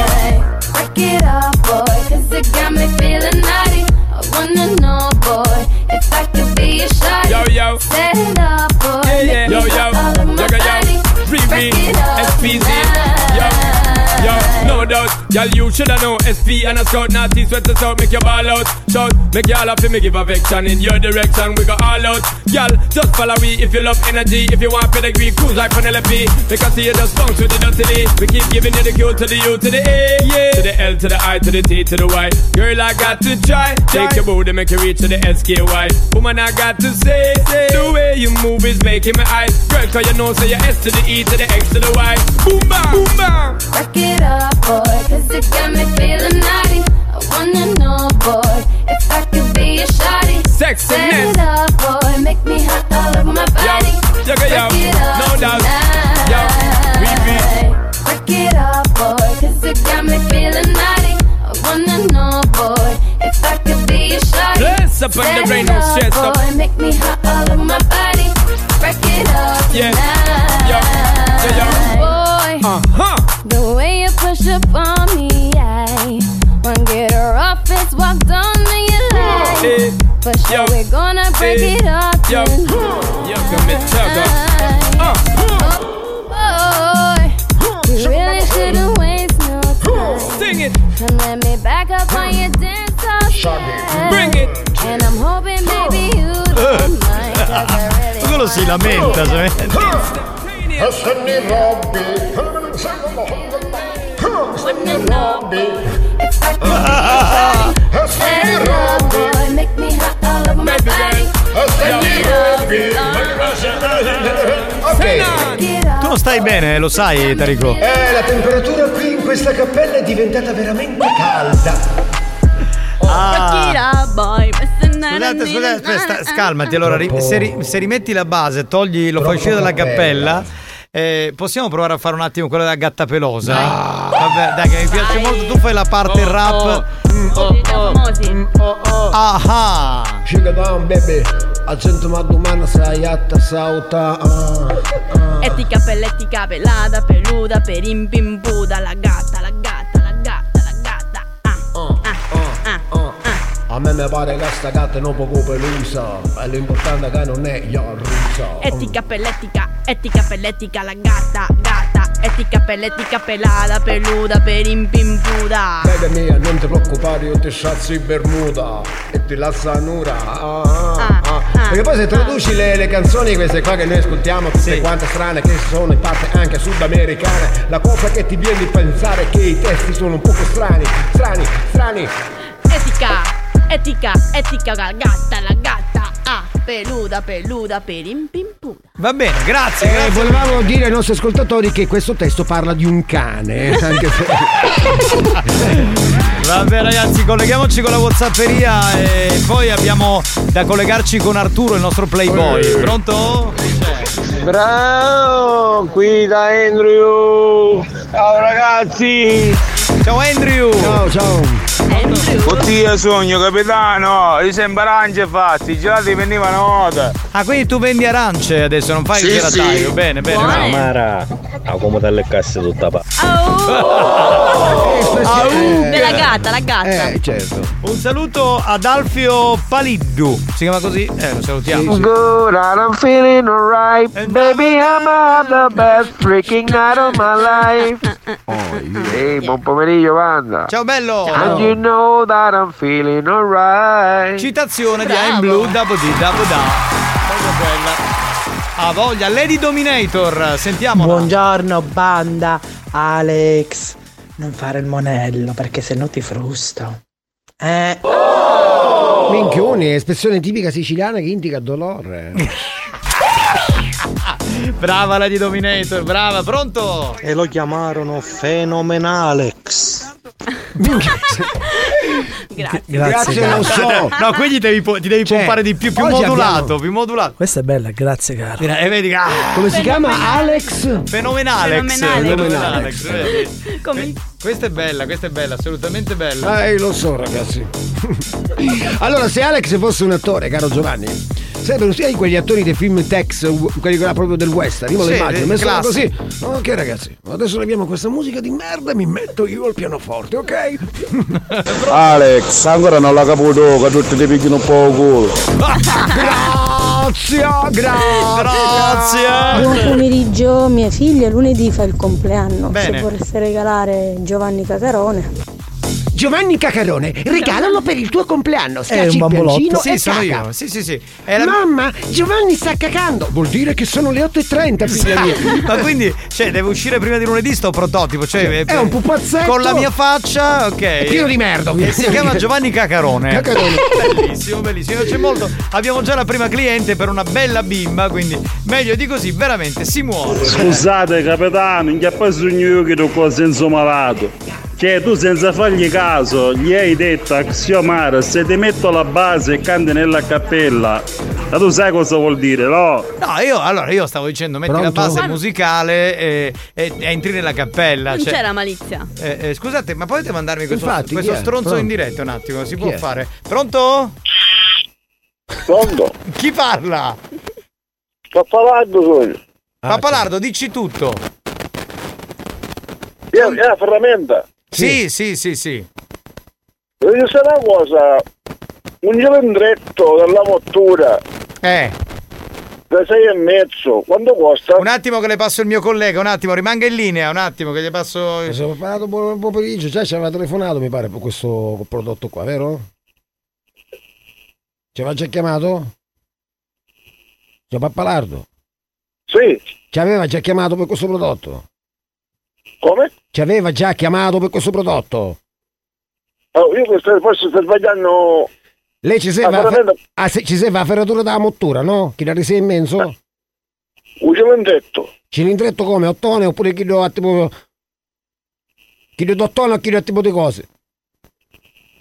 Speaker 35: Work it up, boy, cause it got me feeling naughty. I wanna know, boy, if I could be a shawty.
Speaker 52: Yo, yo.
Speaker 35: Set it up, boy,
Speaker 52: Yeah,
Speaker 35: make
Speaker 52: yeah.
Speaker 35: me
Speaker 52: Yo,
Speaker 35: hot
Speaker 52: yo.
Speaker 35: all over my
Speaker 52: Yo, yo,
Speaker 35: body.
Speaker 52: yo.
Speaker 35: Break
Speaker 52: Riri,
Speaker 35: it up
Speaker 52: SPZ. Yo, no doubt. Y'all, you shoulda know. SP and a scout, naughty sweat out, make your ball out. Shout, make y'all happy, me give affection in your direction. We go all out. Y'all, just follow me if you love energy. If you want pedigree, cruise like Penelope. Because see you just bounce with the dirty D. We keep giving you the Q to the U to the A, yeah. To the L to the I to the T to the Y. Girl, I got to try. Take your booty, make you reach to the SKY. Woman, I got to say, say. The way you move is making me eyes. Girl, cause you know, say your S to the E to the X to the Y. Boom, bam, boom, bam.
Speaker 35: It up, boy, cause it got me feeling naughty. I wanna know, boy, if I could be a shawty.
Speaker 52: Sexiness.
Speaker 35: Set it up, boy, make me hot all over my body.
Speaker 52: yo, yo, yo.
Speaker 35: Work it up
Speaker 52: No doubt. Yo, we
Speaker 35: Work it up, boy, cause it got me feeling naughty. I wanna know, boy, if I could be a shawty.
Speaker 52: Bless up on the rain, no stress up.
Speaker 35: boy, make me hot all over my body. Work it up
Speaker 52: Yeah.
Speaker 35: tonight.
Speaker 52: Yo, yo, yo.
Speaker 35: Boy,
Speaker 52: Uh-huh.
Speaker 35: The way you push up on me, I won't get rough, it's walked on me, you like.
Speaker 52: Eh,
Speaker 35: For sure,
Speaker 52: yo,
Speaker 35: we're gonna break
Speaker 52: eh,
Speaker 35: it up
Speaker 52: Yo,
Speaker 35: tonight.
Speaker 52: yo, come and chugga. Uh,
Speaker 35: Boy, you really shouldn't waste no time.
Speaker 52: Sing it.
Speaker 35: Come let me back up on your dance floor.
Speaker 52: Bring it.
Speaker 35: And I'm hoping, baby, you don't mind. mind. 'cause I really
Speaker 6: Quello si lamenta, se
Speaker 35: Set
Speaker 6: Tu non stai bene, lo sai, Tarico?
Speaker 46: Eh, la temperatura qui in questa cappella è diventata veramente calda.
Speaker 6: Ah. Scusate, scusate, aspetta, scalmati. Allora, ri- se, ri- se rimetti la base, togli, lo fai uscire dalla cappella. eh, possiamo provare a fare un attimo quella della gatta pelosa? Vabbè, dai, che mi piace molto. Tu fai la parte rap.
Speaker 5: famosi.
Speaker 6: Ah
Speaker 9: Sugar down baby Accento madumana sai atta sauta ah, ah.
Speaker 5: Etica pelletica pelata, peluda, perimpimpuda, la gatta, la gatta, la gatta, la gatta. Ah, ah, ah.
Speaker 9: A me mi pare che sta gatta un poco pelusa E l'importante è che non è io russa
Speaker 5: Etica pelletica, etica pelletica, la gatta, gatta. Etica pelletica pelata, peluda, perimpimpuda.
Speaker 9: Baby mia non ti preoccupare io ti sciazzo in bermuda E ti lascio a nura ah, ah, ah. Perché poi se traduci le, le canzoni queste qua che noi ascoltiamo Tutte quante strane che sono in parte anche sudamericane La cosa che ti viene di pensare è che i testi sono un poco strani Strani, strani
Speaker 5: Etica, etica, etica, la gatta, la gatta. Ah, peluda, peluda, perimpimpuda.
Speaker 6: Va bene, grazie,
Speaker 9: Eh,
Speaker 6: grazie.
Speaker 9: volevamo dire ai nostri ascoltatori che questo testo parla di un cane Anche se
Speaker 6: Vabbè ragazzi, colleghiamoci con la Whatsapperia e poi abbiamo da collegarci con Arturo, il nostro playboy. Pronto?
Speaker 51: Bravo, qui da Andrew. Ciao ragazzi.
Speaker 6: Ciao Andrew.
Speaker 9: Ciao, ciao.
Speaker 51: Oddio sogno capitano, io sembra arance fatti, i gelati venivano nota.
Speaker 6: Ah, quindi tu vendi arance adesso, non fai il
Speaker 51: Sì,
Speaker 6: gelataio.
Speaker 51: sì.
Speaker 6: Bene, bene.
Speaker 5: Buone.
Speaker 33: Mara, a come dalle casse tutta pa.
Speaker 5: Della gatta, la gatta.
Speaker 9: Eh, certo.
Speaker 6: Un saluto ad Alfio Paliddu. Si chiama così? Eh, lo salutiamo.
Speaker 51: Good, I'm feeling alright. Baby, I'm the best freaking night of my life. Ehi, buon pomeriggio, banda.
Speaker 6: Ciao bello.
Speaker 51: And you know that I'm feeling alright.
Speaker 6: Citazione di
Speaker 51: Bravo.
Speaker 6: I'm Blue, Dabo di Dabo Da. Proprio quella. Ha voglia, Lady Dominator, sentiamo.
Speaker 43: Buongiorno banda, Alex. Non fare il monello perché se no ti frusto.
Speaker 45: Eh.
Speaker 9: Minchioni, espressione tipica siciliana che indica dolore.
Speaker 6: Brava la di Dominator, brava, pronto?
Speaker 33: E lo chiamarono Fenomenalex.
Speaker 5: Grazie.
Speaker 45: Grazie,
Speaker 9: lo so.
Speaker 6: No, qui ti devi, ti devi
Speaker 9: Cioè,
Speaker 6: pompare di più, più modulato,
Speaker 9: abbiamo-
Speaker 6: più modulato.
Speaker 45: Questa è bella, grazie caro.
Speaker 6: E vedi, ah,
Speaker 9: Come si chiama? Alex?
Speaker 6: fenomenalex.
Speaker 5: Fenomenalex.
Speaker 6: Fenomenalex?
Speaker 5: Come-
Speaker 6: Questa è bella, questa è bella, assolutamente bella.
Speaker 9: Eh, lo so, ragazzi. allora, se Alex fosse un attore, caro Giovanni, sarebbero sia quegli attori dei film Tex, quelli là proprio del western. Io me lo
Speaker 6: Sì,
Speaker 9: immagino, messo così. Ok, ragazzi, adesso abbiamo questa musica di merda e mi metto io al pianoforte, ok?
Speaker 33: Alex, ancora non l'ha caputo che tutti ti picchiano un po' il culo.
Speaker 9: Grazie, grazie.
Speaker 6: Grazie.
Speaker 53: Buon pomeriggio, mia figlia lunedì fa il compleanno.
Speaker 6: Bene.
Speaker 53: Se vorreste regalare Giovanni Cacarone.
Speaker 9: Giovanni Cacarone, regalalo per il tuo compleanno.
Speaker 45: È
Speaker 9: Schiacci
Speaker 45: un
Speaker 9: il
Speaker 45: bambolotto.
Speaker 6: Sì, sono
Speaker 9: caca.
Speaker 6: io. Sì, sì, sì. È la-
Speaker 9: Mamma, Giovanni sta cacando. Vuol dire che sono le 8.30, figlia mia.
Speaker 6: Ma quindi, cioè, deve uscire prima di lunedì sto prototipo. Cioè,
Speaker 9: È un pupazzetto.
Speaker 6: Con la mia faccia, ok.
Speaker 9: È pieno di merda, ovviamente.
Speaker 6: si chiama Giovanni Cacarone.
Speaker 9: Cacarone.
Speaker 6: Bellissimo, bellissimo. C'è molto. Abbiamo già la prima cliente per una bella bimba, quindi meglio di così, veramente si muore.
Speaker 25: Scusate capitano, che poi sogno io che tu qua senso malato. Che tu senza fargli caso gli hai detto a Xiomara se ti metto la base e canti nella cappella. Ma tu sai cosa vuol dire, no?
Speaker 6: No, io allora io stavo dicendo metti
Speaker 9: Pronto?
Speaker 6: la base musicale e, e- e entri nella cappella.
Speaker 5: Non
Speaker 6: cioè-
Speaker 5: c'era malizia.
Speaker 6: Eh, eh, scusate, ma potete mandarmi questo,
Speaker 9: Infatti,
Speaker 6: questo
Speaker 9: è?
Speaker 6: stronzo
Speaker 9: Pronto?
Speaker 6: in diretta un attimo? Si
Speaker 9: Chi
Speaker 6: può
Speaker 9: è?
Speaker 6: fare? Pronto?
Speaker 50: Pronto?
Speaker 6: Chi parla?
Speaker 50: Solo.
Speaker 9: Ah,
Speaker 6: Papalardo, dici tutto.
Speaker 50: Io, io la ferramenta.
Speaker 6: Sì, sì, sì, sì.
Speaker 50: Voglio sapere una cosa. Un cilindretto della mottura
Speaker 6: Eh,
Speaker 50: da 6 e mezzo, quanto costa?
Speaker 6: un attimo che le passo il mio collega, un attimo, rimanga in linea, un attimo che gli passo.
Speaker 9: Ci siamo parlato buon pomeriggio, già ci aveva telefonato mi pare per questo prodotto qua, vero? Ci aveva già chiamato? Già Pappalardo?
Speaker 50: Sì.
Speaker 9: Ci aveva già chiamato per questo prodotto?
Speaker 50: Come?
Speaker 9: Ci aveva già chiamato per questo prodotto?
Speaker 50: Oh, io questo forse sto sbagliando.
Speaker 9: Lei ci
Speaker 50: Ah,
Speaker 9: serve, la,
Speaker 50: veramente?
Speaker 9: ah, se- ci serve la ferratura della mottura, no? Chi la risa immenso?
Speaker 50: Un cilindretto.
Speaker 9: Cilindretto come? Ottone oppure chi do a tipo... Chi do d'ottone o chi do a tipo di cose?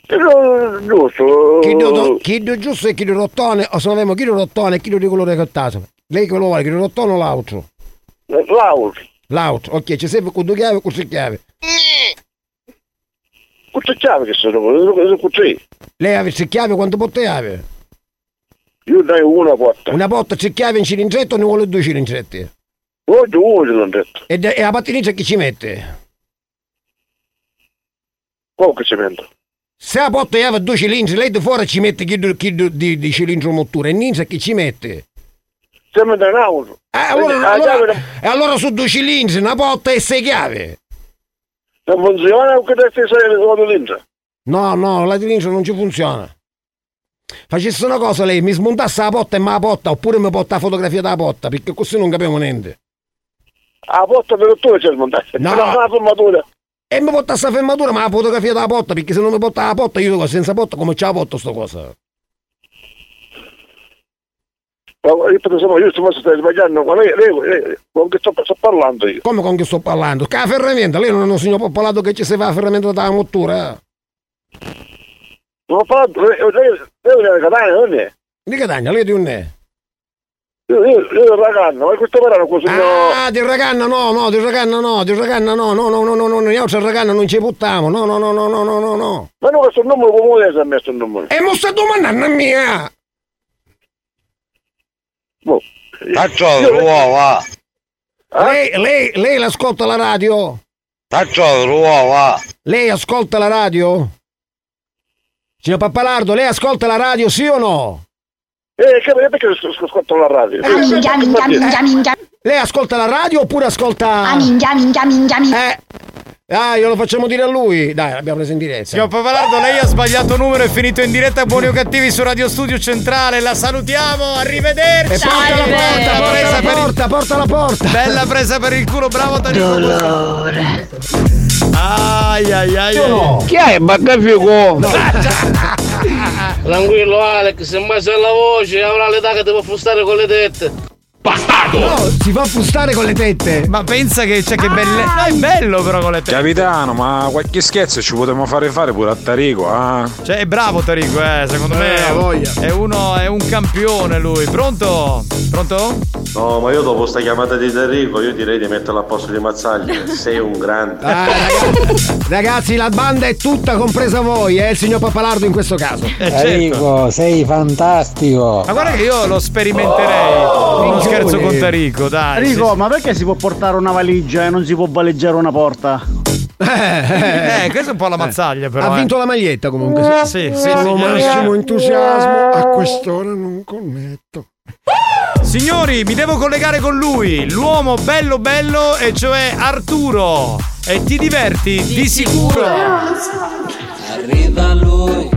Speaker 50: Eh, Giusto.
Speaker 9: Chi do, giusto e chi do d'ottone o se non abbiamo chi do d'ottone e chi do di colore cattato? Lei che lo vuole, chi do d'ottone o l'altro?
Speaker 50: L'auto.
Speaker 9: L'auto, ok, ci serve con due chiavi o con tre chiavi?
Speaker 50: Quante chiavi che sono? Sono così.
Speaker 9: Lei ha tre chiavi, quante porte chiavi?
Speaker 50: Io dai una porta.
Speaker 9: Una porta, tre chiavi in cilindretto o ne vuole due cilindretti?
Speaker 50: Voglio uno cilindretto.
Speaker 9: E, e la pattiniccia chi ci mette?
Speaker 50: Come che cemento?
Speaker 9: Se la porta chiave ha due cilindri, lei di fuori ci mette chi, chi di, di cilindro mottura e ninja chi ci mette?
Speaker 50: Cemento in auto.
Speaker 9: Eh, allora,
Speaker 50: La
Speaker 9: allora- e allora su due cilindri, una porta e sei chiavi?
Speaker 50: non funziona che deve essere solo l'intra.
Speaker 9: No, no, la cilindro non ci funziona. Facesse una cosa lei, mi smontasse la porta e me la porta, oppure mi porta la fotografia della porta, perché così non capiamo niente.
Speaker 50: La porta per tu c'è smontata.
Speaker 9: No.
Speaker 50: La fermatura.
Speaker 9: E mi porta sta fermatura, ma la fotografia della porta, perché se non mi porta la porta, io senza porta come ce la porto sto cosa?
Speaker 50: ripeto, se io sto stai sbagliando, ma lei, lei, lei con che sto, sto, parlando io?
Speaker 9: Come con che sto parlando? Che la ferramenta, lei non è un signor popolato che ci si fa la ferramenta dalla mottura?
Speaker 50: Non ho parlato, lei, lei, lei è di Catania, non è?
Speaker 9: Di Catania, lei di un è?
Speaker 50: Io, io, io del Raganna, ma questo verano così
Speaker 9: Ah, no... di Raganna no, no, di Raganna no, di Raganna no, no, no, no, no, no, noi al Raganna non ci buttiamo, no, no, no, no, no, no, no.
Speaker 50: Ma no, questo numero comune si è messo il numero.
Speaker 9: E mo sta domandando a mia!
Speaker 50: Boh.
Speaker 33: Taccio,
Speaker 50: Io-
Speaker 33: uova.
Speaker 9: Lei, lei, lei l'ascolta la radio?
Speaker 33: Taccio, uova.
Speaker 9: Lei ascolta la radio? Signor Pappalardo, lei ascolta la radio, sì o no?
Speaker 50: Eh, che perché ascolto la radio?
Speaker 53: Ah, minchia, minchia, minchia, minchia.
Speaker 9: Lei ascolta la radio oppure ascolta...
Speaker 53: Ah, minchia, minchia, minchia, minchia.
Speaker 9: Eh, ah, glielo facciamo dire a lui. Dai, l'abbiamo preso in diretta.
Speaker 6: Signor Pavalardo, lei ha sbagliato numero, è finito in diretta a Buoni o Cattivi su Radio Studio Centrale. La salutiamo, arrivederci.
Speaker 9: E porta la porta, porta
Speaker 6: presa
Speaker 9: la
Speaker 6: per il-
Speaker 9: porta, porta la porta.
Speaker 6: Bella presa per il culo, bravo Tanino.
Speaker 43: Dolore.
Speaker 6: Ah, Ai ai ai.
Speaker 51: Io no. Chi è Baggafico? Tranquillo Alex, se mai sei la voce avrà l'età che devo fustare con le tette.
Speaker 9: No, si fa fustare con le tette.
Speaker 6: Ma pensa che, cioè, che belle. No, è bello però con le tette.
Speaker 54: Capitano, ma qualche scherzo ci potremmo fare fare pure a Tarico, ah?
Speaker 6: Cioè, è bravo Tarico, eh. Secondo me
Speaker 54: Eh,
Speaker 6: è,
Speaker 54: voglia.
Speaker 6: è uno, è un campione lui. Pronto? Pronto?
Speaker 55: No, ma io dopo sta chiamata di Enrico io direi di metterla a posto di Mazzaglia. Sei un grande.
Speaker 9: Ah, ragazzi, ragazzi, la banda è tutta compresa voi, eh, il signor Papalardo in questo caso.
Speaker 6: Eh, certo.
Speaker 56: Enrico, sei fantastico.
Speaker 6: Ma guarda che io lo sperimenterei. Uno scherzo con Tarico, dai.
Speaker 44: Enrico,
Speaker 6: sì,
Speaker 44: ma perché si può portare una valigia e non si può valeggiare una porta?
Speaker 6: Eh, questa è un po' la mazzaglia, però.
Speaker 9: ha
Speaker 6: eh.
Speaker 9: vinto la maglietta comunque.
Speaker 6: Sì, sì,
Speaker 9: Con
Speaker 6: signori.
Speaker 9: massimo entusiasmo. A quest'ora non connetto.
Speaker 6: Signori, mi devo collegare con lui, l'uomo bello bello, e cioè Arturo. E ti diverti? Di, sicuro.
Speaker 57: Arriva lui,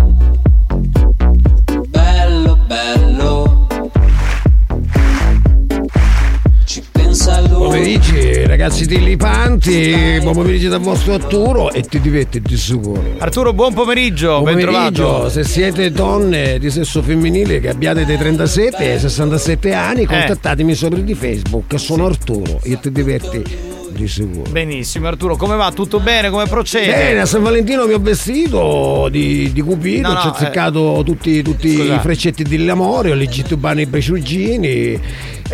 Speaker 9: Ragazzi dillipanti, buon pomeriggio dal vostro Arturo e ti diverti di sicuro.
Speaker 6: Arturo, buon pomeriggio,
Speaker 9: Buon pomeriggio, se siete donne di sesso femminile che abbiate dai 37 ai 67
Speaker 6: Eh.
Speaker 9: anni, contattatemi sopra di Facebook, sono Arturo e ti diverti di sicuro.
Speaker 6: Benissimo, Arturo, come va? Tutto bene? Come procede?
Speaker 9: Bene, a San Valentino mi ho vestito di, di Cupido,
Speaker 6: No, no,
Speaker 9: ci ho azzeccato tutti, tutti
Speaker 6: scusa.
Speaker 9: i freccetti dell'amore, ho legitto bene i beciugini.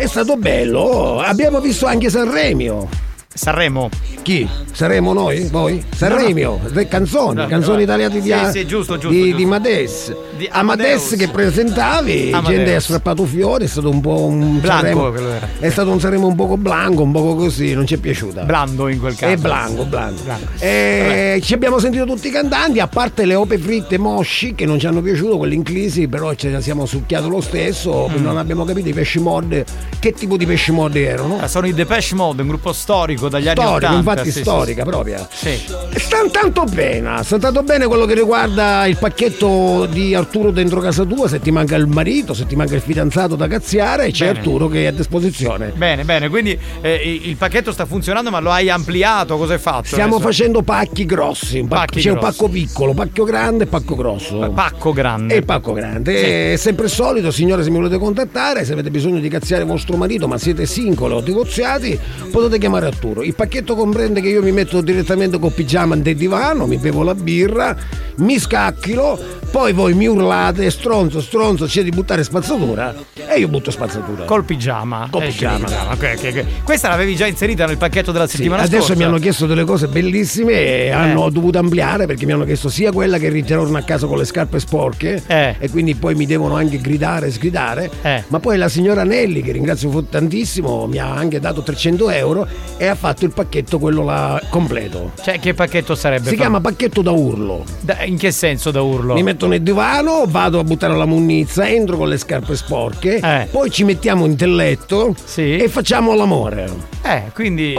Speaker 9: È stato bello. Abbiamo visto anche Sanremo.
Speaker 6: Sanremo?
Speaker 9: Chi? Saremo noi? Voi? Sanremo, le canzoni, canzoni italiane di,
Speaker 6: Sì, sì, giusto, giusto,
Speaker 9: di,
Speaker 6: giusto.
Speaker 9: di Mades.
Speaker 6: Di Amadeus.
Speaker 9: che presentavi,
Speaker 6: Amadeus.
Speaker 9: gente ha strappato fiori, è stato un po' un
Speaker 6: Blanco
Speaker 9: Sanremo-. È stato un Sanremo un poco blanco, un poco così, non ci è piaciuta.
Speaker 6: Blando in quel caso.
Speaker 9: È blanco, blanco. Eh, ci abbiamo sentito tutti i cantanti, a parte le ope fritte mosci che non ci hanno piaciuto, quelle inclisi, però ce ne siamo succhiati lo stesso,
Speaker 6: Mm.
Speaker 9: non abbiamo capito i pesci mod, che tipo di pesci mod erano.
Speaker 6: Ah, Sono i Depeche Mode, un gruppo storico dagli anni
Speaker 9: Storico,
Speaker 6: 80.
Speaker 9: infatti
Speaker 6: sì,
Speaker 9: storica
Speaker 6: sì,
Speaker 9: proprio.
Speaker 6: Sì.
Speaker 9: Sta tanto bene, sta tanto bene quello che riguarda il pacchetto di Arturo dentro casa tua, se ti manca il marito, se ti manca il fidanzato da cazziare, c'è
Speaker 6: Bene.
Speaker 9: Arturo che è a disposizione.
Speaker 6: Bene, bene, quindi eh, il pacchetto sta funzionando, ma lo hai ampliato? Cosa hai fatto?
Speaker 9: Stiamo
Speaker 6: adesso?
Speaker 9: facendo pacchi grossi, un pacco-
Speaker 6: Pacchi
Speaker 9: c'è un
Speaker 6: grossi.
Speaker 9: pacco piccolo, pacco grande e pacco grosso.
Speaker 6: Pacco grande.
Speaker 9: E pacco grande. È sempre il solito, signore, se mi volete contattare, se avete bisogno di cazziare vostro marito, ma siete singoli o divorziati, potete chiamare Arturo. Il pacchetto comprende che io mi metto direttamente col pigiama nel divano, mi bevo la birra, mi scacchilo, poi voi mi urlate, stronzo, stronzo, c'è di buttare spazzatura e io butto spazzatura.
Speaker 6: Col pigiama.
Speaker 9: Col
Speaker 6: Eh,
Speaker 9: pigiama.
Speaker 6: ok, ok, ok. Questa l'avevi già inserita nel pacchetto della
Speaker 9: Sì,
Speaker 6: settimana
Speaker 9: adesso
Speaker 6: scorsa.
Speaker 9: mi hanno chiesto delle cose bellissime e hanno dovuto ampliare perché mi hanno chiesto sia quella che ritorno a casa con le scarpe sporche e quindi poi mi devono anche gridare e sgridare, ma poi la signora Nelli che ringrazio tantissimo mi ha anche dato 300 euro e ha fatto il pacchetto quello là completo.
Speaker 6: Cioè, che pacchetto sarebbe?
Speaker 9: Si chiama pacchetto da urlo.
Speaker 6: Da- in che senso da urlo?
Speaker 9: Mi metto nel divano, vado a buttare la munnizza, entro con le scarpe sporche,
Speaker 6: Eh.
Speaker 9: poi ci mettiamo in letto e facciamo l'amore.
Speaker 6: Eh, quindi.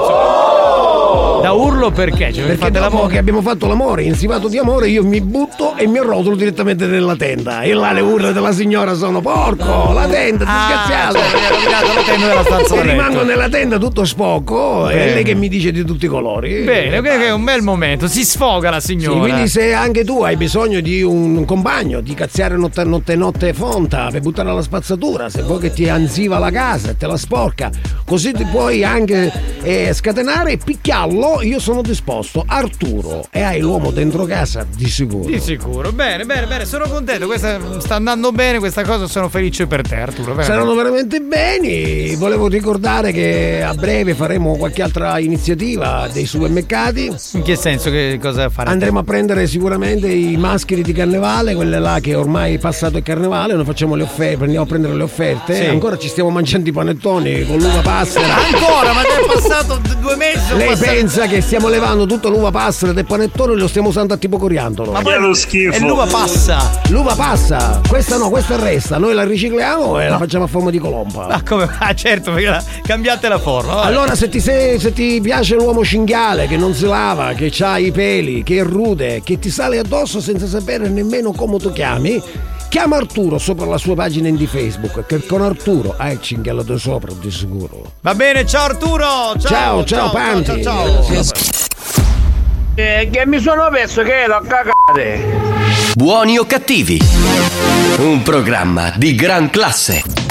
Speaker 6: Da urlo perché? Cioè,
Speaker 9: Perché dopo che abbiamo fatto l'amore, insivato di amore, io mi butto e mi arrotolo direttamente nella tenda. E là le urla della signora sono porco, la tenda, disgraziato.
Speaker 6: cioè, stanza da
Speaker 9: E
Speaker 6: letto.
Speaker 9: rimango nella tenda tutto sporco e lei che mi dice di tutti i colori.
Speaker 6: Bene, ok, è un bel momento. Si sfoga la
Speaker 9: Sì,
Speaker 6: signora.
Speaker 9: quindi se anche tu hai bisogno di un compagno, di cazziare notte notte, notte fonta per buttare alla spazzatura, se vuoi che ti anziva la casa e te la sporca, così ti puoi anche eh, scatenare e picchiarlo, io sono disposto. Arturo, e hai l'uomo dentro casa di sicuro.
Speaker 6: Di sicuro. Bene, bene, bene. Sono contento. Questa sta andando bene. Questa cosa sono felice per te, Arturo. veramente.
Speaker 9: Saranno veramente beni. Volevo ricordare che a breve faremo qualche altra iniziativa dei supermercati.
Speaker 6: In che senso? Che cosa fare?
Speaker 9: Andremo a prendere sicuramente i mascheri di carnevale, quelle là che ormai è passato il carnevale, noi facciamo le offerte, prendiamo a prendere le offerte.
Speaker 6: Sì.
Speaker 9: Ancora ci stiamo mangiando i panettoni con l'uva passera.
Speaker 6: Ancora, ma è passato due mesi.
Speaker 9: Lei
Speaker 6: passati-
Speaker 9: pensa che stiamo levando tutta l'uva passera del panettone e lo stiamo usando a tipo coriandolo.
Speaker 6: Ma poi è l'uva passa.
Speaker 9: L'uva passa, questa no, questa resta, noi la ricicliamo e la facciamo a forma di colomba.
Speaker 6: Ah, come? Ah, certo, perché la- cambiate la forma. vabbè.
Speaker 9: Allora se ti, se, se ti piace l'uomo cinghiale che non si lava, che ha i peli, che è rude, che ti sale addosso senza sapere nemmeno come tu chiami, chiama Arturo sopra la sua pagina di Facebook, che con Arturo hai il cinghiale da sopra di sicuro.
Speaker 6: Va bene, ciao Arturo. Ciao,
Speaker 9: Ciao, ciao, Panti.
Speaker 6: ciao, ciao.
Speaker 51: Eh, che mi sono perso che l'ho cagate.
Speaker 1: Buoni o cattivi? Un programma di gran classe.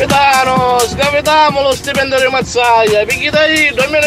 Speaker 58: Capitano, scapitiamo lo stipendio di Mazzaglia, perché dai, non me lo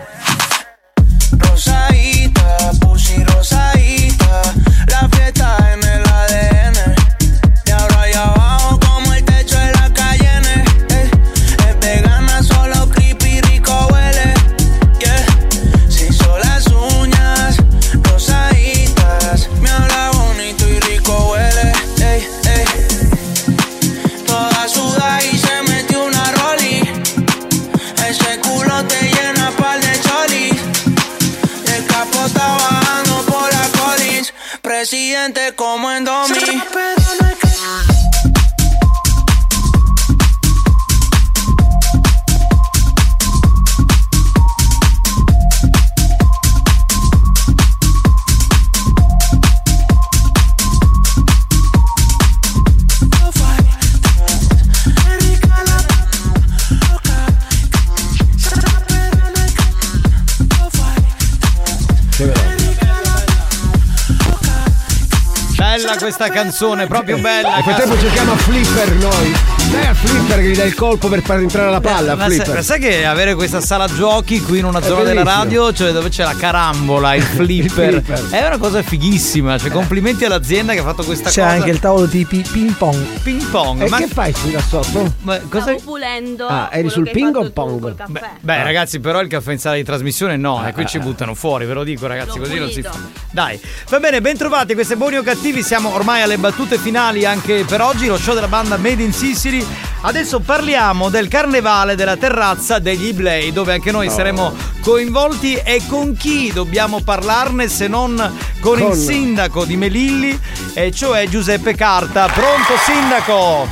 Speaker 22: Presidente como en Domi.
Speaker 6: Questa canzone, proprio bella.
Speaker 9: Nel frattempo cerchiamo Flipper noi. Dai a Flipper che gli dà il colpo per far entrare la palla. a
Speaker 6: Ma sai,
Speaker 9: Flipper.
Speaker 6: ma sai che avere questa sala giochi qui in una
Speaker 9: È
Speaker 6: zona della radio, cioè dove c'è la carambola, il flipper,
Speaker 45: flipper.
Speaker 6: è una cosa fighissima. Cioè, complimenti all'azienda che ha fatto questa
Speaker 45: C'è
Speaker 6: cosa.
Speaker 45: anche il tavolo di pi- ping pong.
Speaker 6: ping pong.
Speaker 9: E
Speaker 6: ma
Speaker 9: che fai qui da sotto?
Speaker 6: Ma cosa
Speaker 5: Stavo pulendo.
Speaker 9: Ah, eri sul ping o pong?
Speaker 5: col caffè.
Speaker 6: Beh, ragazzi, però il caffè in sala di trasmissione no, e qui
Speaker 9: Ah.
Speaker 6: ci buttano fuori, ve lo dico, ragazzi, così non si fa.
Speaker 5: pulito.
Speaker 6: Dai, va bene, ben trovati, queste buoni o cattivi, siamo ormai alle battute finali anche per oggi, lo show della banda Made in Sicily. Adesso parliamo del carnevale della terrazza degli Iblei, dove anche noi
Speaker 9: Oh.
Speaker 6: saremo coinvolti e con chi dobbiamo parlarne se non con, il
Speaker 9: Con-
Speaker 6: sindaco di Melilli, e cioè Giuseppe Carta. Pronto sindaco?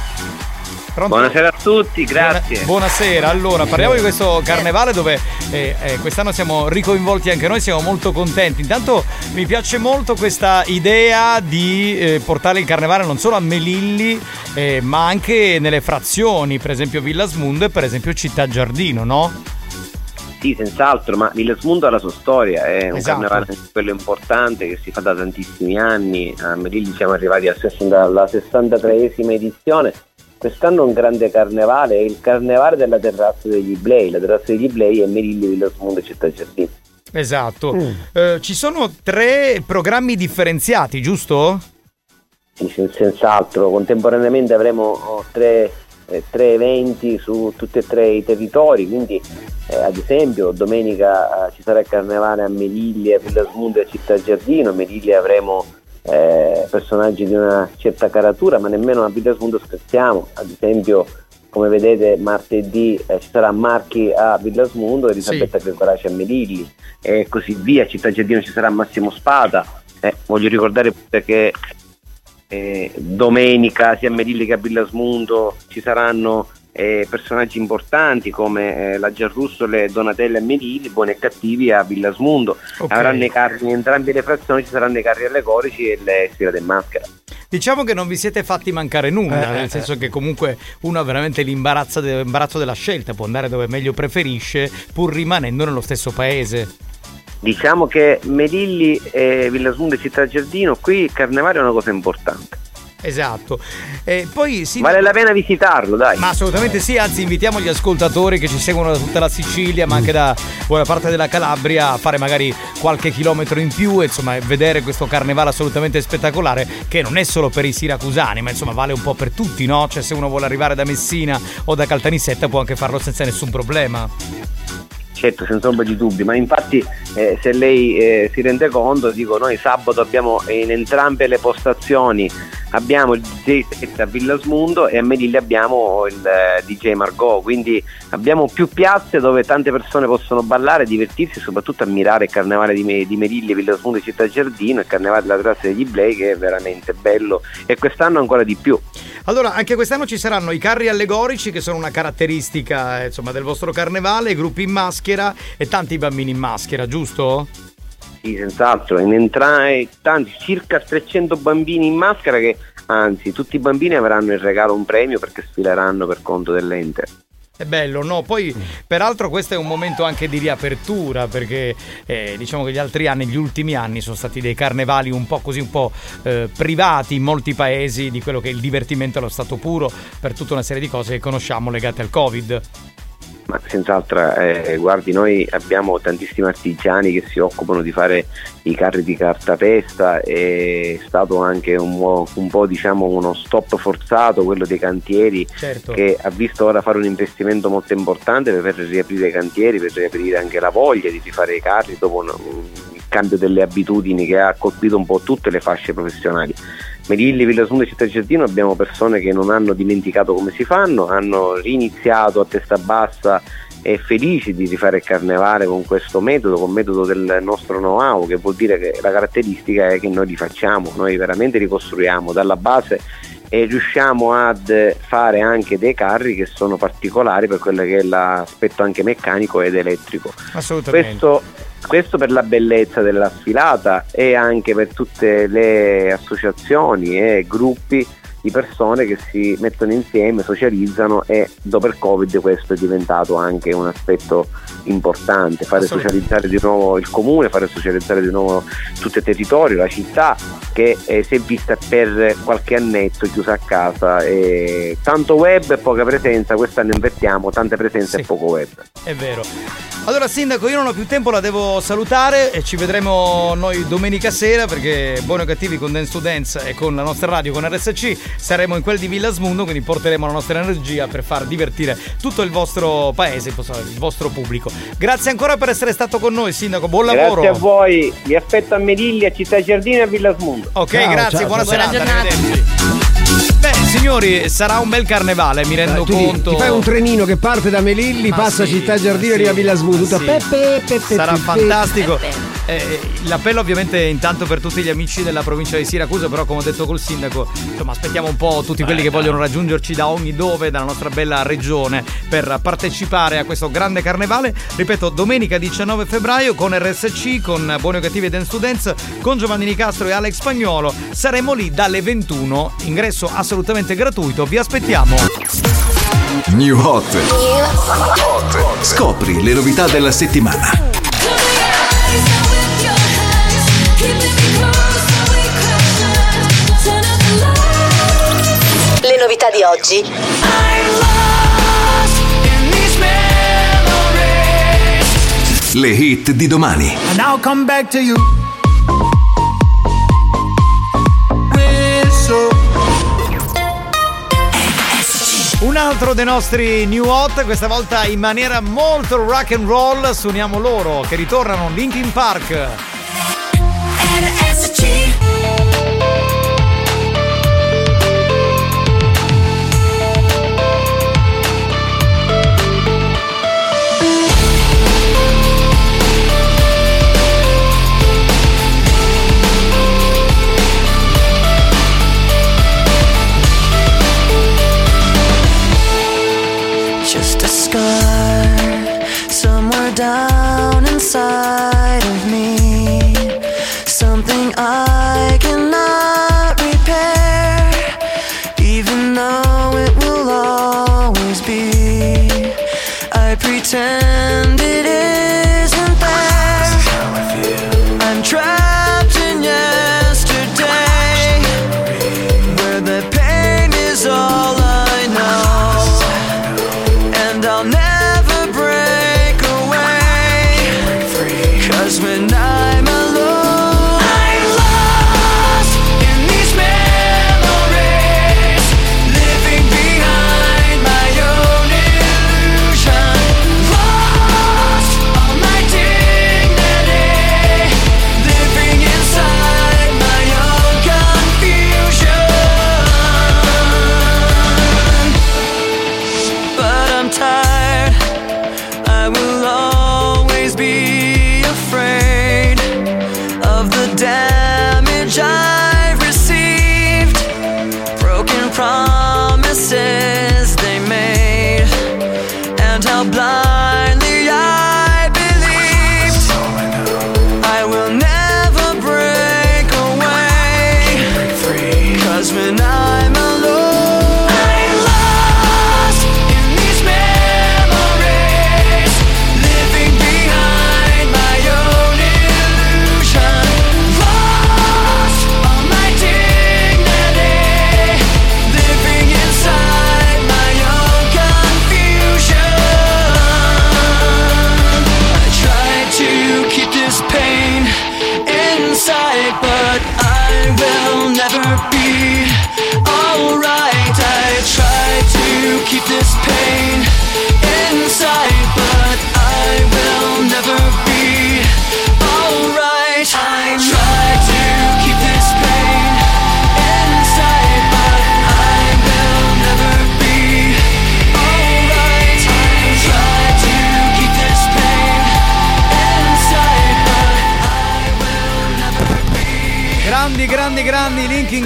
Speaker 6: Pronto?
Speaker 59: Buonasera a tutti, grazie.
Speaker 6: Buona- buonasera, allora parliamo di questo carnevale dove eh, eh, quest'anno siamo ricoinvolti anche noi, siamo molto contenti. Intanto mi piace molto questa idea di eh, portare il carnevale non solo a Melilli, eh, ma anche nelle frazioni, per esempio Villasmundo e per esempio Città Giardino, no?
Speaker 59: Sì, senz'altro, ma Villasmundo ha la sua storia, è un
Speaker 6: Esatto.
Speaker 59: carnevale quello importante che si fa da tantissimi anni. A Melilli siamo arrivati al 60 alla 63esima edizione. Quest'anno è un grande carnevale, è il carnevale della terrazza degli Iblei. La terrazza degli Iblei è Melilli, Villasmundo e Città Giardino.
Speaker 6: Esatto.
Speaker 59: Mm.
Speaker 6: Eh, ci sono tre programmi differenziati, giusto?
Speaker 59: Sì, senz'altro, contemporaneamente avremo oh, tre, eh, tre eventi su tutti e tre i territori, quindi eh, ad esempio domenica eh, ci sarà il carnevale a Melilli, a Villasmundo e Città Giardino, a Melilli avremo eh, personaggi di una certa caratura, ma nemmeno a Villasmundo scherziamo, ad esempio come vedete martedì eh, ci sarà Marchi a Villasmundo, Elisabetta Gregoraci a Melilli e così via, a Città Giardino ci sarà Massimo Spada. Eh, voglio ricordare pure che eh, domenica sia a Melilli che a Villasmundo ci saranno eh, personaggi importanti come eh, la Giarrussole, Donatella e Melilli, buoni e cattivi a Villasmundo.
Speaker 6: Ok.
Speaker 59: Avranno i carri in entrambe le frazioni, ci saranno i carri allegorici e le sfilate in maschera.
Speaker 6: Diciamo che non vi siete fatti mancare nulla,
Speaker 59: Eh,
Speaker 6: nel
Speaker 59: eh,
Speaker 6: senso che comunque uno ha veramente l'imbarazzo, de- l'imbarazzo della scelta, può andare dove meglio preferisce pur rimanendo nello stesso paese.
Speaker 59: Diciamo che Melilli, e Villasmundo e Città Giardino, qui il carnevale è una cosa importante.
Speaker 6: Esatto. E poi sì,
Speaker 59: Vale la pena visitarlo, dai.
Speaker 6: Ma assolutamente sì, anzi invitiamo gli ascoltatori che ci seguono da tutta la Sicilia, ma anche da buona parte della Calabria, a fare magari qualche chilometro in più e insomma vedere questo carnevale assolutamente spettacolare che non è solo per i siracusani, ma insomma vale un po' per tutti, no? Cioè se uno vuole arrivare da Messina o da Caltanissetta può anche farlo senza nessun problema.
Speaker 59: Certo, senza ombra di dubbi, ma infatti eh, se lei eh, si rende conto, dico noi sabato abbiamo in entrambe le postazioni abbiamo il DJ set a Villasmundo e a Melilli abbiamo il eh, DJ Margot, quindi abbiamo più piazze dove tante persone possono ballare, divertirsi e soprattutto ammirare il carnevale di, Me- di Melilli, Villasmundo e Città Giardino, il carnevale della terrazza degli Blei che è veramente bello e quest'anno ancora di più.
Speaker 6: Allora, anche quest'anno ci saranno i carri allegorici che sono una caratteristica eh, insomma, del vostro carnevale, i gruppi in maschera e tanti bambini in maschera, giusto?
Speaker 59: Sì, senz'altro, in entrare tanti, circa 300 bambini in maschera che anzi tutti i bambini avranno in regalo un premio perché sfileranno per conto dell'ente.
Speaker 6: È bello, no? Poi, peraltro, questo è un momento anche di riapertura perché eh, diciamo che gli altri anni, gli ultimi anni, sono stati dei carnevali un po' così, un po' eh, privati in molti paesi di quello che è il divertimento allo stato puro per tutta una serie di cose che conosciamo legate al Covid.
Speaker 59: Ma senz'altro, eh, guardi, noi abbiamo tantissimi artigiani che si occupano di fare i carri di cartapesta, è stato anche un, un po' diciamo uno stop forzato quello dei cantieri
Speaker 6: Certo.
Speaker 59: che ha visto ora fare un investimento molto importante per riaprire i cantieri, per riaprire anche la voglia di rifare i carri dopo un, un cambio delle abitudini che ha colpito un po' tutte le fasce professionali. Melilli, Villasmundo e Città Giardino abbiamo persone che non hanno dimenticato come si fanno, hanno riniziato a testa bassa e felici di rifare il carnevale con questo metodo, con il metodo del nostro know-how, che vuol dire che la caratteristica è che noi li facciamo, noi veramente ricostruiamo dalla base e riusciamo ad fare anche dei carri che sono particolari per quello che è l'aspetto anche meccanico ed elettrico.
Speaker 6: Assolutamente.
Speaker 59: Questo, questo per la bellezza della sfilata e anche per tutte le associazioni e gruppi di persone che si mettono insieme, socializzano e dopo il Covid questo è diventato anche un aspetto importante, fare socializzare di nuovo il comune, fare socializzare di nuovo tutto il territorio, la città che eh, si è vista per qualche annetto chiusa a casa e tanto web e poca presenza, quest'anno invertiamo, tanta presenza e poco web.
Speaker 6: È vero. Allora, Sindaco, io non ho più tempo, la devo salutare e ci vedremo noi domenica sera perché Buoni o Cattivi con Dance to Dance e con la nostra radio, con RSC, saremo in quel di Villasmundo, quindi porteremo la nostra energia per far divertire tutto il vostro paese, il vostro pubblico. Grazie ancora per essere stato con noi, Sindaco, buon lavoro.
Speaker 59: Grazie a voi, vi aspetto a Melilli, a Città Giardino e a Villasmundo.
Speaker 6: Ok, grazie, buona serata, arrivederci. Beh, signori, sarà un bel carnevale, mi rendo
Speaker 9: Tu ti-
Speaker 6: conto.
Speaker 9: Ti fai un trenino che parte da Melilli,
Speaker 6: Ma
Speaker 9: passa
Speaker 6: sì,
Speaker 9: Città Giardino e arriva a Villasmundo. Tutta
Speaker 6: Sì.
Speaker 9: pepe, pepe,
Speaker 6: Sarà
Speaker 9: pepe.
Speaker 6: fantastico. Eh, l'appello ovviamente intanto per tutti gli amici della provincia di Siracusa, però come ho detto col sindaco, insomma aspettiamo un po' tutti quelli che vogliono raggiungerci da ogni dove, dalla nostra bella regione, per partecipare a questo grande carnevale. Ripeto, domenica 19 febbraio con RSC, con Buoni o Cattivi e Dance Dance, con Giovanni Nicastro e Alex Spagnolo. Saremo lì dalle 21, ingresso assolutamente gratuito, vi aspettiamo.
Speaker 60: New Hot. Scopri le novità della settimana.
Speaker 61: Le novità di oggi.
Speaker 60: Le hit di domani.
Speaker 6: Altro dei nostri new hot, questa volta in maniera molto rock and roll, suoniamo loro che ritornano Linkin Park.
Speaker 22: I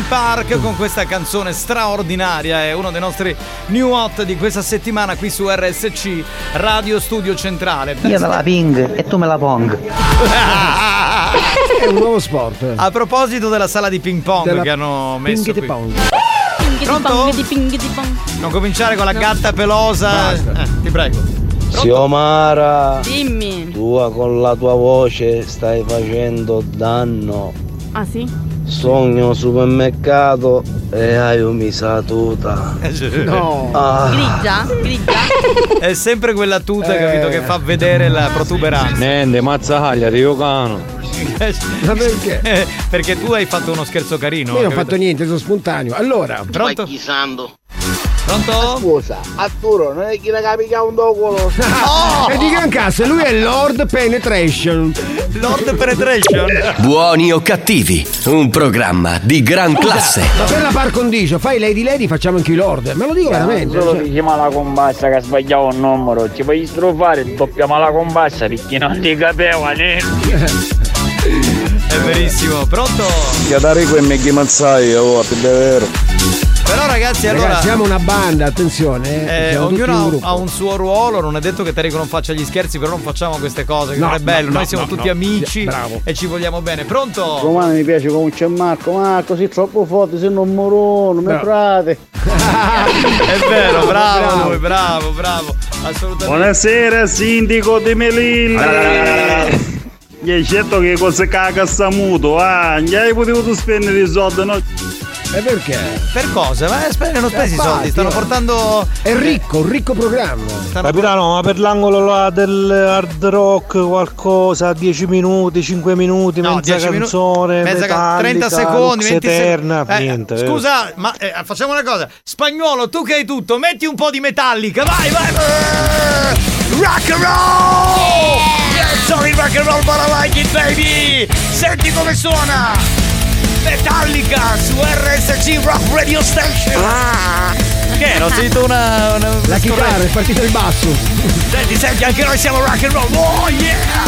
Speaker 6: Linkin Park con questa canzone straordinaria. È uno dei nostri new hot di questa settimana qui su RSC Radio Studio Centrale.
Speaker 56: Io me la ping e tu me la pong.
Speaker 9: È un nuovo sport.
Speaker 6: A proposito della sala di ping pong
Speaker 9: Della
Speaker 6: che hanno messo
Speaker 9: ping
Speaker 6: qui.
Speaker 9: pong.
Speaker 6: Pronto? Non cominciare con la gatta pelosa. Eh, ti prego.
Speaker 62: Xiomara,
Speaker 5: Dimmi.
Speaker 62: tu con la tua voce stai facendo danno.
Speaker 5: Ah sì?
Speaker 62: Sogno supermercato e hai umisa tuta.
Speaker 6: No.
Speaker 62: Ah.
Speaker 5: Grigia? Grigia?
Speaker 6: È sempre quella tuta,
Speaker 9: Eh.
Speaker 6: capito, che fa vedere la protuberanza.
Speaker 54: Nende, mazzaglia, Rio Cano.
Speaker 9: Ma perché?
Speaker 6: Perché tu hai fatto uno scherzo carino.
Speaker 9: Io non ho
Speaker 6: capito?
Speaker 9: fatto niente, sono spontaneo. Allora,
Speaker 6: Pronto?
Speaker 9: Pronto?
Speaker 51: Scusa, Arturo, non è chi la capica un docolo.
Speaker 9: E di gran cazzo, lui è Lord Penetration.
Speaker 6: Lord Penetration?
Speaker 1: Buoni o cattivi, un programma di gran classe.
Speaker 9: Ma per la par condicio, fai Lady Lady, facciamo anche i Lord. Me lo dico veramente.
Speaker 44: Solo
Speaker 9: cioè.
Speaker 44: diciamo la combassa che ha sbagliato un numero, ci puoi strofare, doppiamo la combassa perché non li capiva niente.
Speaker 6: È verissimo. Pronto?
Speaker 54: Chiadarico e Meghi Mazzai, oh, è vero.
Speaker 6: Però ragazzi, allora...
Speaker 9: Ragazzi, siamo una banda, attenzione.
Speaker 6: Eh,
Speaker 9: eh, un
Speaker 6: ognuno
Speaker 9: gruppo.
Speaker 6: ha, un suo ruolo, non è detto che Tarico non faccia gli scherzi, però non facciamo queste cose, che
Speaker 9: No,
Speaker 6: non è bello,
Speaker 9: no,
Speaker 6: noi
Speaker 9: no,
Speaker 6: siamo
Speaker 9: no,
Speaker 6: tutti
Speaker 9: no.
Speaker 6: amici
Speaker 9: Sì, bravo.
Speaker 6: e ci vogliamo bene. Pronto?
Speaker 51: Romano mi piace come c'è Marco, Marco sei troppo forte, sei un morono, mi
Speaker 6: Bravo.
Speaker 51: frate.
Speaker 6: È vero, bravo lui, bravo, bravo. Assolutamente.
Speaker 24: Buonasera sindaco di Melilla Gli hai detto che cosa caga sta muto ah gli hai potuto spendere i soldi no?
Speaker 9: E perché?
Speaker 6: Per cosa? Ma spende, non spesi i soldi, stanno
Speaker 9: eh.
Speaker 6: portando.
Speaker 9: È ricco, un ricco programma.
Speaker 24: Capitano ma per l'angolo là del hard rock qualcosa 10 minuti 5 minuti
Speaker 6: No,
Speaker 24: mezza
Speaker 6: 10 minuti,
Speaker 24: canzone
Speaker 6: mezza can-
Speaker 24: Metallica,
Speaker 6: 30 secondi,
Speaker 24: Lux
Speaker 6: 20
Speaker 24: Eterna
Speaker 6: secondi.
Speaker 24: niente vero?
Speaker 6: scusa, ma eh, facciamo una cosa. Spagnolo, tu che hai tutto, metti un po' di metallica, vai, vai. Eh, Rock and roll! Yes, sorry, rock and roll, but I like it, baby! Senti come suona! Metallica su RSC Rock Radio Station! Che? Non sento una. una
Speaker 9: La chitarra, è partito il basso.
Speaker 6: Senti, senti, anche noi siamo rock and roll! Oh yeah!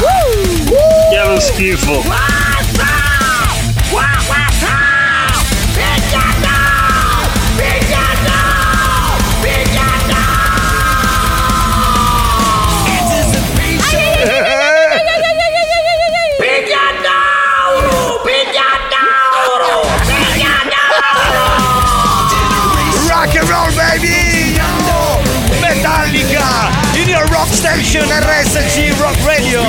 Speaker 24: Che lo schifo
Speaker 6: Station RSC Rock Radio.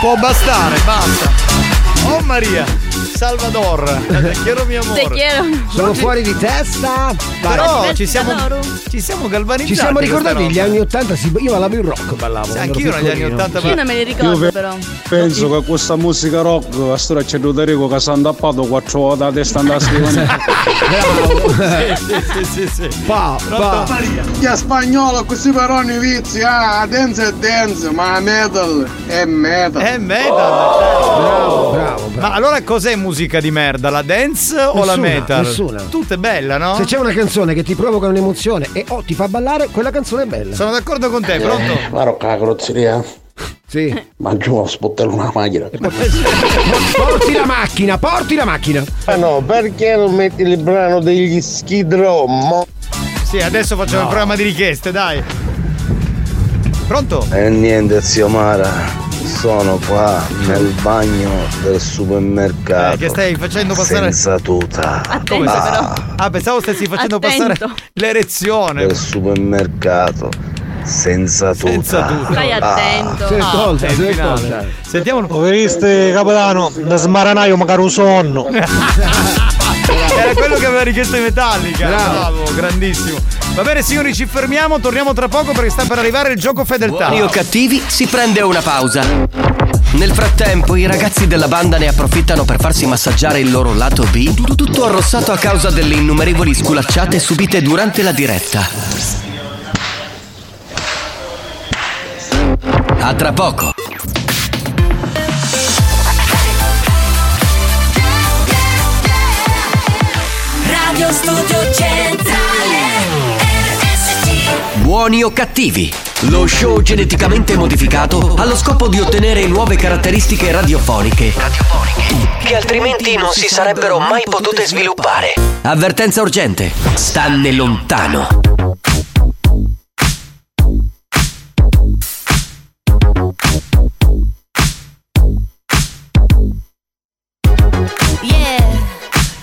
Speaker 6: Può bastare, basta. Oh Maria, Salvador, te quiero mi amore.
Speaker 5: Te quiero.
Speaker 9: Sono fuori di testa.
Speaker 6: Però ci siamo, ci siamo galvanizzati.
Speaker 9: Ci siamo ricordati gli anni 80, sì, io ballavo il rock, ballavo.
Speaker 6: Sì, anch'io negli anni
Speaker 9: piccolino.
Speaker 6: 80
Speaker 5: Io non me li ricordo
Speaker 54: pe-
Speaker 5: però.
Speaker 54: Penso che questa musica rock a storia c'è Rodrigo che si è andappato quattro volte a testa andare a scrivere.
Speaker 6: sì, sì, sì, sì.
Speaker 9: Pa,
Speaker 6: pa.
Speaker 63: Che spagnolo questi paroni vizi, ah, dance è dance, ma metal è metal.
Speaker 6: È metal, certo.
Speaker 9: Bravo, bravo,
Speaker 6: Ma allora cos'è musica di merda? La dance o la
Speaker 9: Nessuna,
Speaker 6: metal?
Speaker 9: nessuna.
Speaker 6: Tutta è bella, no?
Speaker 9: Se c'è una canzone che ti provoca un'emozione e o ti fa ballare, quella canzone è bella.
Speaker 6: Sono d'accordo con te, pronto?
Speaker 55: Ma rocca la carrozzeria.
Speaker 9: Sì.
Speaker 55: Ma giù a spottare una macchina.
Speaker 9: Porti la macchina, porti la macchina.
Speaker 63: Ah no, perché non metti il brano degli Skid Row? Mo-
Speaker 6: Sì, adesso facciamo
Speaker 63: No.
Speaker 6: il programma di richieste, dai. Pronto?
Speaker 62: E niente zio Mara, sono qua nel bagno del supermercato.
Speaker 6: Eh, che stai facendo passare-
Speaker 62: Senza tuta.
Speaker 6: Come
Speaker 62: Ah,
Speaker 6: stai- Ah, pensavo stessi facendo
Speaker 5: Attento.
Speaker 6: passare l'erezione.
Speaker 62: Del supermercato. Senza tuta.
Speaker 6: Senza tuta.
Speaker 5: Stai
Speaker 62: Ah.
Speaker 5: attento.
Speaker 9: Ascolta,
Speaker 6: è il
Speaker 9: si
Speaker 6: finale.
Speaker 9: ascolta.
Speaker 6: Sentiamo
Speaker 24: Lo viste capitano? Da smaranaio magari un sonno.
Speaker 6: Era quello che aveva richiesto in Metallica.
Speaker 9: Bravo.
Speaker 6: Bravo, grandissimo. Va bene, signori, ci fermiamo. Torniamo tra poco perché sta per arrivare il gioco fedeltà.
Speaker 1: Buoni o cattivi, si prende una pausa. Nel frattempo, i ragazzi della banda ne approfittano per farsi massaggiare il loro lato B, tutto arrossato a causa delle innumerevoli sculacciate subite durante la diretta. A tra poco.
Speaker 35: Radio Studio Centrale RSC
Speaker 1: Buoni o cattivi? Lo show geneticamente modificato ha lo scopo di ottenere nuove caratteristiche radiofoniche che altrimenti non si sarebbero mai potute sviluppare. Avvertenza urgente. Stanne lontano.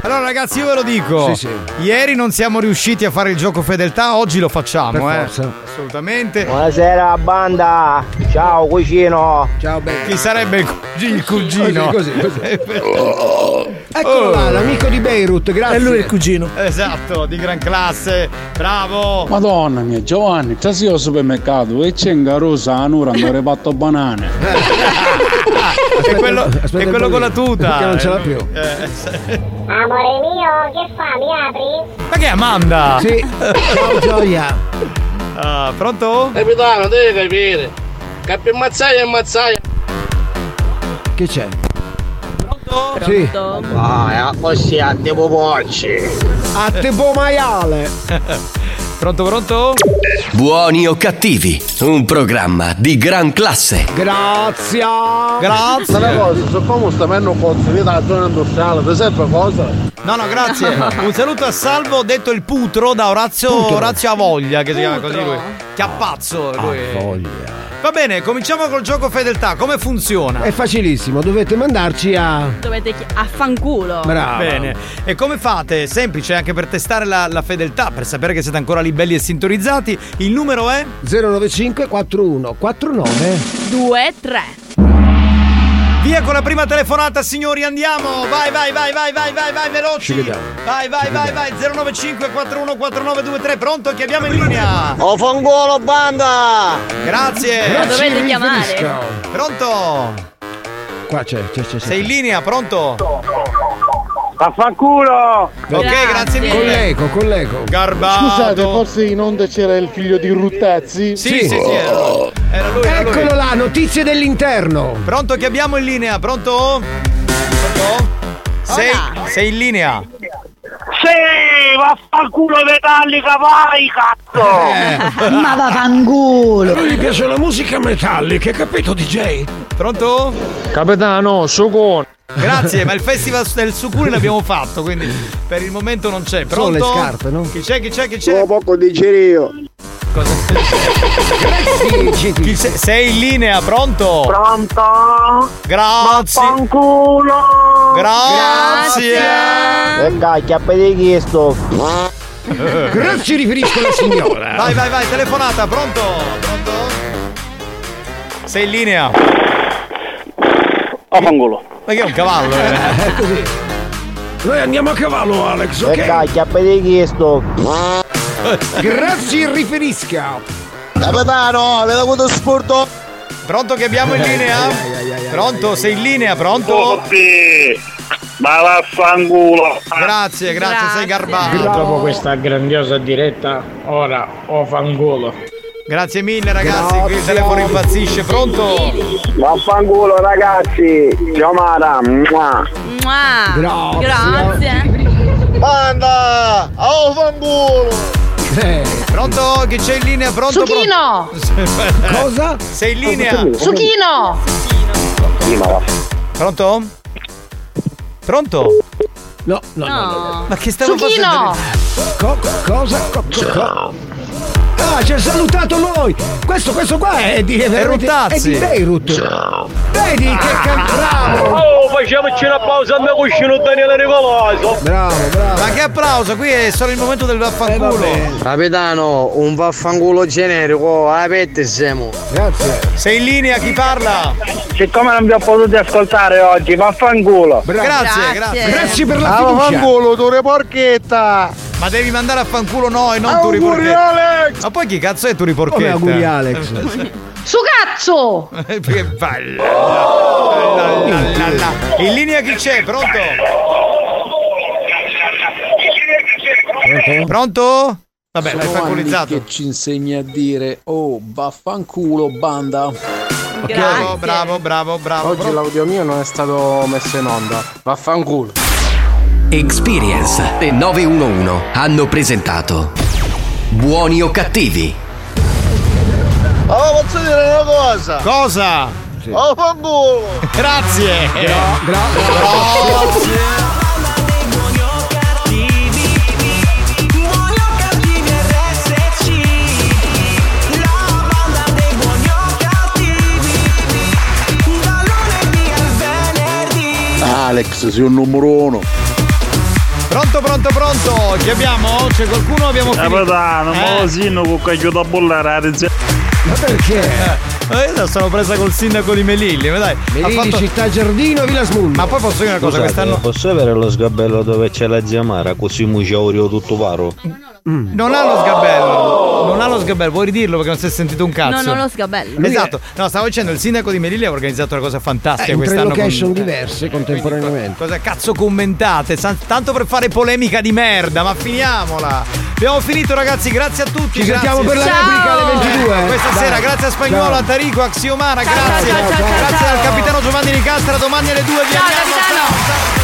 Speaker 6: Allora ragazzi io ve lo dico.
Speaker 9: Sì, sì.
Speaker 6: Ieri non siamo riusciti a fare il gioco fedeltà, oggi lo facciamo,
Speaker 9: Per
Speaker 6: eh.
Speaker 9: forza.
Speaker 6: Assolutamente.
Speaker 64: Buonasera banda, ciao cugino.
Speaker 9: Ciao bello.
Speaker 6: Chi sarebbe il, cugi- il cugino?
Speaker 9: Così, così,
Speaker 6: Oh.
Speaker 9: Eccolo là, l'amico di Beirut, grazie.
Speaker 45: E lui è il cugino.
Speaker 6: Esatto, di gran classe. Bravo.
Speaker 54: Madonna mia, Giovanni, stassi al supermercato e c'è un garosa a Nura hanno reparto banane.
Speaker 6: è quello,
Speaker 9: aspetta
Speaker 6: è
Speaker 9: un
Speaker 6: quello con la tuta.
Speaker 9: perché non ce l'ha
Speaker 6: Eh,
Speaker 9: più.
Speaker 6: eh, sì.
Speaker 65: Amore mio, che fa? Mi apri?
Speaker 6: Ma che è Amanda?
Speaker 9: Sì. Ciao Gioia.
Speaker 6: Ah, pronto?
Speaker 58: Capitano, devi capire. Capi mazzaia e mazzaia.
Speaker 9: Che c'è?
Speaker 6: Pronto?
Speaker 9: Sì.
Speaker 64: Ah, così andiamo porci.
Speaker 9: A te boh maiale.
Speaker 6: Pronto, pronto?
Speaker 1: Buoni o cattivi, un programma di gran classe.
Speaker 9: Grazie.
Speaker 6: Grazie.
Speaker 55: Una cosa, se come sta meno pozzo, vedi la zona industriale, ti serve cosa?
Speaker 6: No, no, grazie. Un saluto a salvo, detto il putro da Orazio, Orazio Avoglia, che si chiama così lui. Chiappazzo lui.
Speaker 9: Voglia.
Speaker 6: Va bene, cominciamo col gioco fedeltà. Come funziona?
Speaker 9: È facilissimo, dovete mandarci a.
Speaker 5: Dovete chi- affanculo.
Speaker 9: Bravo.
Speaker 6: Bene. E come fate? Semplice anche per testare la, la fedeltà, per sapere che siete ancora lì belli e sintonizzati. Il numero è
Speaker 9: 095 41 49
Speaker 5: 2, 3.
Speaker 6: Via con la prima telefonata, signori, andiamo! Vai, vai, vai, vai, vai, vai, vai, veloci!
Speaker 9: Ci vediamo.
Speaker 6: Vai, vai, vai, vai, 095 41 4923, pronto? Chiamiamo in linea!
Speaker 64: Oh fangolo banda!
Speaker 6: Grazie!
Speaker 5: Ma dovete chiamare?
Speaker 6: Pronto?
Speaker 9: Qua c'è, c'è, c'è.
Speaker 6: Sei in linea, pronto?
Speaker 64: Vaffanculo!
Speaker 6: Ok, grazie mille!
Speaker 9: Collego, collego.
Speaker 6: Garbato!
Speaker 55: Scusate, forse in onda c'era il figlio di Ruttazzi?
Speaker 6: Sì, sì, sì, era lui. Era lui, era lui.
Speaker 9: Eccolo là, notizie dell'interno.
Speaker 6: Pronto, che abbiamo in linea, pronto? Pronto? Sei, sei in linea?
Speaker 64: Sì, vaffanculo metallica, vai cazzo!
Speaker 9: Ma vaffanculo. A lui gli piace la musica metallica, capito DJ?
Speaker 6: Pronto?
Speaker 55: Capitano, Socon.
Speaker 6: Grazie, ma il festival del Sucuri l'abbiamo fatto, quindi per il momento non c'è.
Speaker 9: Solo
Speaker 6: Pronto?
Speaker 9: le scarpe, no?
Speaker 6: Chi c'è? Chi c'è? Chi c'è?
Speaker 64: poco dice io.
Speaker 6: Cosa? Chi se- sei in linea, pronto?
Speaker 64: Pronto?
Speaker 6: Grazie.
Speaker 64: Vaffanculo!
Speaker 6: Grazie.
Speaker 64: E cacchia, per chiesto.
Speaker 9: Grazie riferisco alla signora.
Speaker 6: Vai, vai, vai, telefonata, pronto? Pronto? Sei in linea?
Speaker 64: Vaffanculo.
Speaker 6: Ma che è un cavallo? eh?
Speaker 9: Noi andiamo a cavallo, Alex,
Speaker 64: E
Speaker 9: ok?
Speaker 64: cacchia, per chiesto.
Speaker 9: Grazie riferisca.
Speaker 64: Capitano, avete avuto spurto?
Speaker 6: Pronto che abbiamo in linea? Pronto? Sei in linea? Pronto?
Speaker 24: Ma vaffanculo!
Speaker 6: Grazie, grazie, sei garbato.
Speaker 24: Dopo questa grandiosa diretta, ora ho fangolo.
Speaker 6: Grazie mille ragazzi, qui il telefono impazzisce. Pronto?
Speaker 64: Vaffanculo ragazzi! Giamara! Mua.
Speaker 5: Mua.
Speaker 9: Grazie.
Speaker 5: Grazie.
Speaker 64: Banda! Oh fanculo!
Speaker 9: Eh,
Speaker 6: Pronto? Chi c'è in linea? Pronto?
Speaker 65: Succhino!
Speaker 9: cosa?
Speaker 6: Sei in linea?
Speaker 65: Succhino!
Speaker 6: Pronto? Pronto?
Speaker 9: No, no, no. no.
Speaker 5: No.
Speaker 6: Ma che stiamo
Speaker 65: Succhino!
Speaker 6: facendo?
Speaker 9: Co- co- cosa? Co- co- co- Ah, ci ha salutato noi! Questo, questo qua è di è. È di Beirut! Vedi che can- bravo!
Speaker 24: Oh, facciamoci un applauso al mio cuscino Daniele Rivoloso!
Speaker 9: Bravo, bravo!
Speaker 6: Ma che applauso, qui è solo il momento del vaffanculo.
Speaker 64: Capitano, un vaffanculo generico, aperti siamo.
Speaker 9: Grazie!
Speaker 6: Sei in linea, chi parla?
Speaker 64: Siccome non vi ho potuto ascoltare oggi, vaffanculo!
Speaker 6: Grazie,
Speaker 5: Grazie.
Speaker 6: grazie.
Speaker 9: Grazie per la
Speaker 64: Ah,
Speaker 9: fiducia!
Speaker 64: vaffanculo, tu re porchetta!
Speaker 6: Ma devi mandare a fanculo noi, non tu.
Speaker 64: Alex!
Speaker 6: Ma poi chi cazzo è tu riporchetta?
Speaker 9: Come auguri Alex?
Speaker 65: Su cazzo!
Speaker 6: Perché vai. La, la, la, la. In linea chi c'è? Pronto?
Speaker 9: Pronto?
Speaker 6: Pronto? Vabbè, l'hai
Speaker 54: Sono anni
Speaker 6: fanculizzato.
Speaker 54: che ci insegna a dire oh vaffanculo banda.
Speaker 6: Bravo,
Speaker 5: Grazie.
Speaker 6: bravo, bravo, bravo.
Speaker 55: Oggi l'audio mio non è stato messo in onda. Vaffanculo.
Speaker 1: Experience e 911 hanno presentato Buoni o cattivi?
Speaker 64: Oh, posso dire una cosa?
Speaker 6: Cosa?
Speaker 64: Oh, fanculo!
Speaker 6: Grazie.
Speaker 54: Alex, sei un numero uno.
Speaker 6: Pronto, pronto, pronto? Chi abbiamo? C'è qualcuno? Abbiamo finito.
Speaker 24: Capitano, ma
Speaker 6: Eh?
Speaker 24: lo sindaco che aiuta a bollare la regia.
Speaker 9: Ma perché?
Speaker 6: Eh, io sono presa col sindaco di Melilli, ma dai.
Speaker 9: Melilli, Città Giardino, Villa Smundo.
Speaker 6: Ma poi posso dire una cosa,
Speaker 62: Scusate,
Speaker 6: quest'anno
Speaker 62: posso avere lo sgabello dove c'è la zia Mara così mi ci aureo tutto varo?
Speaker 6: non ha lo sgabello. Non ha lo sgabello, vuoi ridirlo perché non si è sentito un cazzo?
Speaker 5: No, non lo sgabello.
Speaker 6: Esatto, no, stavo dicendo, il sindaco di Melilli ha organizzato una cosa fantastica
Speaker 9: Eh, in tre
Speaker 6: quest'anno.
Speaker 9: location
Speaker 6: con-
Speaker 9: diverse contemporaneamente.
Speaker 6: Cosa cazzo commentate? Tanto per fare polemica di merda, ma finiamola. Abbiamo finito ragazzi, grazie a tutti.
Speaker 9: Ci
Speaker 6: grazie.
Speaker 9: sentiamo per la
Speaker 6: Ciao.
Speaker 9: replica alle 22.
Speaker 6: Eh, Questa
Speaker 9: Dai.
Speaker 6: sera, grazie a Spagnolo,
Speaker 9: Ciao.
Speaker 6: a Tarico, a Xiomara,
Speaker 9: Ciao,
Speaker 6: grazie.
Speaker 9: ciao, ciao, ciao,
Speaker 6: grazie
Speaker 9: ciao.
Speaker 6: al capitano Giovanni Nicastra, domani alle 2 vi
Speaker 5: Ciao, capitano.
Speaker 6: Ciao.